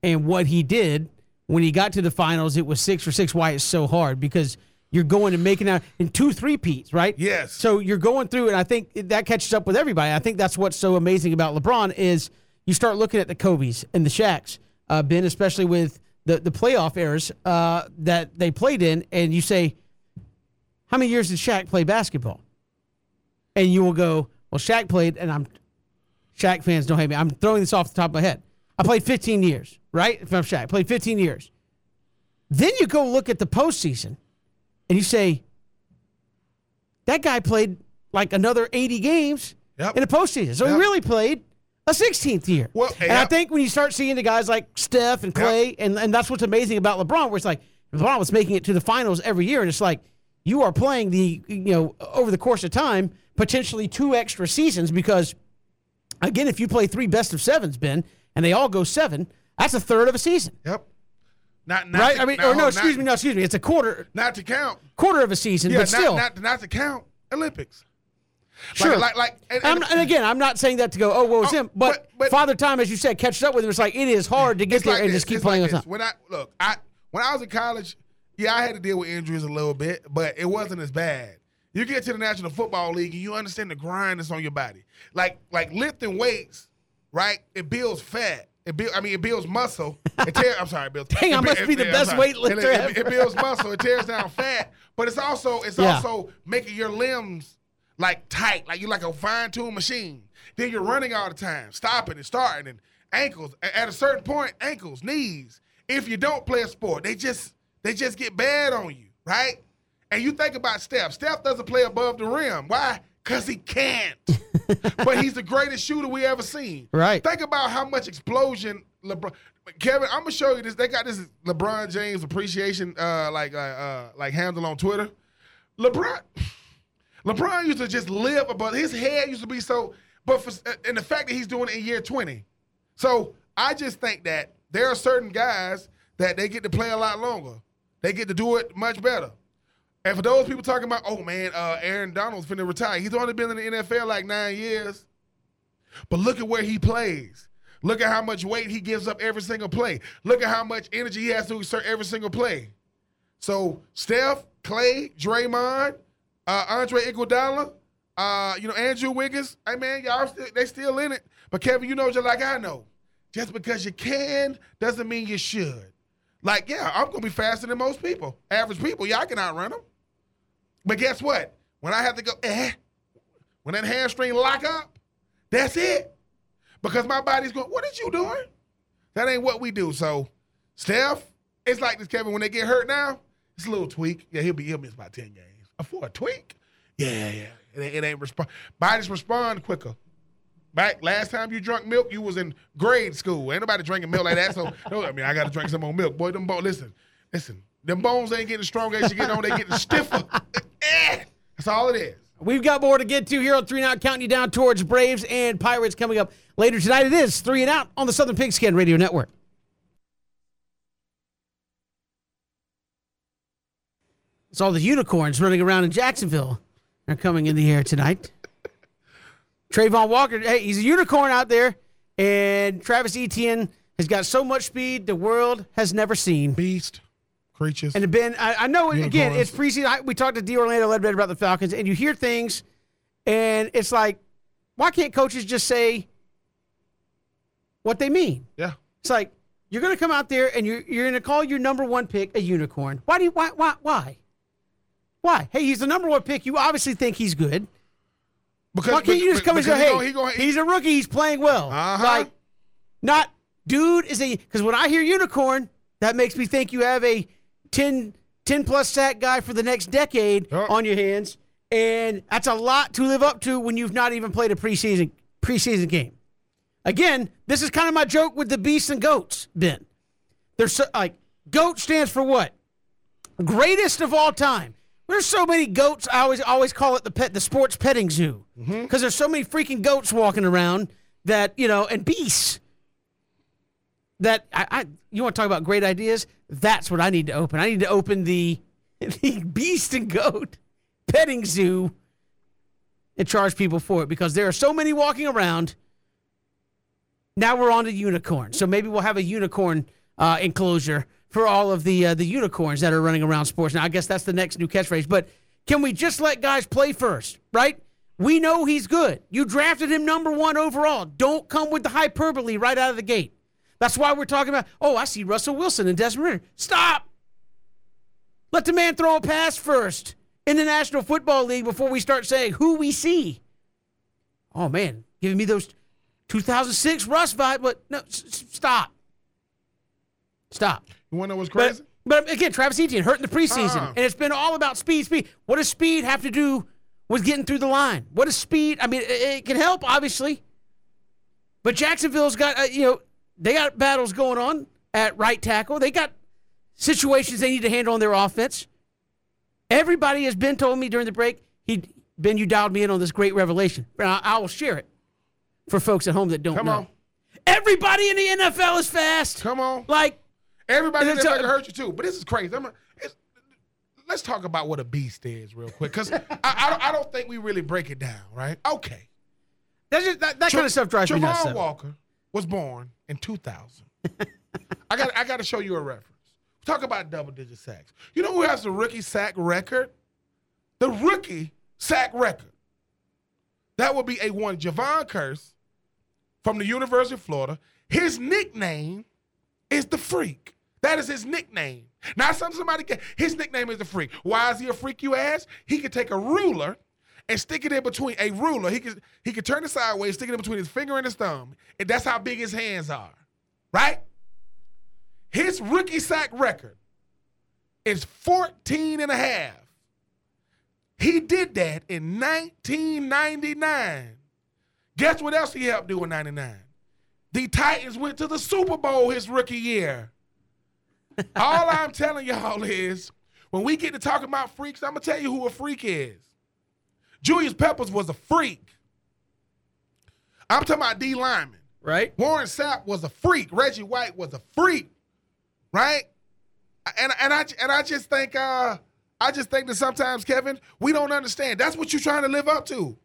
and what he did when he got to the finals, it was six for six. Why it's so hard because you're going and making out in two three peats, right? Yes. So you're going through, and I think that catches up with everybody. I think that's what's so amazing about LeBron is you start looking at the Kobe's and the Shaqs, uh, Ben, especially with the the playoff eras uh, that they played in, and you say, how many years did Shaq play basketball? And you will go, well, Shaq played, and I'm Shaq fans don't hate me. I'm throwing this off the top of my head. I played 15 years, right? If I'm Shaq, I played 15 years. Then you go look at the postseason, and you say, that guy played like another 80 games Yep. in the postseason. So Yep. he really played a 16th year. Well, and I think when you start seeing the guys like Steph and Klay, and, and that's what's amazing about LeBron, where it's like LeBron was making it to the finals every year, and it's like you are playing the, you know, over the course of time, potentially two extra seasons because again, if you play three best of sevens, Ben, and they all go seven, that's a third of a season. Yep. Not, not right? To, I mean, not- or no, excuse not- me, no, excuse me. It's a quarter Not to count. quarter of a season, Yeah, but still, not, not, not to count. quarter of a season, Yeah, but not, still. not, not to count Olympics. Sure. Like, like, like and, I'm, and again, I'm not saying that to go, oh, well, it's Oh, him. But, but- but- Father Time, as you said, catches up with him. It's like it is hard to get there like and this, just keep playing like. When I look, I when I was in college, yeah, I had to deal with injuries a little bit, but it wasn't as bad. You get to the National Football League and you understand the grind that's on your body. Like like lifting weights, right? It builds fat. It build, I mean, it builds muscle. It tear, I'm sorry, it builds. Dang, it I must it- be the best weightlifter It, it builds muscle. It tears down fat, but it's also it's Yeah. also making your limbs like tight, like you're like a fine tuned machine. Then you're running all the time, stopping and starting, and ankles. At a certain point, ankles, knees. If you don't play a sport, they just they just get bad on you, right? And you think about Steph. Steph doesn't play above the rim. Why? Because he can't. but he's the greatest shooter we ever seen. Right. Think about how much explosion LeBron. Kevin, I'm gonna show you this. They got this LeBron James appreciation, uh, like uh, uh, like handle on Twitter. LeBron, LeBron used to just live above. His head used to be so. But for and the fact that he's doing it in year 20, so I just think that there are certain guys that they get to play a lot longer. They get to do it much better. And for those people talking about, oh man, uh, Aaron Donald's finna retire. He's only been in the NFL like nine years. But look at where he plays. Look at how much weight he gives up every single play. Look at how much energy he has to exert every single play. So Steph, Klay, Draymond, uh, Andre Iguodala, uh, you know Andrew Wiggins. Hey man, y'all still, they still in it. But Kevin, you know just like I know, just because you can doesn't mean you should. Like yeah, I'm gonna be faster than most people, average people. Yeah, I can outrun them. But guess what? When I have to go, eh, when that hamstring lock up, that's it. Because my body's going, what is you doing? That ain't what we do. So, Steph, it's like this, Kevin. When they get hurt now, it's a little tweak. Yeah, he'll be he'll miss about 10 games. For a tweak? Yeah, yeah. It ain't, it ain't respond. Bodies respond quicker. Back last time you drunk milk, you was in grade school. Ain't nobody drinking milk like that. So no, I mean I gotta drink some more milk. Boy, them bones listen, listen, them bones ain't getting stronger as you get on, they getting stiffer. Eh, That's all it is. We've got more to get to here on Three and Out, counting you down towards Braves and Pirates coming up later tonight. It is Three and Out on the Southern Pigskin Radio Network. It's all the unicorns running around in Jacksonville are coming in the air tonight. Travon Walker, hey, he's a unicorn out there, and Travis Etienne has got so much speed the world has never seen. Beast, creatures. And Ben, I, I know again it's preseason. I, we talked to D. Orlando a little bit about the Falcons, and you hear things, and it's like, why can't coaches just say what they mean? yeah. It's like you're going to come out there and you're you're going to call your number one pick a unicorn. Why do you why why why? Why? Hey, he's the number one pick. You obviously think he's good. Because Why can't you just come and say, he "Hey, he gonna- he- he's a rookie. He's playing well." Uh-huh. Like, not dude is a because when I hear unicorn, that makes me think you have a 10, 10 plus sack guy for the next decade Yep. on your hands, and that's a lot to live up to when you've not even played a preseason preseason game. Again, this is kind of my joke with the beasts and goats. Ben, there's so, like goat stands for what? Greatest of all time. There's so many goats. I always always call it the pet, the sports petting zoo, mm-hmm. because there's so many freaking goats walking around that you know, and beasts. That I, I you want to talk about great ideas? That's what I need to open. I need to open the the beast and goat petting zoo and charge people for it because there are so many walking around. Now we're on to unicorn. So maybe we'll have a unicorn uh, enclosure for all of the uh, the unicorns that are running around sports. Now I guess that's the next new catchphrase. But can we just let guys play first? Right? We know he's good. You drafted him number one overall. Don't come with the hyperbole right out of the gate. That's why we're talking about. Oh, I see Russell Wilson and Desmond Ridder. Stop. Let the man throw a pass first in the National Football League before we start saying who we see. Oh man, giving me those 2006 Russ vibe. But no, s- stop. Stop. You want to know what's But, crazy? but again, Travis Etienne hurt in the preseason, Uh-uh. and it's been all about speed, speed. What does speed have to do with getting through the line? What does speed? I mean, it, it can help, obviously, but Jacksonville's got uh, you know they got battles going on at right tackle. They got situations they need to handle on their offense. Everybody has been told me during the break. He Ben, you dialed me in on this great revelation, I, I will share it for folks at home that don't Come know. on. Everybody in the NFL is fast. Come on. Like Everybody in the NFL can hurt you too. But this is crazy. I'm a, it's, let's talk about what a beast is real quick, because I, I, don't, I don't think we really break it down, right? Okay. That's just, that, that kind of stuff drives me nuts. Javon. Walker was born in 2000. I got I got to show you a reference. Talk about double digit sacks. You know who has the rookie sack record? The rookie sack record. That would be a one Jevon Kearse from the University of Florida. His nickname is the Freak. That is his nickname. Not something somebody can. His nickname is the Freak. Why is he a freak? You ask. He could take a ruler and stick it in between a ruler. He could he could turn it sideways, stick it in between his finger and his thumb, and that's how big his hands are. Right? His rookie sack record is 14 and a half. He did that in 1999. Guess what else he helped do in 99? The Titans went to the Super Bowl his rookie year. All I'm telling y'all is when we get to talking about freaks, I'm going to tell you who a freak is. Julius Peppers was a freak. I'm talking about D lineman. Right? Warren Sapp was a freak. Reggie White was a freak, right? And and I and I just think uh I just think that sometimes Kevin we don't understand. That's what you're trying to live up to,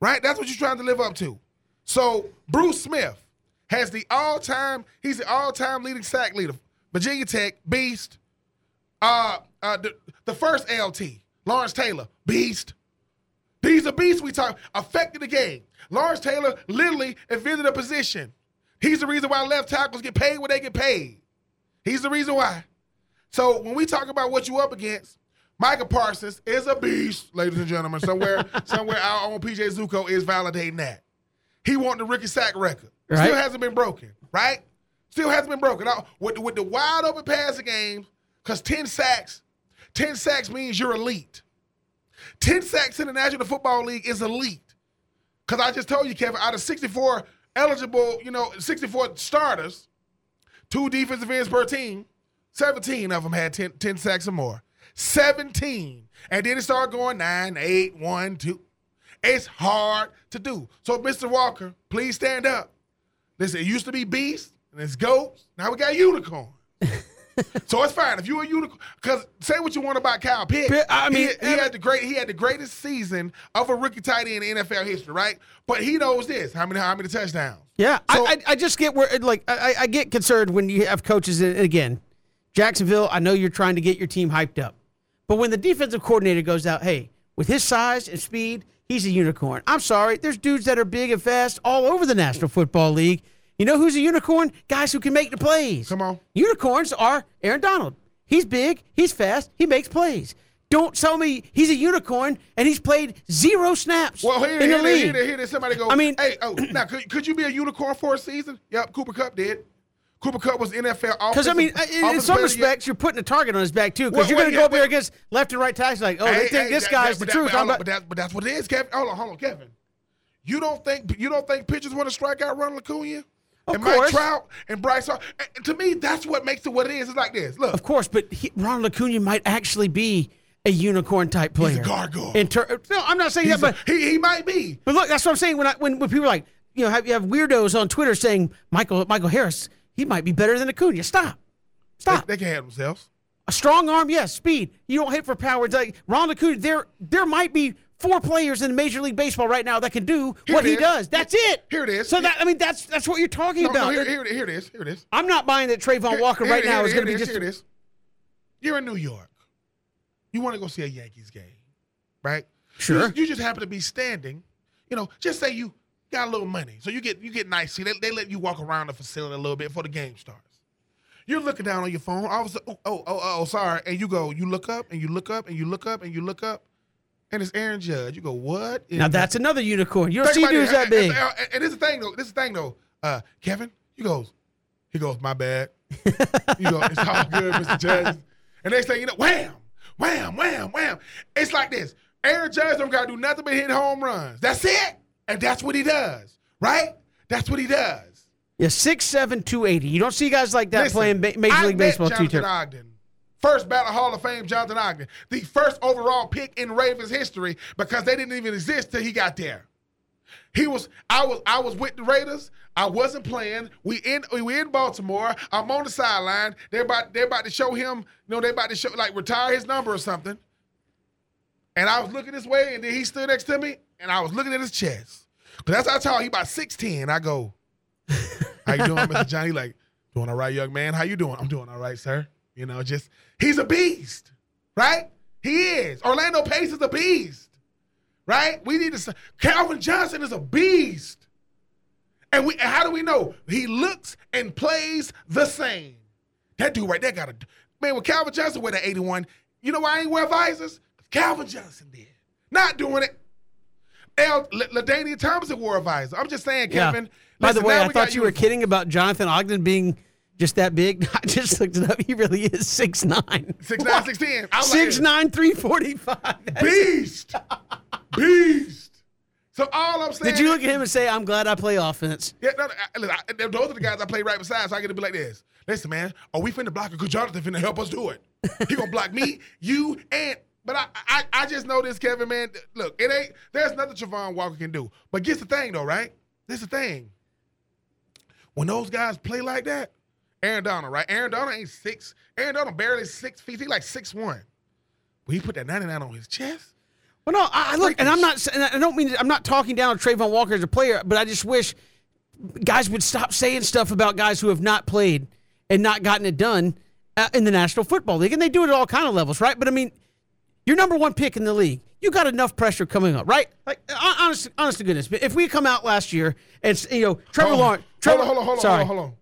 right? That's what you're trying to live up to. So Bruce Smith has the all-time. He's the all-time leading sack leader. Virginia Tech beast. Uh, uh the, the first LT Lawrence Taylor beast. These are beasts we talk affected the game. Lawrence Taylor literally invented a position. He's the reason why left tackles get paid what they get paid. He's the reason why. So when we talk about what you up against, Micah Parsons is a beast, ladies and gentlemen. Somewhere, somewhere our own PJ Zuko is validating that. He won the rookie sack record. Still hasn't been broken, right? Still hasn't been broken. Now, with, with the wide open passing game, because 10 sacks, 10 sacks means you're elite. 10 sacks in the National Football League is elite. Because I just told you, Kevin, out of 64 eligible, you know, 64 starters, two defensive ends per team, 17 of them had 10, 10 sacks or more. 17. And then it started going 9, 8, 1, 2. It's hard to do. So, Mr. Walker, please stand up. Listen, it used to be beasts and it's goats. Now we got unicorn. so it's fine if you're a unicorn. Because say what you want about Kyle Pitts. Pitt- I mean, he, he had the great. He had the greatest season of a rookie tight end in NFL history, right? But he knows this: how many how many touchdowns? Yeah, So- I, I I just get where like I, I get concerned when you have coaches and again, Jacksonville. I know you're trying to get your team hyped up, but when the defensive coordinator goes out, hey, with his size and speed, he's a unicorn. I'm sorry, there's dudes that are big and fast all over the National Football League. You know who's a unicorn? Guys who can make the plays. Come on. Unicorns are Aaron Donald. He's big, he's fast, he makes plays. Don't tell me he's a unicorn and he's played zero snaps Well, here, in the here, league. here, here, here, here, somebody go. I mean- hey, oh, now could, could you be a unicorn for a season? Yep, Cooper Kupp did. Cooper Kupp was NFL. Because I mean, in- some respects, you're putting a target on his back too. Because Well, you're going to yeah, go up there against left and right tackles, like, oh, Hey, they think hey, this that- guy's that- the truth. That, but, that, but that's what it is, Kevin. Hold on, hold on, Kevin. You don't think you don't think pitchers want to strike out Ronald Acuna? Of and course. Mike Trout and Bryce. Hart? And- to me, that's what makes it what it is. It's like this. Look, of course, but he, Ronald Acuna might actually be a unicorn type player. He's a gargoyle. In ter- no, I'm not saying he's that, a- but he he might be. but look, that's what I'm saying. When I when, when people are like, you know, have, you have weirdos on Twitter saying Michael Michael Harris, he might be better than Acuna. Stop, They, stop. they can handle themselves. A strong arm, yes. Speed. You don't hit for power. It's like Ronald Acuna. There, there might be four players in Major League Baseball right now that can do Here what he is. does. That's it. Here it is. So that I mean, that's that's what you're talking No, about. no, here, here, here it is. Here it is. I'm not buying that Travon Here- Walker right now is going to be just. Here it is. You're in New York. You want to go see a Yankees game, right? Sure. You, you just happen to be standing. You know, just say you got a little money, so you get you get nice. See, they, they let you walk around the facility a little bit before the game starts. You're looking down on your phone. All of a sudden, oh, oh, oh, oh, sorry. And you go, you look up, and you look up, and you look up, and you look up, and it's Aaron Judge. You go, what? Now that's another unicorn. You don't see dudes it. that big. And, and, this is the thing though. This is the thing though. Uh, Kevin, he goes, he goes, my bad. you go, it's all good, Mr. Judge. And next thing you know, wham, wham, wham, wham. It's like this. Aaron Judge don't gotta do nothing but hit home runs. That's it. And that's what he does. Right? That's what he does. Yeah, six seven two eighty. You don't see guys like that Listen, playing ba- Major I League Baseball. Jonathan Ogden. First ballot Hall of Fame, Jonathan Ogden. The first overall pick in Ravens history because they didn't even exist till he got there. He was I was I was with the Raiders. I wasn't playing. We in we in Baltimore. I'm on the sideline. They're about they're about to show him, you know, they're about to show like retire his number or something. And I was looking this way, and then he stood next to me, and I was looking at his chest. Cause that's how tall he about 6'10. I go, How you doing, Mr. Johnny? Like, doing all right, young man. How you doing? I'm doing all right, sir. You know, just he's a beast, right? He is. Orlando Pace is a beast right? We need to say Calvin Johnson is a beast. And we how do we know? He looks and plays the same. That dude right there got a man with Calvin Johnson with an 81. You know why I ain't wear visors? Calvin Johnson did. Not doing it. L. LaDainian Thompson wore a visor. I'm just saying, Kevin. Yeah. By listen, the way, I thought you were kidding about Jonathan Ogden being just that big. I just looked it up. He really is 6'9". 6'9", 6'10". I was like, 6'9", 345. That's- beast, beast. So all I'm saying. Did you look at him and say, I'm glad I play offense? Yeah, no, no, listen, I, those are the guys I play right beside, so I get to be like this. Listen, man, are we finna block it? Because Jonathan finna help us do it. He gonna block me, you, and but I, I I just know this, Kevin, man. Look, it ain't there's nothing Travon Walker can do. But guess the thing though, right? This the thing. When those guys play like that, Aaron Donald, right? Aaron Donald ain't six. Aaron Donald barely six feet. He like six one. But he put that 99 on his chest. Well, no, I, I look, and I'm not, and I don't mean, I'm not talking down on Travon Walker as a player, but I just wish guys would stop saying stuff about guys who have not played and not gotten it done uh, in the National Football League, and they do it at all kind of levels, right? But I mean, you're number one pick in the league. You got enough pressure coming up, right? Like, honest, honest to goodness, if we come out last year and you know Trevor Hold. Lawrence, Trevor, hold on, hold on, hold on, sorry, hold on, hold on.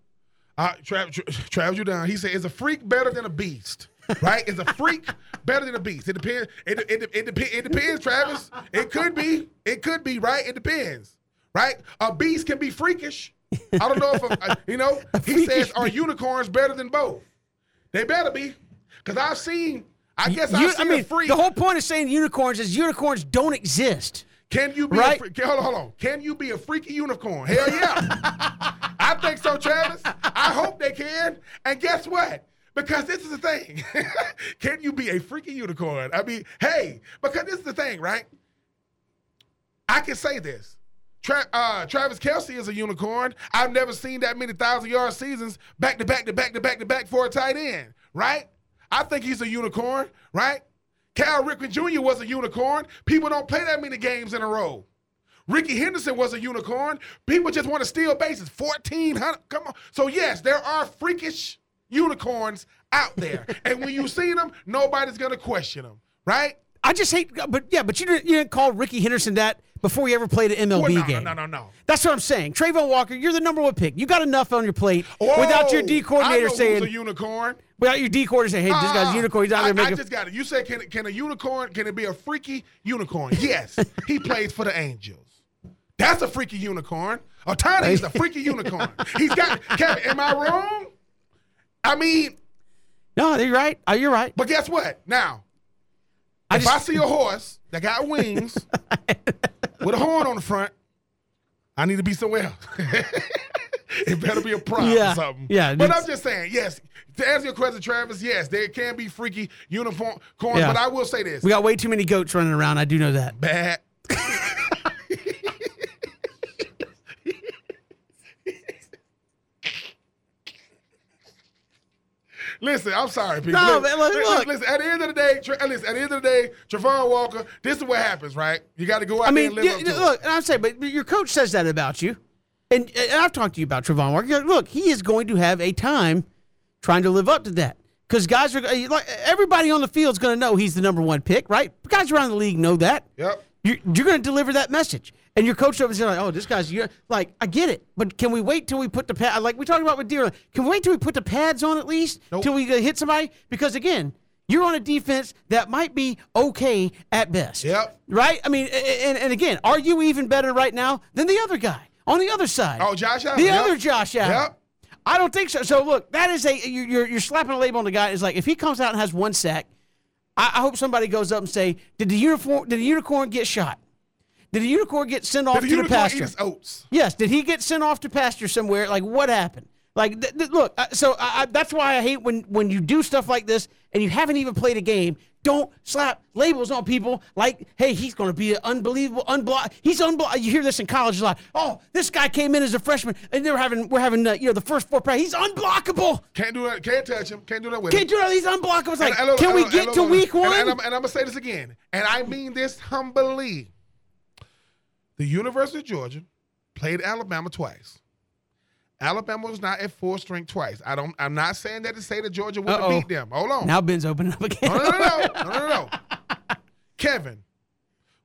Uh, Trav, Tra- Trav, you down. He said, "Is a freak better than a beast?" Right? Is a freak better than a beast? It depends. It, it, it, it, it depends, Travis. It could be. It could be. Right? It depends. Right? A beast can be freakish. I don't know if a, you know. He says, "Are unicorns better than both?" They better be, because I've seen. I guess You- I've seen I mean, a freak. the whole point of saying unicorns is unicorns don't exist. Can you be Right? a freak? Hold on, hold on. Can you be a freaky unicorn? Hell yeah. I think so, Travis. I hope they can. And guess what? Because this is the thing. can you be a freaky unicorn? I mean, hey, because this is the thing, right? I can say this. Tra- uh, Travis Kelce is a unicorn. I've never seen that many thousand yard seasons back to back to back to back to back for a tight end, right? I think he's a unicorn, right? Cal Ripken Jr. was a unicorn. People don't play that many games in a row. Rickey Henderson was a unicorn. People just want to steal bases. 1,400. Come on. So, yes, there are freakish unicorns out there. and when you see them, nobody's going to question them, right? I just hate, but yeah, but you didn't, you didn't call Rickey Henderson that before you ever played an MLB Well, no, game. no, no, no, no. That's what I'm saying. Travon Walker, you're the number one pick. You got enough on your plate without your Oh, D I coordinator saying, a unicorn. without your D coordinator saying, hey, this guy's a Ah, unicorn. He's out I, there I making. just got it. You said, can, can a unicorn, can it be a freaky unicorn? Yes. he plays for the Angels. That's a freaky unicorn. Ohtani is a freaky unicorn. He's got, Kevin, am I wrong? I mean, no, are you're right. Oh, you're right. but guess what? Now, I if just, I see a horse that got wings with a horn on the front, I need to be somewhere else. it better be a prop Yeah, or something. yeah, But I'm just saying, yes. To answer your question, Travis, yes, there can be freaky uniform corns, Yeah. but I will say this. we got way too many goats running around. I do know that. Bad. Listen, I'm sorry, people. No, Listen, man, look, listen, look. listen, at the end of the day, Tra- listen, at the end of the day, Travon Walker, this is what happens, right? You got to go out I there mean, and live up to it. look, and I'm saying, but your coach says that about you, and, and I've talked to you about Travon Walker. Look, he is going to have a time trying to live up to that because guys are eh, like everybody on the field is going to know he's the number one pick, right? Guys around the league know that. Yep. You're, you're going to deliver that message. And your coach over there like, oh, this guy's you're, like, I get it, but can we wait till we put the pad? Like we talked about with Deer, can we wait till we put the pads on at least Nope. till we uh, hit somebody? Because again, you're on a defense that might be okay at best. Yep. Right? I mean, and, and again, are you even better right now than the other guy on the other side? Oh, Josh Allen. the Yep. other Josh Allen. Yep. I don't think so. So look, that is a you- you're you're slapping a label on the guy. It's like if he comes out and has one sack, I, I hope somebody goes up and say, did the uniform did the unicorn get shot? Did a unicorn get sent off Did to the pasture? oats? Yes. Did he get sent off to pasture somewhere? Like what happened? Like th- th- look, uh, so I, I, that's why I hate when when you do stuff like this and you haven't even played a game, don't slap labels on people like, hey, he's going to be an unbelievable unblock. He's unblock. You hear this in college a lot. Oh, this guy came in as a freshman, and they're having we're having uh, you know the first four practice. He's unblockable. Can't do that. Can't touch him. Can't do that with him. Can't him. do that. He's unblockable. It's like, And- and- can we get and- to and- week and- one? And, I'm, and I'm gonna say this again, and I mean this humbly. The University of Georgia played Alabama twice. Alabama was not at full strength twice. I don't. I'm not saying that to say that Georgia would have beat them. Hold on. now Ben's opening up again. No, no, no, no, no, no, no, no. Kevin,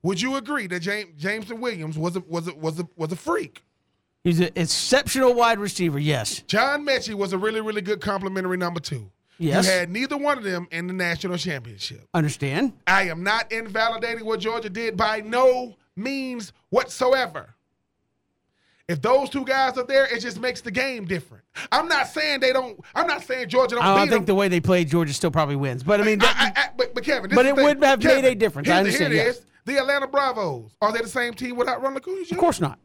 would you agree that James Jameson Williams was a was a was a was a freak? He's an exceptional wide receiver. Yes. John Metchie was a really really good complimentary number two. Yes. You had neither one of them in the national championship. Understand? I am not invalidating what Georgia did by no means whatsoever. If those two guys are there, it just makes the game different. I'm not saying they don't. I'm not saying Georgia don't oh, I don't think them. the way they played, Georgia still probably wins. But I mean, that, I- I- I- but, but Kevin, this But is it would have made a difference. I the- understand, Here it yes. is. The Atlanta Bravos are they the same team without Ron LaCoon? of course not.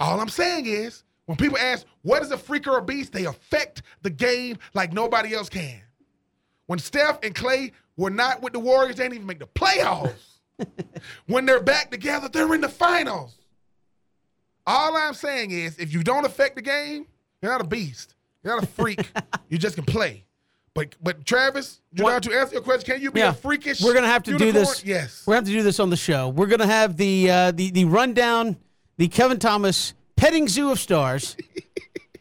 All I'm saying is, when people ask, what is a freak or a beast, they affect the game like nobody else can. When Steph and Klay were not with the Warriors, they didn't even make the playoffs. when they're back together, they're in the finals. All I'm saying is, if you don't affect the game, you're not a beast. You're not a freak. you just can play. But but Travis, you What- to answer your question, can you be Yeah. a freakish? We're gonna have to do this. Yes. We're gonna have to do this on the show. We're gonna have the uh, the the rundown, the Kevin Thomas petting zoo of stars,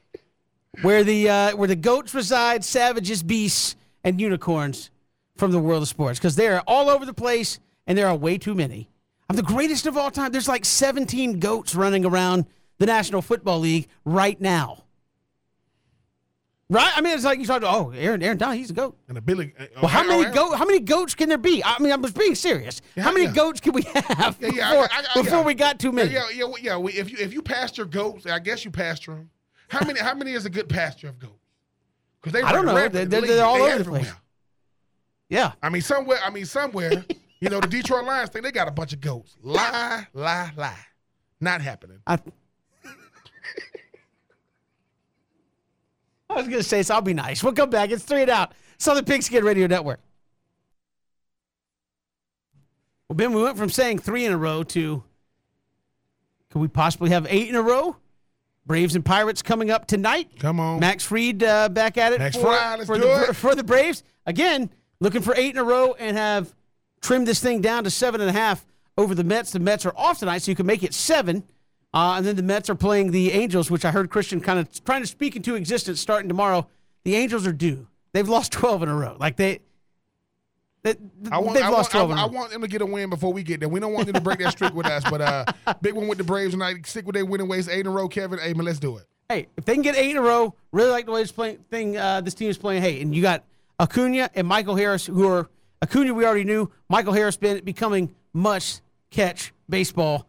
where the uh, where the goats reside, savages, beasts, and unicorns from the world of sports, because they are all over the place, and there are way too many. I'm the greatest of all time. There's like 17 goats running around the National Football League right now. Right? I mean, it's like you talk. Oh, Aaron, Aaron Donald, he's a goat. And a Billy. Uh, well, how many goat? How many goats can there be? I mean, I was being serious. Yeah, how many yeah. goats can we have Yeah, before, I- I- before we got too many? Yeah, yeah, yeah. we- if you if you pasture goats, I guess you pasture them. How many? how many is a good pasture of goats? Because they I don't know. They, are they're- they're all They over the place. Yeah. I mean, somewhere. I mean, somewhere. you know, the Detroit Lions think they got a bunch of goats. Lie, lie, lie. Not happening. I, I was going to say, so I'll be nice. We'll come back. It's three and out. Southern Pigskin Radio Network. Well, Ben, we went from saying three in a row to could we possibly have eight in a row? Braves and Pirates coming up tonight. Come on. Max Fried uh, back at it Max for, let's for the it. for the Braves again. Looking for eight in a row and have trimmed this thing down to seven and a half over the Mets. The Mets are off tonight, so you can make it seven. Uh, and then the Mets are playing the Angels, which I heard Christian kind of trying to speak into existence starting tomorrow. The Angels are due. They've lost twelve in a row. Like they, they I want, they've I, lost want, twelve I, in a I want them to get a win before we get there. We don't want them to break that streak with us. But uh, big one with the Braves tonight. Stick with their winning ways. Eight in a row, Kevin. Hey, man, let's do it. hey, if they can get eight in a row, really like the way this playing thing uh, this team is playing. Hey, and you got Acuna and Michael Harris, who are Acuna we already knew. Michael Harris been becoming must catch baseball,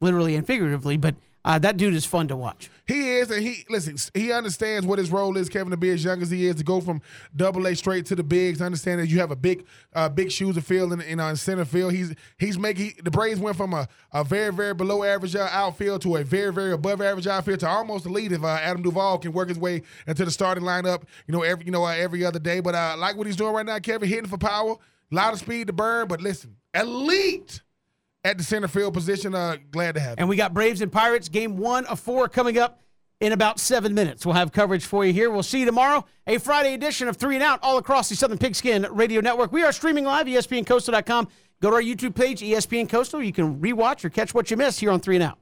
literally and figuratively. But uh, that dude is fun to watch. He is, and he listen. He understands what his role is. Kevin to be as young as he is to go from Double A straight to the bigs. Understand that you have a big, uh, big shoes to fill in, in, uh, center field. He's he's making the Braves went from a, a very very below average uh, outfield to a very very above average outfield to almost elite if uh, Adam Duvall can work his way into the starting lineup. You know every you know uh, every other day. But uh, like what he's doing right now, Kevin hitting for power, a lot of speed to burn. But listen, elite at the center field position. Uh, glad to have. And we got Braves and Pirates game one of four coming up in about seven minutes. We'll have coverage for you here. We'll see you tomorrow. A Friday edition of Three and Out all across the Southern Pigskin Radio Network. We are streaming live, ESPNCoastal.com. Go to our YouTube page, ESPN Coastal. You can rewatch or catch what you missed here on Three and Out.